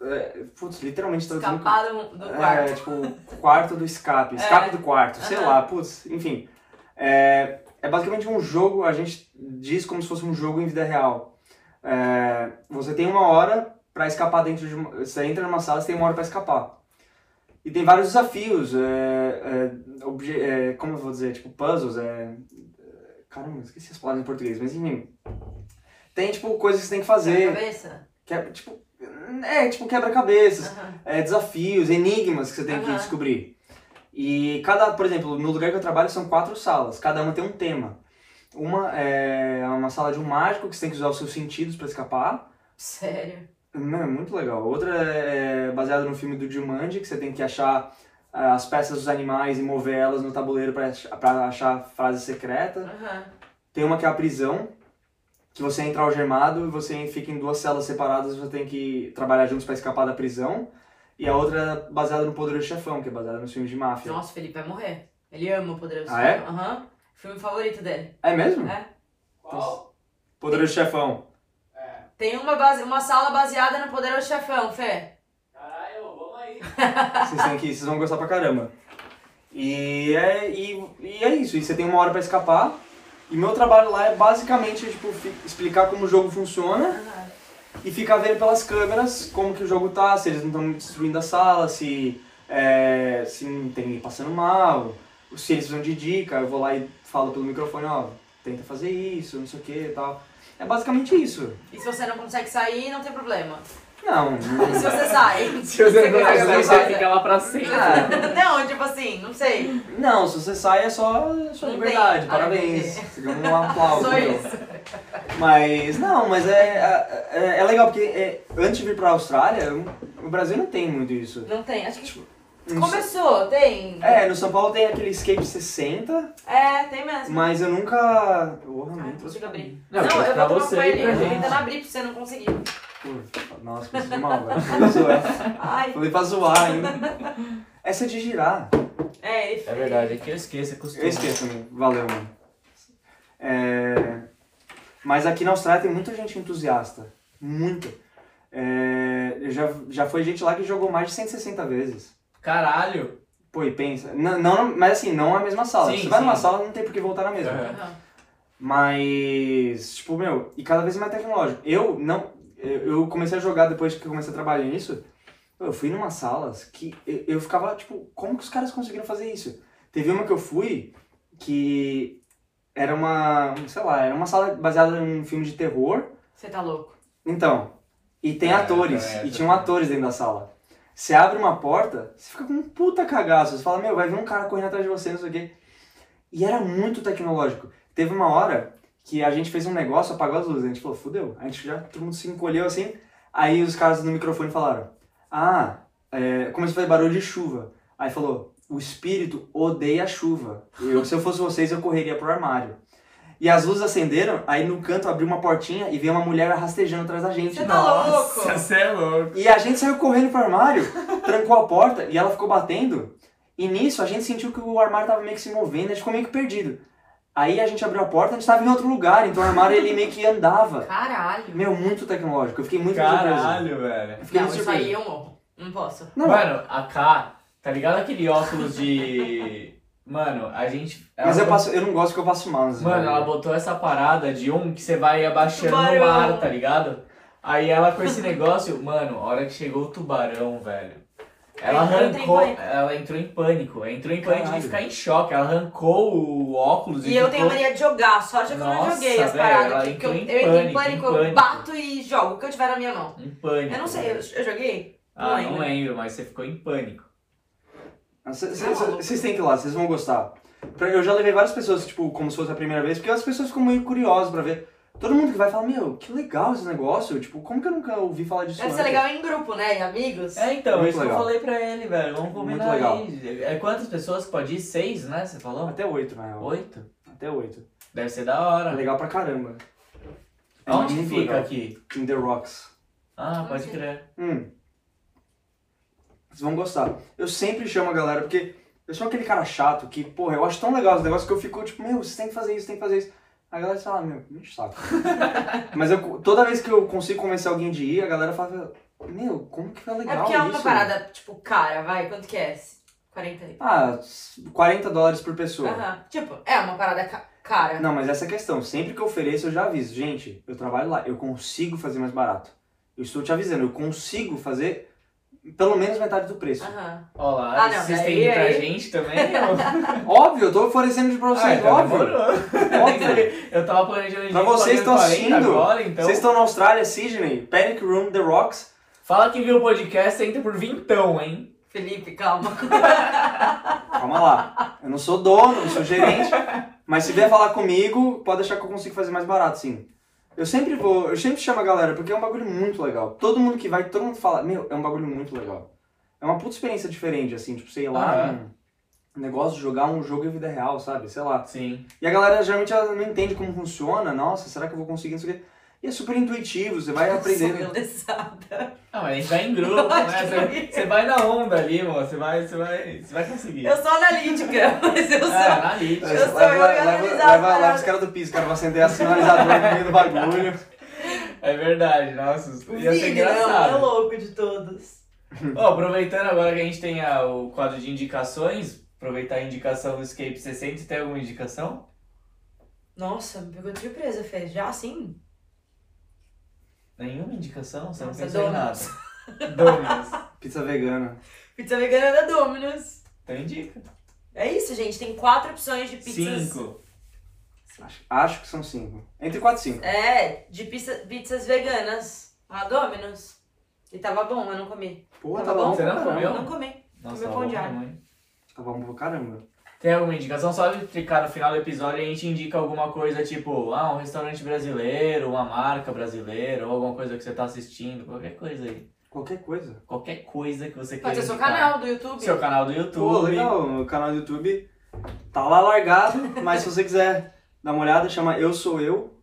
Speaker 3: É, putz, literalmente traduzindo...
Speaker 1: Escapar do, do
Speaker 3: É,
Speaker 1: quarto.
Speaker 3: tipo, quarto do escape. Escape do quarto, sei
Speaker 1: Aham.
Speaker 3: lá, putz, enfim. É, é basicamente um jogo, a gente diz como se fosse um jogo em vida real. É, você tem uma hora pra escapar dentro de uma... Você entra numa sala, você tem uma hora pra escapar. E tem vários desafios, é, é, é, como eu vou dizer, tipo puzzles, é... é, Caramba, esqueci as palavras em português, mas enfim. Tem, tipo, coisas que você tem que fazer.
Speaker 1: cabeça?
Speaker 3: Que é, tipo, é, tipo quebra-cabeças
Speaker 1: Aham.
Speaker 3: é, desafios, enigmas que você tem que
Speaker 1: Aham.
Speaker 3: descobrir. E cada, por exemplo, no lugar que eu trabalho são quatro salas, cada uma tem um tema. Uma é uma sala de um mágico que você tem que usar os seus sentidos para escapar.
Speaker 1: Sério.
Speaker 3: Não, é muito legal. Outra é baseada no filme do Jumanji, que você tem que achar ah, as peças dos animais e mover elas no tabuleiro para achar a frase secreta.
Speaker 1: Aham.
Speaker 3: Tem uma que é a prisão, que você entra algemado e você fica em duas celas separadas e você tem que trabalhar juntos para escapar da prisão. E a outra é baseada no Poderoso Chefão, que é baseada nos filmes de máfia.
Speaker 1: Nossa, o Felipe vai morrer. Ele ama o Poderoso
Speaker 3: Ah, é?
Speaker 1: Chefão. Aham. Filme favorito dele.
Speaker 3: É mesmo?
Speaker 1: É.
Speaker 2: Qual?
Speaker 3: Poderoso Chefão.
Speaker 1: Tem uma, base, uma sala baseada no Poderoso Chefão, Fê.
Speaker 2: Caralho, vamos aí.
Speaker 3: Vocês têm que vocês vão gostar pra caramba. E é, e, e é isso, e você tem uma hora pra escapar. E meu trabalho lá é basicamente tipo, explicar como o jogo funciona e ficar vendo pelas câmeras como que o jogo tá, se eles não estão destruindo a sala, se, é, se não tem ninguém passando mal, se eles precisam de dica, eu vou lá e falo pelo microfone, ó, tenta fazer isso, não sei o que e tal. É basicamente isso.
Speaker 1: E se você não consegue sair, não tem problema.
Speaker 3: Não,
Speaker 1: E se você sai?
Speaker 2: Se você não
Speaker 1: alguma
Speaker 2: você
Speaker 1: coisa?
Speaker 2: fica lá pra sempre.
Speaker 3: Ah,
Speaker 1: Não, tipo assim, não sei.
Speaker 3: não, se você sai é só sua
Speaker 1: Não
Speaker 3: liberdade,
Speaker 1: tem.
Speaker 3: parabéns.
Speaker 1: Ah,
Speaker 3: Você um aplauso.
Speaker 1: Só isso.
Speaker 3: Mas, não, mas é, é, é legal porque é, antes de vir pra Austrália, o Brasil não tem muito isso.
Speaker 1: Não tem. Acho que
Speaker 3: No
Speaker 1: começou, tem.
Speaker 3: É, no São Paulo tem aquele Escape 60,
Speaker 1: É, tem mesmo.
Speaker 3: mas eu nunca. Porra,
Speaker 1: Ah,
Speaker 3: nem
Speaker 1: não
Speaker 3: trouxe
Speaker 1: consigo abrir.
Speaker 2: Não,
Speaker 1: Não, eu vou tomar
Speaker 2: você
Speaker 1: com ele.
Speaker 2: pra
Speaker 1: Eu tô
Speaker 2: gente.
Speaker 1: tentando abrir pra você não conseguir.
Speaker 3: Pô, Nossa, preciso mal, velho. Falei zoar.
Speaker 1: Ai.
Speaker 3: Falei pra zoar ainda. Essa é de girar.
Speaker 1: É,
Speaker 2: É verdade, é que eu esqueço, é costume.
Speaker 3: Eu esqueço também. Valeu, mano. É, Mas aqui na Austrália tem muita gente entusiasta. Muita. É... Já, já foi gente lá que jogou mais de 160 vezes.
Speaker 2: Caralho.
Speaker 3: Pô, e pensa. Não, não, mas assim, não a mesma sala.
Speaker 2: Sim,
Speaker 3: Você vai numa sala, não tem por que voltar na mesma. Mas, tipo, meu, e cada vez mais tecnológico. Eu não. Eu comecei a jogar depois que eu comecei a trabalhar nisso. Eu fui numa salas que eu, eu ficava, tipo, como que os caras conseguiram fazer isso? Teve uma que eu fui que era uma, sei lá, era uma sala baseada em um filme de terror.
Speaker 1: Você tá louco.
Speaker 3: Então, e tem
Speaker 2: É,
Speaker 3: atores,
Speaker 2: é,
Speaker 3: e
Speaker 2: é,
Speaker 3: tinham
Speaker 2: é.
Speaker 3: atores dentro da sala. Você abre uma porta, você fica com um puta cagaço. Você fala, meu, vai vir um cara correndo atrás de você, não sei o quê. E era muito tecnológico. Teve uma hora que a gente fez um negócio, apagou as luzes. A gente falou, fudeu. A gente já, todo mundo se encolheu assim. Aí os caras no microfone falaram, ah, é, começou a fazer barulho de chuva. Aí falou, o espírito odeia a chuva. Eu, se eu fosse vocês, eu correria pro armário. E as luzes acenderam, aí no canto abriu uma portinha e veio uma mulher rastejando atrás da gente.
Speaker 1: Você tá louco?
Speaker 2: Nossa, você é louco.
Speaker 3: E a gente saiu correndo pro armário, trancou a porta e ela ficou batendo. E nisso a gente sentiu que o armário tava meio que se movendo, a gente ficou meio que perdido. Aí a gente abriu a porta, a gente tava em outro lugar, então o armário ele meio que andava.
Speaker 1: Caralho.
Speaker 3: Meu, muito tecnológico. Eu fiquei muito surpreso.
Speaker 2: Caralho, velho.
Speaker 3: Eu fiquei
Speaker 1: Não,
Speaker 3: muito
Speaker 1: isso aí
Speaker 3: surpreso.
Speaker 1: eu morro. Não posso.
Speaker 3: Não,
Speaker 2: Mano, a K, tá ligado aquele óculos de. Mano, a gente.
Speaker 3: mas
Speaker 2: ela
Speaker 3: eu, passo, eu não gosto que eu passo mal.
Speaker 2: Mano, ela botou essa parada de um que você vai abaixando no
Speaker 1: Tubarão.
Speaker 2: mar, tá ligado? Aí ela com esse negócio, mano, a hora que chegou o tubarão, velho. Ela
Speaker 1: Ela entrou em
Speaker 2: arrancou,
Speaker 1: pânico.
Speaker 2: ela entrou em pânico, ela entrou em pânico
Speaker 3: Caralho.
Speaker 2: de ficar em choque, ela arrancou o óculos e,
Speaker 1: E eu
Speaker 2: ficou...
Speaker 1: tenho a mania de jogar, sorte é que eu não joguei as paradas. Porque eu, eu entro em
Speaker 2: pânico, em
Speaker 1: eu
Speaker 2: pânico.
Speaker 1: bato e jogo o que eu tiver na minha mão.
Speaker 2: em pânico.
Speaker 1: Eu não sei, eu,
Speaker 2: velho.
Speaker 1: eu joguei?
Speaker 2: Ah, não
Speaker 1: lembro.
Speaker 2: lembro, mas você ficou em pânico.
Speaker 3: Ah, cê- cê-
Speaker 1: Tá.
Speaker 3: Vocês têm que ir lá, vocês vão gostar. Eu já levei várias pessoas, tipo, como se fosse a primeira vez, porque as pessoas ficam meio curiosas pra ver. Todo mundo que vai fala, meu, que legal esse negócio. Tipo, como que eu nunca ouvi falar disso
Speaker 1: Deve ser legal em grupo, né? Em amigos.
Speaker 2: É, então,
Speaker 3: Muito
Speaker 2: isso que
Speaker 3: legal.
Speaker 2: eu falei pra ele, velho. Vamos combinar
Speaker 3: Muito legal.
Speaker 2: aí. É quantas pessoas que pode ir? Seis, né? Você falou?
Speaker 3: Até oito, real.
Speaker 2: Oito?
Speaker 3: Até oito.
Speaker 2: Deve ser da
Speaker 3: É
Speaker 2: hora.
Speaker 3: legal pra caramba. É
Speaker 2: Onde
Speaker 3: muito
Speaker 2: fica
Speaker 3: legal.
Speaker 2: aqui?
Speaker 3: In The Rocks.
Speaker 2: Ah, pode crer.
Speaker 3: Hum. Vocês vão gostar. Eu sempre chamo a galera, porque eu sou aquele cara chato que, porra, eu acho tão legal os negócios que eu fico, tipo, meu, você tem que fazer isso, tem que fazer isso. A galera fala, meu, me saco. Mas eu, toda vez que eu consigo convencer alguém de ir, a galera fala, meu, como que foi legal
Speaker 1: É porque é uma
Speaker 3: isso?
Speaker 1: parada, tipo, cara, vai, quanto que é? 40 aí.
Speaker 3: Ah, 40 dólares por pessoa.
Speaker 1: Aham. Tipo, é uma parada ca- cara.
Speaker 3: Não, mas essa é a questão. Sempre que eu ofereço, eu já aviso. Gente, eu trabalho lá, eu consigo fazer mais barato. Eu estou te avisando, eu consigo fazer pelo menos metade do preço.
Speaker 1: Aham.
Speaker 2: Olá,
Speaker 1: Ah, não,
Speaker 2: vocês
Speaker 1: daí-
Speaker 2: têm pra
Speaker 1: aí-
Speaker 2: gente também? ou-
Speaker 3: Óbvio, eu tô oferecendo de pra
Speaker 2: Ah,
Speaker 3: vocês,
Speaker 2: então
Speaker 3: óbvio.
Speaker 2: demorou.
Speaker 3: Óbvio.
Speaker 2: Eu tava planejando
Speaker 3: Pra
Speaker 2: ir
Speaker 3: vocês estão
Speaker 2: 40
Speaker 3: assistindo.
Speaker 2: agora, então.
Speaker 3: Vocês estão na Austrália, Sydney, Panic Room, The Rocks.
Speaker 2: Fala que viu o podcast, entra por vintão, hein?
Speaker 1: Felipe, calma.
Speaker 3: Calma lá. Eu não sou dono, não sou gerente. Mas se vier falar comigo, pode deixar que eu consigo fazer mais barato, sim. Eu sempre vou, eu sempre chamo a galera, porque é um bagulho muito legal. Todo mundo que vai, todo mundo fala, meu, é um bagulho muito legal. É uma puta experiência diferente, assim, tipo, sei lá,
Speaker 2: Ah,
Speaker 3: um negócio de jogar um jogo em vida real, sabe? Sei lá.
Speaker 2: Sim.
Speaker 3: E a galera geralmente ela não entende como funciona, nossa, será que eu vou conseguir, não sei o quê. E é super intuitivo, você vai aprendendo.
Speaker 2: Ah, mas a gente vai em grupo,
Speaker 1: Eu
Speaker 2: né? Você, vai na onda ali, mano. Você vai, você vai, você vai conseguir.
Speaker 1: Eu sou analítica, mas eu sou.
Speaker 2: É, analítica.
Speaker 1: Eu sou
Speaker 3: leva, leva, leva, leva, os caras do piso, cara, vai acender a sinalizador no meio do bagulho.
Speaker 2: É verdade, nossa.
Speaker 1: O
Speaker 2: Ia ser
Speaker 1: Vini, não, é
Speaker 2: engraçado.
Speaker 1: louco de todos.
Speaker 2: Ó, aproveitando agora que a gente tem a- o quadro de indicações, aproveitar a indicação do Escape 60, você tem alguma indicação?
Speaker 1: Nossa, me pegou de surpresa, fez. Já assim?
Speaker 2: Nenhuma indicação? Você
Speaker 1: Nossa,
Speaker 2: não pensou em
Speaker 1: Donuts.
Speaker 2: nada. Donuts.
Speaker 3: Pizza vegana.
Speaker 1: Pizza vegana da Domino's.
Speaker 2: Então indica.
Speaker 1: É isso, gente. Tem quatro opções de pizzas.
Speaker 2: Cinco.
Speaker 3: Acho, acho que são cinco. Entre quatro e cinco.
Speaker 1: É, de pizza, pizzas veganas. A Domino's. E tava bom, eu não comi.
Speaker 3: Pô,
Speaker 1: Tava
Speaker 3: tá bom.
Speaker 1: bom?
Speaker 2: Você não comeu?
Speaker 1: Não comi.
Speaker 2: Nossa, tá
Speaker 1: pão
Speaker 2: bom
Speaker 1: de alho.
Speaker 2: também.
Speaker 3: Tá bom pra caramba.
Speaker 2: Tem alguma indicação? Só clicar no final do episódio e a gente indica alguma coisa tipo, ah, um restaurante brasileiro, uma marca brasileira, ou alguma coisa que você tá assistindo, qualquer coisa aí.
Speaker 3: Qualquer coisa.
Speaker 2: Qualquer coisa que você queira
Speaker 1: Pode ser seu
Speaker 2: indicar.
Speaker 1: canal do YouTube.
Speaker 2: Seu canal do
Speaker 3: Pô,
Speaker 2: YouTube.
Speaker 3: legal. O canal do YouTube tá lá largado, mas se você quiser dar uma olhada, chama Eu Sou Eu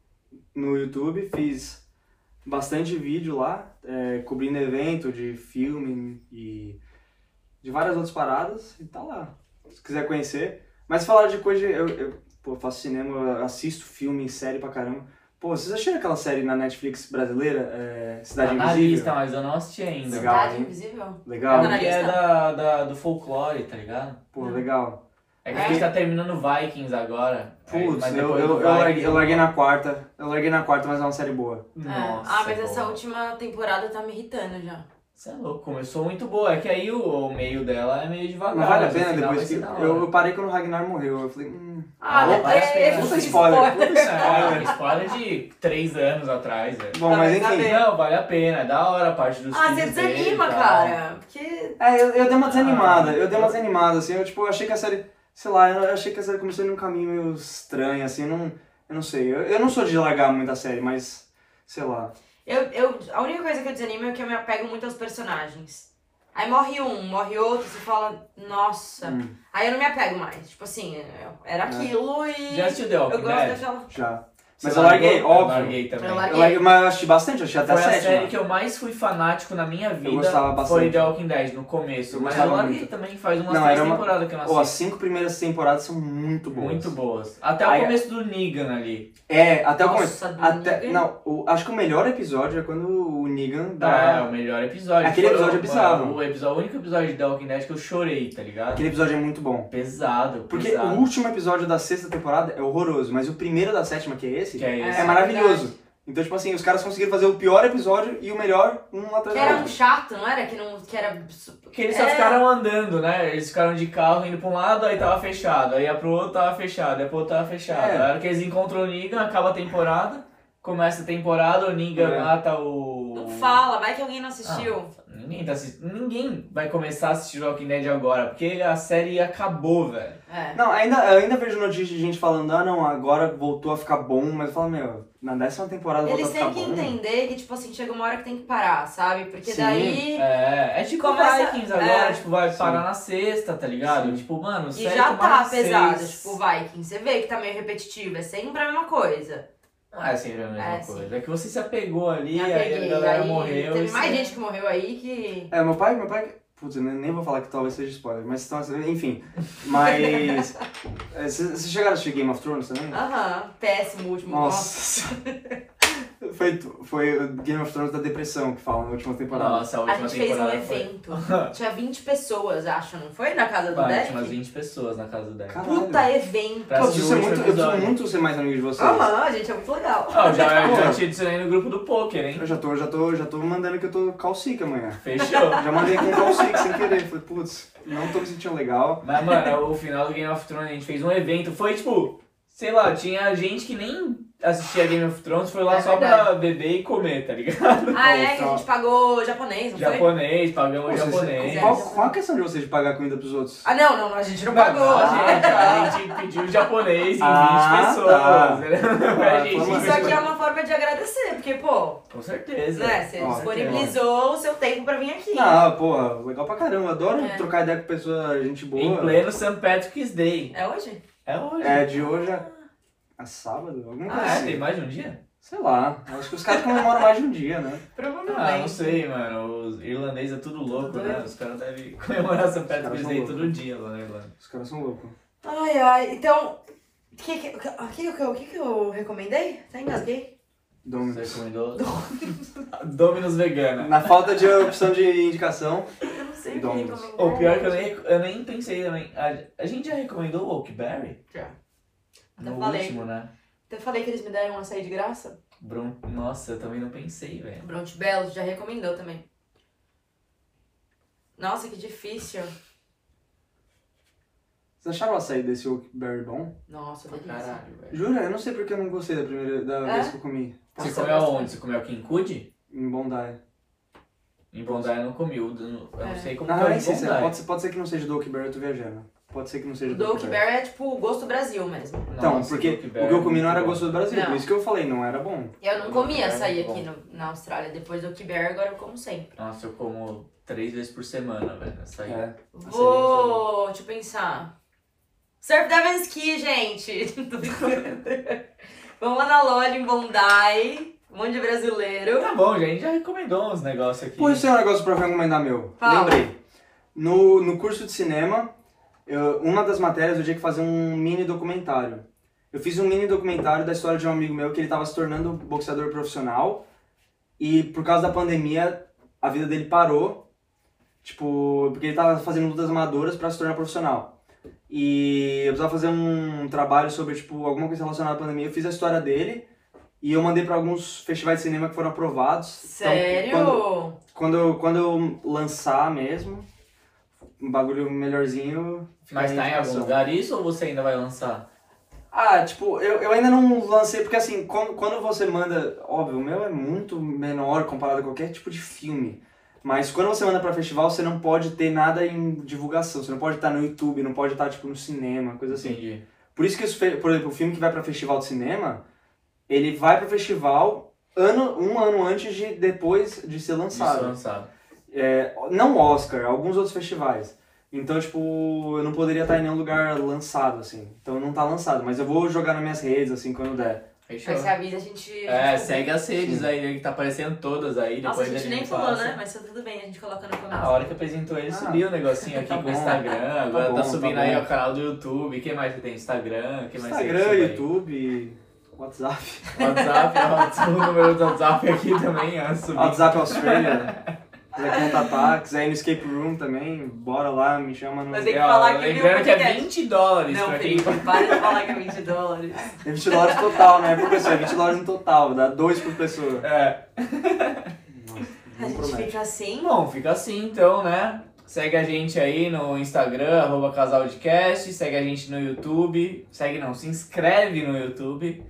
Speaker 3: no YouTube. Fiz bastante vídeo lá, é, cobrindo evento de filme e de várias outras paradas. E tá lá. Se quiser conhecer. Mas falar de coisa. de- Eu, eu pô, faço cinema, eu assisto filme, série pra caramba. Pô, vocês acharam aquela série na Netflix brasileira, é, Cidade
Speaker 2: Tá
Speaker 3: Invisível?
Speaker 2: lista, mas eu não assisti ainda.
Speaker 3: Legal.
Speaker 1: Cidade
Speaker 3: hein?
Speaker 1: Invisível.
Speaker 3: Legal,
Speaker 1: Tá
Speaker 2: Que é
Speaker 1: lista.
Speaker 2: da, da- do folclore, tá ligado?
Speaker 3: pô, legal.
Speaker 2: É que a gente tá terminando Vikings agora.
Speaker 3: Putz,
Speaker 2: mas
Speaker 3: eu, eu, eu, larguei, eu larguei na quarta. Eu larguei na quarta, mas é uma série boa.
Speaker 1: É.
Speaker 2: Nossa,
Speaker 1: ah, mas essa
Speaker 2: boa.
Speaker 1: última temporada tá me irritando já.
Speaker 2: Você é louco, começou muito boa. É que aí o, o meio dela é meio devagar.
Speaker 3: Não vale a pena depois que. Eu, eu parei quando o Ragnar morreu. Eu falei, hum.
Speaker 1: Ah,
Speaker 2: Não, vale a
Speaker 1: é, é,
Speaker 3: Puta spoiler, puta
Speaker 2: É,
Speaker 3: spoiler.
Speaker 2: spoiler de 3 anos atrás, velho.
Speaker 3: Bom,
Speaker 1: Tá,
Speaker 3: mas
Speaker 1: mas tá
Speaker 3: enfim.
Speaker 2: Não, vale a pena, é da hora a parte dos
Speaker 1: Ah,
Speaker 2: filhos
Speaker 1: você desanima, cara. Porque.
Speaker 3: É, eu, eu dei uma desanimada.
Speaker 2: Ah,
Speaker 3: eu dei uma
Speaker 2: eu-
Speaker 3: desanimada, assim. Eu, tipo, achei que a série. Sei lá, eu achei que a série começou em um caminho meio estranho, assim. Não, Eu não sei. Eu, eu não sou de largar muito a série, mas. Sei lá.
Speaker 1: Eu, eu, a única coisa que eu desanimo é que eu me apego muito aos personagens. Aí morre um, morre outro, você fala, nossa.
Speaker 3: Hum,
Speaker 1: Aí eu não me apego mais. Tipo assim, era aquilo e.
Speaker 2: Já assistiu The
Speaker 1: eu gosto
Speaker 2: Dead?
Speaker 1: daquela.
Speaker 3: já.
Speaker 2: Você
Speaker 3: Mas eu larguei, óbvio.
Speaker 2: Eu larguei também.
Speaker 1: Eu
Speaker 3: Eu
Speaker 1: larguei.
Speaker 3: larguei, mas eu assisti bastante, eu assisti até
Speaker 2: Foi
Speaker 3: a sétima.
Speaker 2: série que eu mais fui fanático na minha vida.
Speaker 3: gostava
Speaker 2: Foi
Speaker 3: bastante.
Speaker 2: The Walking Dead no começo.
Speaker 3: Eu
Speaker 2: mas
Speaker 3: gostava
Speaker 2: eu larguei
Speaker 3: muito.
Speaker 2: também, faz umas
Speaker 3: Não,
Speaker 2: três
Speaker 3: uma-
Speaker 2: temporadas que eu não
Speaker 3: Pô, as cinco primeiras temporadas são muito boas.
Speaker 2: Muito boas. Até
Speaker 3: Aí-
Speaker 2: o começo do Negan ali.
Speaker 3: É, até o
Speaker 1: Nossa,
Speaker 3: começo.
Speaker 1: do
Speaker 3: Até, não, o- acho que o melhor episódio é quando o Negan
Speaker 2: É,
Speaker 3: dá.
Speaker 2: o melhor episódio.
Speaker 3: Aquele
Speaker 2: Foi
Speaker 3: episódio
Speaker 2: o-
Speaker 3: é bizarro.
Speaker 2: O, episódio, o único episódio de The Walking Dead que eu chorei, tá ligado?
Speaker 3: Aquele episódio é muito bom.
Speaker 2: Pesado,
Speaker 3: Porque
Speaker 2: pesado.
Speaker 3: o último episódio da sexta temporada é horroroso, mas o primeiro da sétima, que é esse,
Speaker 2: Que é
Speaker 3: é,
Speaker 2: esse.
Speaker 1: É
Speaker 3: maravilhoso. Então, tipo assim, os caras conseguiram fazer o pior episódio e o melhor um atrás
Speaker 1: Que
Speaker 3: do
Speaker 1: era um
Speaker 3: outro.
Speaker 1: chato, não era? Que, não, que era.
Speaker 2: Porque eles só
Speaker 1: É.
Speaker 2: ficaram andando, né? Eles ficaram de carro indo pra um lado, aí tava fechado. Aí ia pro outro, tava fechado. Aí pro outro, tava fechado.
Speaker 3: É.
Speaker 2: Aí a hora que eles encontram o Negan, acaba a temporada. Começa a temporada, o Negan
Speaker 3: É.
Speaker 2: mata o...
Speaker 1: Não fala, vai que alguém não assistiu.
Speaker 2: Ninguém, tá assistindo, ninguém vai começar a assistir Walking Dead agora, porque a série acabou, velho.
Speaker 1: É.
Speaker 3: Não, ainda, eu ainda vejo notícias de gente falando, ah não, agora voltou a ficar bom, mas eu falo, meu, na décima temporada voltou
Speaker 1: Eles
Speaker 3: a ficar
Speaker 1: têm que
Speaker 3: bom.
Speaker 1: entender que, tipo assim, chega uma hora que tem que parar, sabe? Porque
Speaker 3: Sim.
Speaker 1: daí.
Speaker 2: É, é tipo
Speaker 1: Começa-
Speaker 2: Vikings agora,
Speaker 1: é.
Speaker 2: tipo, vai
Speaker 3: Sim.
Speaker 2: parar na sexta, tá ligado?
Speaker 3: Sim.
Speaker 2: Tipo, mano,
Speaker 1: E
Speaker 2: série
Speaker 1: já
Speaker 2: com
Speaker 1: tá
Speaker 2: mais
Speaker 1: pesado,
Speaker 2: seis-
Speaker 1: tipo, Vikings. Você vê que tá meio repetitivo, é sempre a mesma coisa.
Speaker 2: Não é sempre a mesma
Speaker 1: É, sim.
Speaker 2: coisa. É que você se apegou ali, aí a galera
Speaker 1: aí
Speaker 2: morreu.
Speaker 1: Teve mais
Speaker 2: você-
Speaker 1: gente que morreu aí que.
Speaker 3: É, meu pai, meu pai. Putz, eu nem vou falar que talvez seja spoiler, mas então, enfim. Mas. é, Vocês chegaram a assistir Game of Thrones também?
Speaker 1: Aham, péssimo último.
Speaker 3: Nossa. foi, foi o Game of Thrones da depressão que falam na última temporada.
Speaker 2: Nossa, a
Speaker 1: A
Speaker 2: última
Speaker 1: gente fez um
Speaker 2: temporada foi-
Speaker 1: evento. Tinha 20 pessoas, acho, não foi? Na casa do
Speaker 2: Vai,
Speaker 1: Deck?
Speaker 2: tinha umas 20 pessoas na casa do Deck.
Speaker 3: Caralho.
Speaker 1: Puta evento.
Speaker 3: Pô, eu preciso, muito, muito ser mais amigo de vocês.
Speaker 1: Aham, gente, é muito legal.
Speaker 2: Ah, eu já, eu já te adicionei no grupo do poker, hein?
Speaker 3: Eu já tô, já tô, já tô mandando que eu tô calcique amanhã.
Speaker 2: Fechou.
Speaker 3: Já mandei com calcique sem querer. Falei, putz, não tô me sentindo legal.
Speaker 2: Mas, mano, o final do Game of Thrones, a gente fez um evento. Foi tipo, sei lá, tinha gente que nem assistia Game of Thrones, foi lá
Speaker 1: É
Speaker 2: só pra beber e comer, tá ligado?
Speaker 1: Ah, é, que a gente pagou japonês, não foi?
Speaker 2: Japonês, pagamos
Speaker 3: Pô, vocês-
Speaker 2: japonês.
Speaker 3: Qual, qual a questão de vocês de pagar comida pros outros?
Speaker 1: Ah, não, não, a gente não
Speaker 2: Não,
Speaker 1: pagou.
Speaker 2: a, gente, a gente pediu japonês em
Speaker 3: Ah,
Speaker 2: 20 pessoas.
Speaker 3: tá.
Speaker 2: né?
Speaker 3: Ah,
Speaker 2: A gente-
Speaker 1: Isso aqui é uma forma de agradecer, porque, pô,
Speaker 2: Com certeza.
Speaker 1: né, você
Speaker 3: Ó,
Speaker 1: disponibilizou o seu tempo pra vir aqui.
Speaker 3: Ah, porra, legal pra caramba. Adoro
Speaker 1: É.
Speaker 3: trocar ideia com pessoa, gente boa.
Speaker 2: Em pleno St. Patrick's Day.
Speaker 1: É hoje?
Speaker 2: É hoje.
Speaker 3: É, de hoje a, a sábado? Alguma coisa
Speaker 2: Ah, é?
Speaker 3: assim.
Speaker 2: Tem mais de um dia?
Speaker 3: Sei lá. Acho que os caras comemoram mais de um dia, né?
Speaker 1: Provavelmente.
Speaker 2: Ah, não sei, mano. Os irlandeses é tudo louco,
Speaker 1: Tudo
Speaker 2: né? Os caras devem comemorar
Speaker 3: caras
Speaker 2: Patrick's
Speaker 3: são
Speaker 2: Day todo dia lá na Irlanda.
Speaker 3: Os caras são loucos.
Speaker 1: Ai, ai, então, o que que, o que, que, eu- o que que eu recomendei? Até engasguei.
Speaker 2: Você
Speaker 3: Dominus.
Speaker 2: recomendou? Dominus vegana.
Speaker 3: Na falta de opção de indicação,
Speaker 1: Eu não sei o que recomendar.
Speaker 2: O pior é que eu nem, eu nem pensei também. A, a gente já recomendou o Oakberry?
Speaker 1: Já.
Speaker 2: No
Speaker 1: Até falei.
Speaker 2: último, né?
Speaker 1: Até falei que eles me deram um açaí de graça.
Speaker 2: Bron... Nossa, eu também não pensei, velho.
Speaker 1: Bronte Belo já recomendou também. Nossa, que difícil.
Speaker 3: vocês acharam o açaí desse Oakberry bom?
Speaker 1: Nossa, delícia.
Speaker 2: Caralho, velho.
Speaker 3: Jura? Eu não sei porque eu não gostei da primeira da
Speaker 1: É?
Speaker 3: vez que eu comi.
Speaker 2: Você
Speaker 1: Nossa,
Speaker 2: comeu aonde? Você comeu aqui em Cude?
Speaker 3: Em Bondi.
Speaker 2: Em Bondi eu não comi. Eu não
Speaker 1: É.
Speaker 2: sei como
Speaker 3: Ah,
Speaker 2: que é
Speaker 3: é.
Speaker 2: Bondi.
Speaker 3: Pode ser, pode ser que não seja do Oakberry, eu tô viajando. Pode ser que não seja
Speaker 1: O
Speaker 3: do
Speaker 1: do Oakberry é tipo o gosto Brasil mesmo.
Speaker 3: Então,
Speaker 2: Nossa,
Speaker 3: porque o que eu
Speaker 2: é
Speaker 3: comi não era gosto do Brasil,
Speaker 1: Não.
Speaker 3: por isso que eu falei, não era bom.
Speaker 1: Eu não comia
Speaker 2: é
Speaker 1: açaí
Speaker 2: muito
Speaker 1: aqui no, na Austrália. Depois do Oakberry, agora eu como sempre.
Speaker 2: Nossa, eu como três vezes por semana, velho. Açaí.
Speaker 3: É.
Speaker 1: Vou, deixa eu pensar. Surf Devon Ski, gente. Vamos lá na loja em Bondi. Um monte de brasileiro.
Speaker 2: Tá bom, gente já recomendou uns negócios aqui.
Speaker 3: Pô, isso é um negócio pra recomendar meu.
Speaker 1: Fala.
Speaker 3: Lembrei. No, no curso de cinema, eu- uma das matérias eu tinha que fazer um mini documentário. Eu fiz um mini documentário da história de um amigo meu que ele tava se tornando boxeador profissional e por causa da pandemia a vida dele parou. Tipo, porque ele tava fazendo lutas amadoras pra se tornar profissional. E eu precisava fazer um trabalho sobre, tipo, alguma coisa relacionada à pandemia. Eu fiz a história dele e eu mandei pra alguns festivais de cinema que foram aprovados. Então,
Speaker 1: Sério?
Speaker 3: quando- quando eu, quando eu lançar mesmo, um bagulho melhorzinho.
Speaker 2: Mas tá em algum lugar isso ou você ainda vai lançar?
Speaker 3: Ah, tipo, eu, eu ainda não lancei, porque assim, quando, quando você manda. Óbvio, o meu é muito menor comparado a qualquer tipo de filme. Mas quando você manda pra festival, você não pode ter nada em divulgação. Você não pode estar no YouTube, não pode estar, tipo, no cinema, coisa assim.
Speaker 2: Entendi.
Speaker 3: Por isso que, fe- por exemplo, o filme que vai pra festival de cinema, ele vai pro festival ano, um ano antes de depois de ser
Speaker 2: Isso
Speaker 3: lançado.
Speaker 2: lançado.
Speaker 3: É, não Oscar, alguns outros festivais. Então, tipo, eu não poderia estar em nenhum lugar lançado, assim. Então não tá lançado, mas eu vou jogar nas minhas redes, assim, quando der.
Speaker 2: Fechou.
Speaker 1: Você avisa, a gente.
Speaker 2: É,
Speaker 1: a gente
Speaker 2: segue as redes aí, né, que tá aparecendo todas aí.
Speaker 1: Nossa, a
Speaker 2: depois
Speaker 1: gente nem
Speaker 2: gente
Speaker 1: pulou,
Speaker 2: passa.
Speaker 1: né? Mas tudo bem, a gente coloca no começo.
Speaker 2: A hora que apresentou ele,
Speaker 3: Ah.
Speaker 2: subiu o negocinho aqui
Speaker 3: Tá
Speaker 2: com o. Instagram. Agora tá,
Speaker 3: bom, tá
Speaker 2: subindo
Speaker 3: bom.
Speaker 2: aí o canal do YouTube. O que mais que tem? Instagram? O que mais tem
Speaker 3: Instagram? YouTube, WhatsApp.
Speaker 2: WhatsApp, ó, o número do WhatsApp aqui também, ó, subiu.
Speaker 3: WhatsApp Austrália. quiser contatar, quiser ir no escape room também, bora lá, me chama no.
Speaker 1: Mas tem que
Speaker 2: É,
Speaker 1: falar que
Speaker 2: Lembrando que é
Speaker 1: podcast.
Speaker 2: 20 dólares
Speaker 1: Não,
Speaker 2: pra quem...
Speaker 1: Felipe, para de falar que é 20 dólares.
Speaker 3: É 20 dólares total, né? Por pessoa, é 20 dólares no total, dá 2 por pessoa.
Speaker 2: É.
Speaker 3: Nossa,
Speaker 1: A gente
Speaker 3: promete.
Speaker 1: fica assim.
Speaker 2: Bom, fica assim então, né? Segue a gente aí no Instagram, arroba casaldecast, segue a gente no YouTube, segue não, se inscreve no YouTube,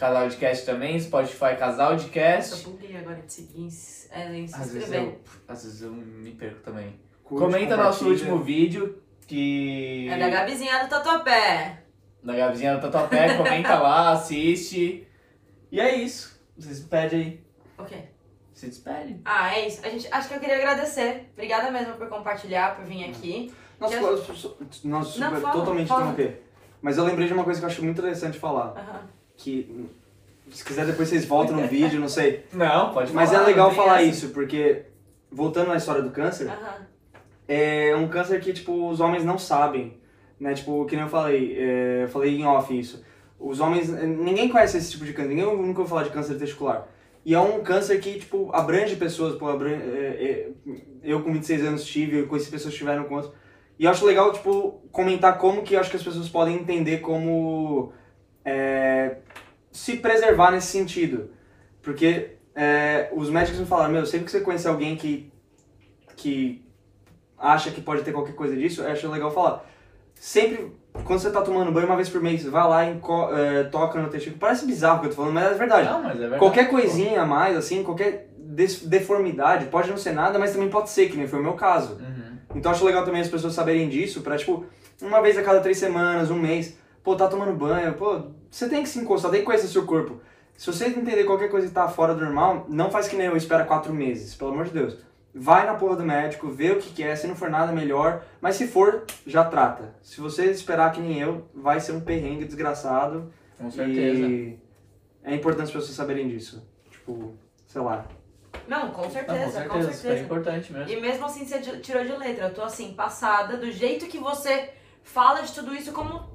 Speaker 2: Casal de Cast também, Spotify Casal de
Speaker 1: Eu
Speaker 2: Cast.
Speaker 1: buguei agora de seguir, é, se
Speaker 2: Às vezes, eu, às vezes eu me perco também.
Speaker 3: Curte,
Speaker 2: Comenta nosso último vídeo, que...
Speaker 1: É da Gabizinha do Tatuapé.
Speaker 2: da Gabizinha do Tatuapé, comenta lá, assiste. E é isso, você se despede aí.
Speaker 1: O quê?
Speaker 2: Se despede.
Speaker 1: Ah, é isso. A gente, acho que eu queria agradecer. Obrigada mesmo por compartilhar, por vir aqui.
Speaker 3: Nossa, eu- eu- nossa,
Speaker 1: Não,
Speaker 3: super-
Speaker 1: fala,
Speaker 3: totalmente
Speaker 1: fala.
Speaker 3: interromper. Mas eu lembrei de uma coisa que eu acho muito interessante falar.
Speaker 1: Aham.
Speaker 3: Que se quiser depois vocês voltam no vídeo, não sei.
Speaker 2: Não, pode
Speaker 3: Mas
Speaker 2: falar.
Speaker 3: é legal falar
Speaker 2: essa.
Speaker 3: isso, porque voltando na história do câncer,
Speaker 1: Aham.
Speaker 3: é um câncer que, tipo, os homens não sabem, né? Tipo, que nem eu falei, é, eu falei em off isso. Os homens, ninguém conhece esse tipo de câncer, ninguém nunca ouviu falar de câncer testicular. E é um câncer que, tipo, abrange pessoas, pô, abrange, é, é, eu com 26 anos tive, eu conheci pessoas que tiveram com outros. E eu acho legal, tipo, comentar como que eu acho que as pessoas podem entender como é, se preservar nesse sentido. Porque é, os médicos me falaram, meu, sempre que você conhecer alguém que, que acha que pode ter qualquer coisa disso, eu acho legal falar. Sempre, quando você tá tomando banho uma vez por mês, vai lá e é, toca no testículo. Parece bizarro o que eu tô falando, mas é verdade.
Speaker 2: Não, mas é verdade.
Speaker 3: Qualquer coisinha a mais, assim, qualquer deformidade, pode não ser nada, mas também pode ser, que nem foi o meu caso.
Speaker 2: Uhum.
Speaker 3: Então acho legal também as pessoas saberem disso, pra, tipo, uma vez a cada três semanas, um mês, pô, tá tomando banho, pô, você tem que se encostar, tem que conhecer seu corpo. Se você entender qualquer coisa que tá fora do normal, não faz que nem eu, espera quatro meses, pelo amor de Deus. Vai na porra do médico, vê o que, que é, se não for nada, melhor. Mas se for, já trata. Se você esperar que nem eu, vai ser um perrengue desgraçado.
Speaker 2: Com certeza.
Speaker 3: E é importante as pessoas saberem disso. Tipo, sei lá.
Speaker 1: Não, com
Speaker 2: Não,
Speaker 1: certeza,
Speaker 2: com
Speaker 1: com
Speaker 2: certeza,
Speaker 1: certeza.
Speaker 2: super importante mesmo.
Speaker 1: E mesmo assim você tirou de letra. Eu tô assim, passada do jeito que você fala de tudo isso como,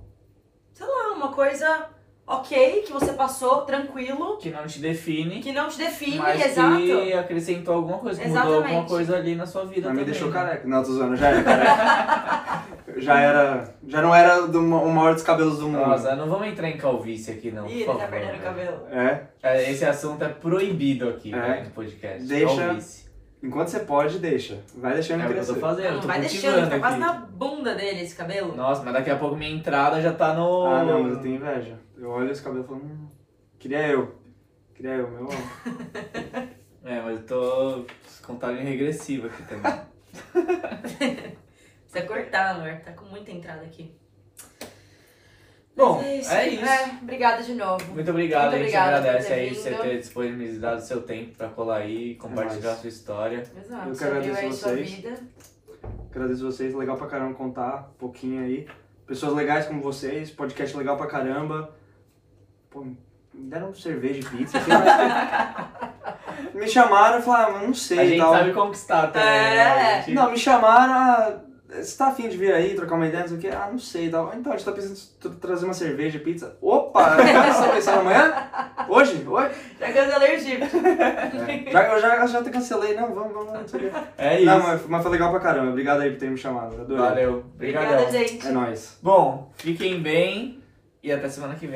Speaker 1: sei lá, uma coisa ok, que você passou tranquilo,
Speaker 2: Que não te define,
Speaker 1: que não te define,
Speaker 2: mas
Speaker 1: exato.
Speaker 2: que acrescentou alguma coisa, que mudou alguma coisa ali na sua vida
Speaker 3: Mas me deixou
Speaker 2: né?
Speaker 3: careca. Não, tô zoando, já era careca. já era. Já não era do, o maior dos cabelos do mundo.
Speaker 2: Nossa, não vamos entrar em calvície aqui não,
Speaker 1: Ih, ele
Speaker 2: favor.
Speaker 1: tá perdendo o
Speaker 2: velho.
Speaker 1: cabelo.
Speaker 3: É.
Speaker 2: É, Esse assunto é proibido aqui
Speaker 3: É.
Speaker 2: né, no podcast.
Speaker 3: Deixa-
Speaker 2: Calvície.
Speaker 3: Enquanto você pode, deixa. Vai deixando
Speaker 2: É o que eu
Speaker 3: crescer.
Speaker 2: tô fazendo, eu tô
Speaker 1: vai deixando, tá quase
Speaker 2: aqui.
Speaker 1: na bunda dele esse cabelo.
Speaker 2: Nossa, mas daqui a pouco minha entrada já tá no...
Speaker 3: Ah, não, mas eu tenho inveja. Eu olho esse cabelo e falo, hum, queria eu. Queria eu, meu.
Speaker 2: É, mas eu tô contagem regressiva aqui também.
Speaker 1: Precisa cortar, amor. Tá com muita entrada aqui.
Speaker 2: Bom,
Speaker 1: Mas
Speaker 2: é isso.
Speaker 1: É, obrigada de novo.
Speaker 2: Muito obrigado,
Speaker 1: Muito
Speaker 2: a gente agradece
Speaker 1: ter
Speaker 2: aí
Speaker 1: vindo.
Speaker 2: você ter disponibilizado seu tempo pra colar aí e compartilhar a sua história.
Speaker 1: Exato.
Speaker 3: Eu que agradeço
Speaker 1: aí sua
Speaker 3: vocês.
Speaker 1: vida.
Speaker 3: Agradeço vocês, legal pra caramba contar um pouquinho aí. Pessoas legais como vocês, podcast legal pra caramba. Pô, me deram cerveja e pizza. assim, mas- me chamaram e falaram, ah, mas não sei
Speaker 2: a gente
Speaker 3: tal.
Speaker 2: sabe conquistar também, né?
Speaker 1: É.
Speaker 2: A gente-
Speaker 3: Não, me chamaram, ah, você tá afim de vir aí, trocar uma ideia, não sei o que? Ah, não sei e tal. Então, a gente tá pensando em tra- trazer uma cerveja pizza. Opa, você tá pensando amanhã? Hoje? Hoje?
Speaker 1: Já cancelei o chip.
Speaker 3: Já, eu já, já até cancelei, não, vamos, vamos, não sei o que.
Speaker 2: É isso.
Speaker 3: Não, mas, mas foi legal pra caramba. Obrigado aí por ter me chamado. Adorei.
Speaker 2: Valeu. Obrigadão.
Speaker 1: Obrigada, gente.
Speaker 3: É nóis.
Speaker 2: Bom, fiquem bem e até semana que vem.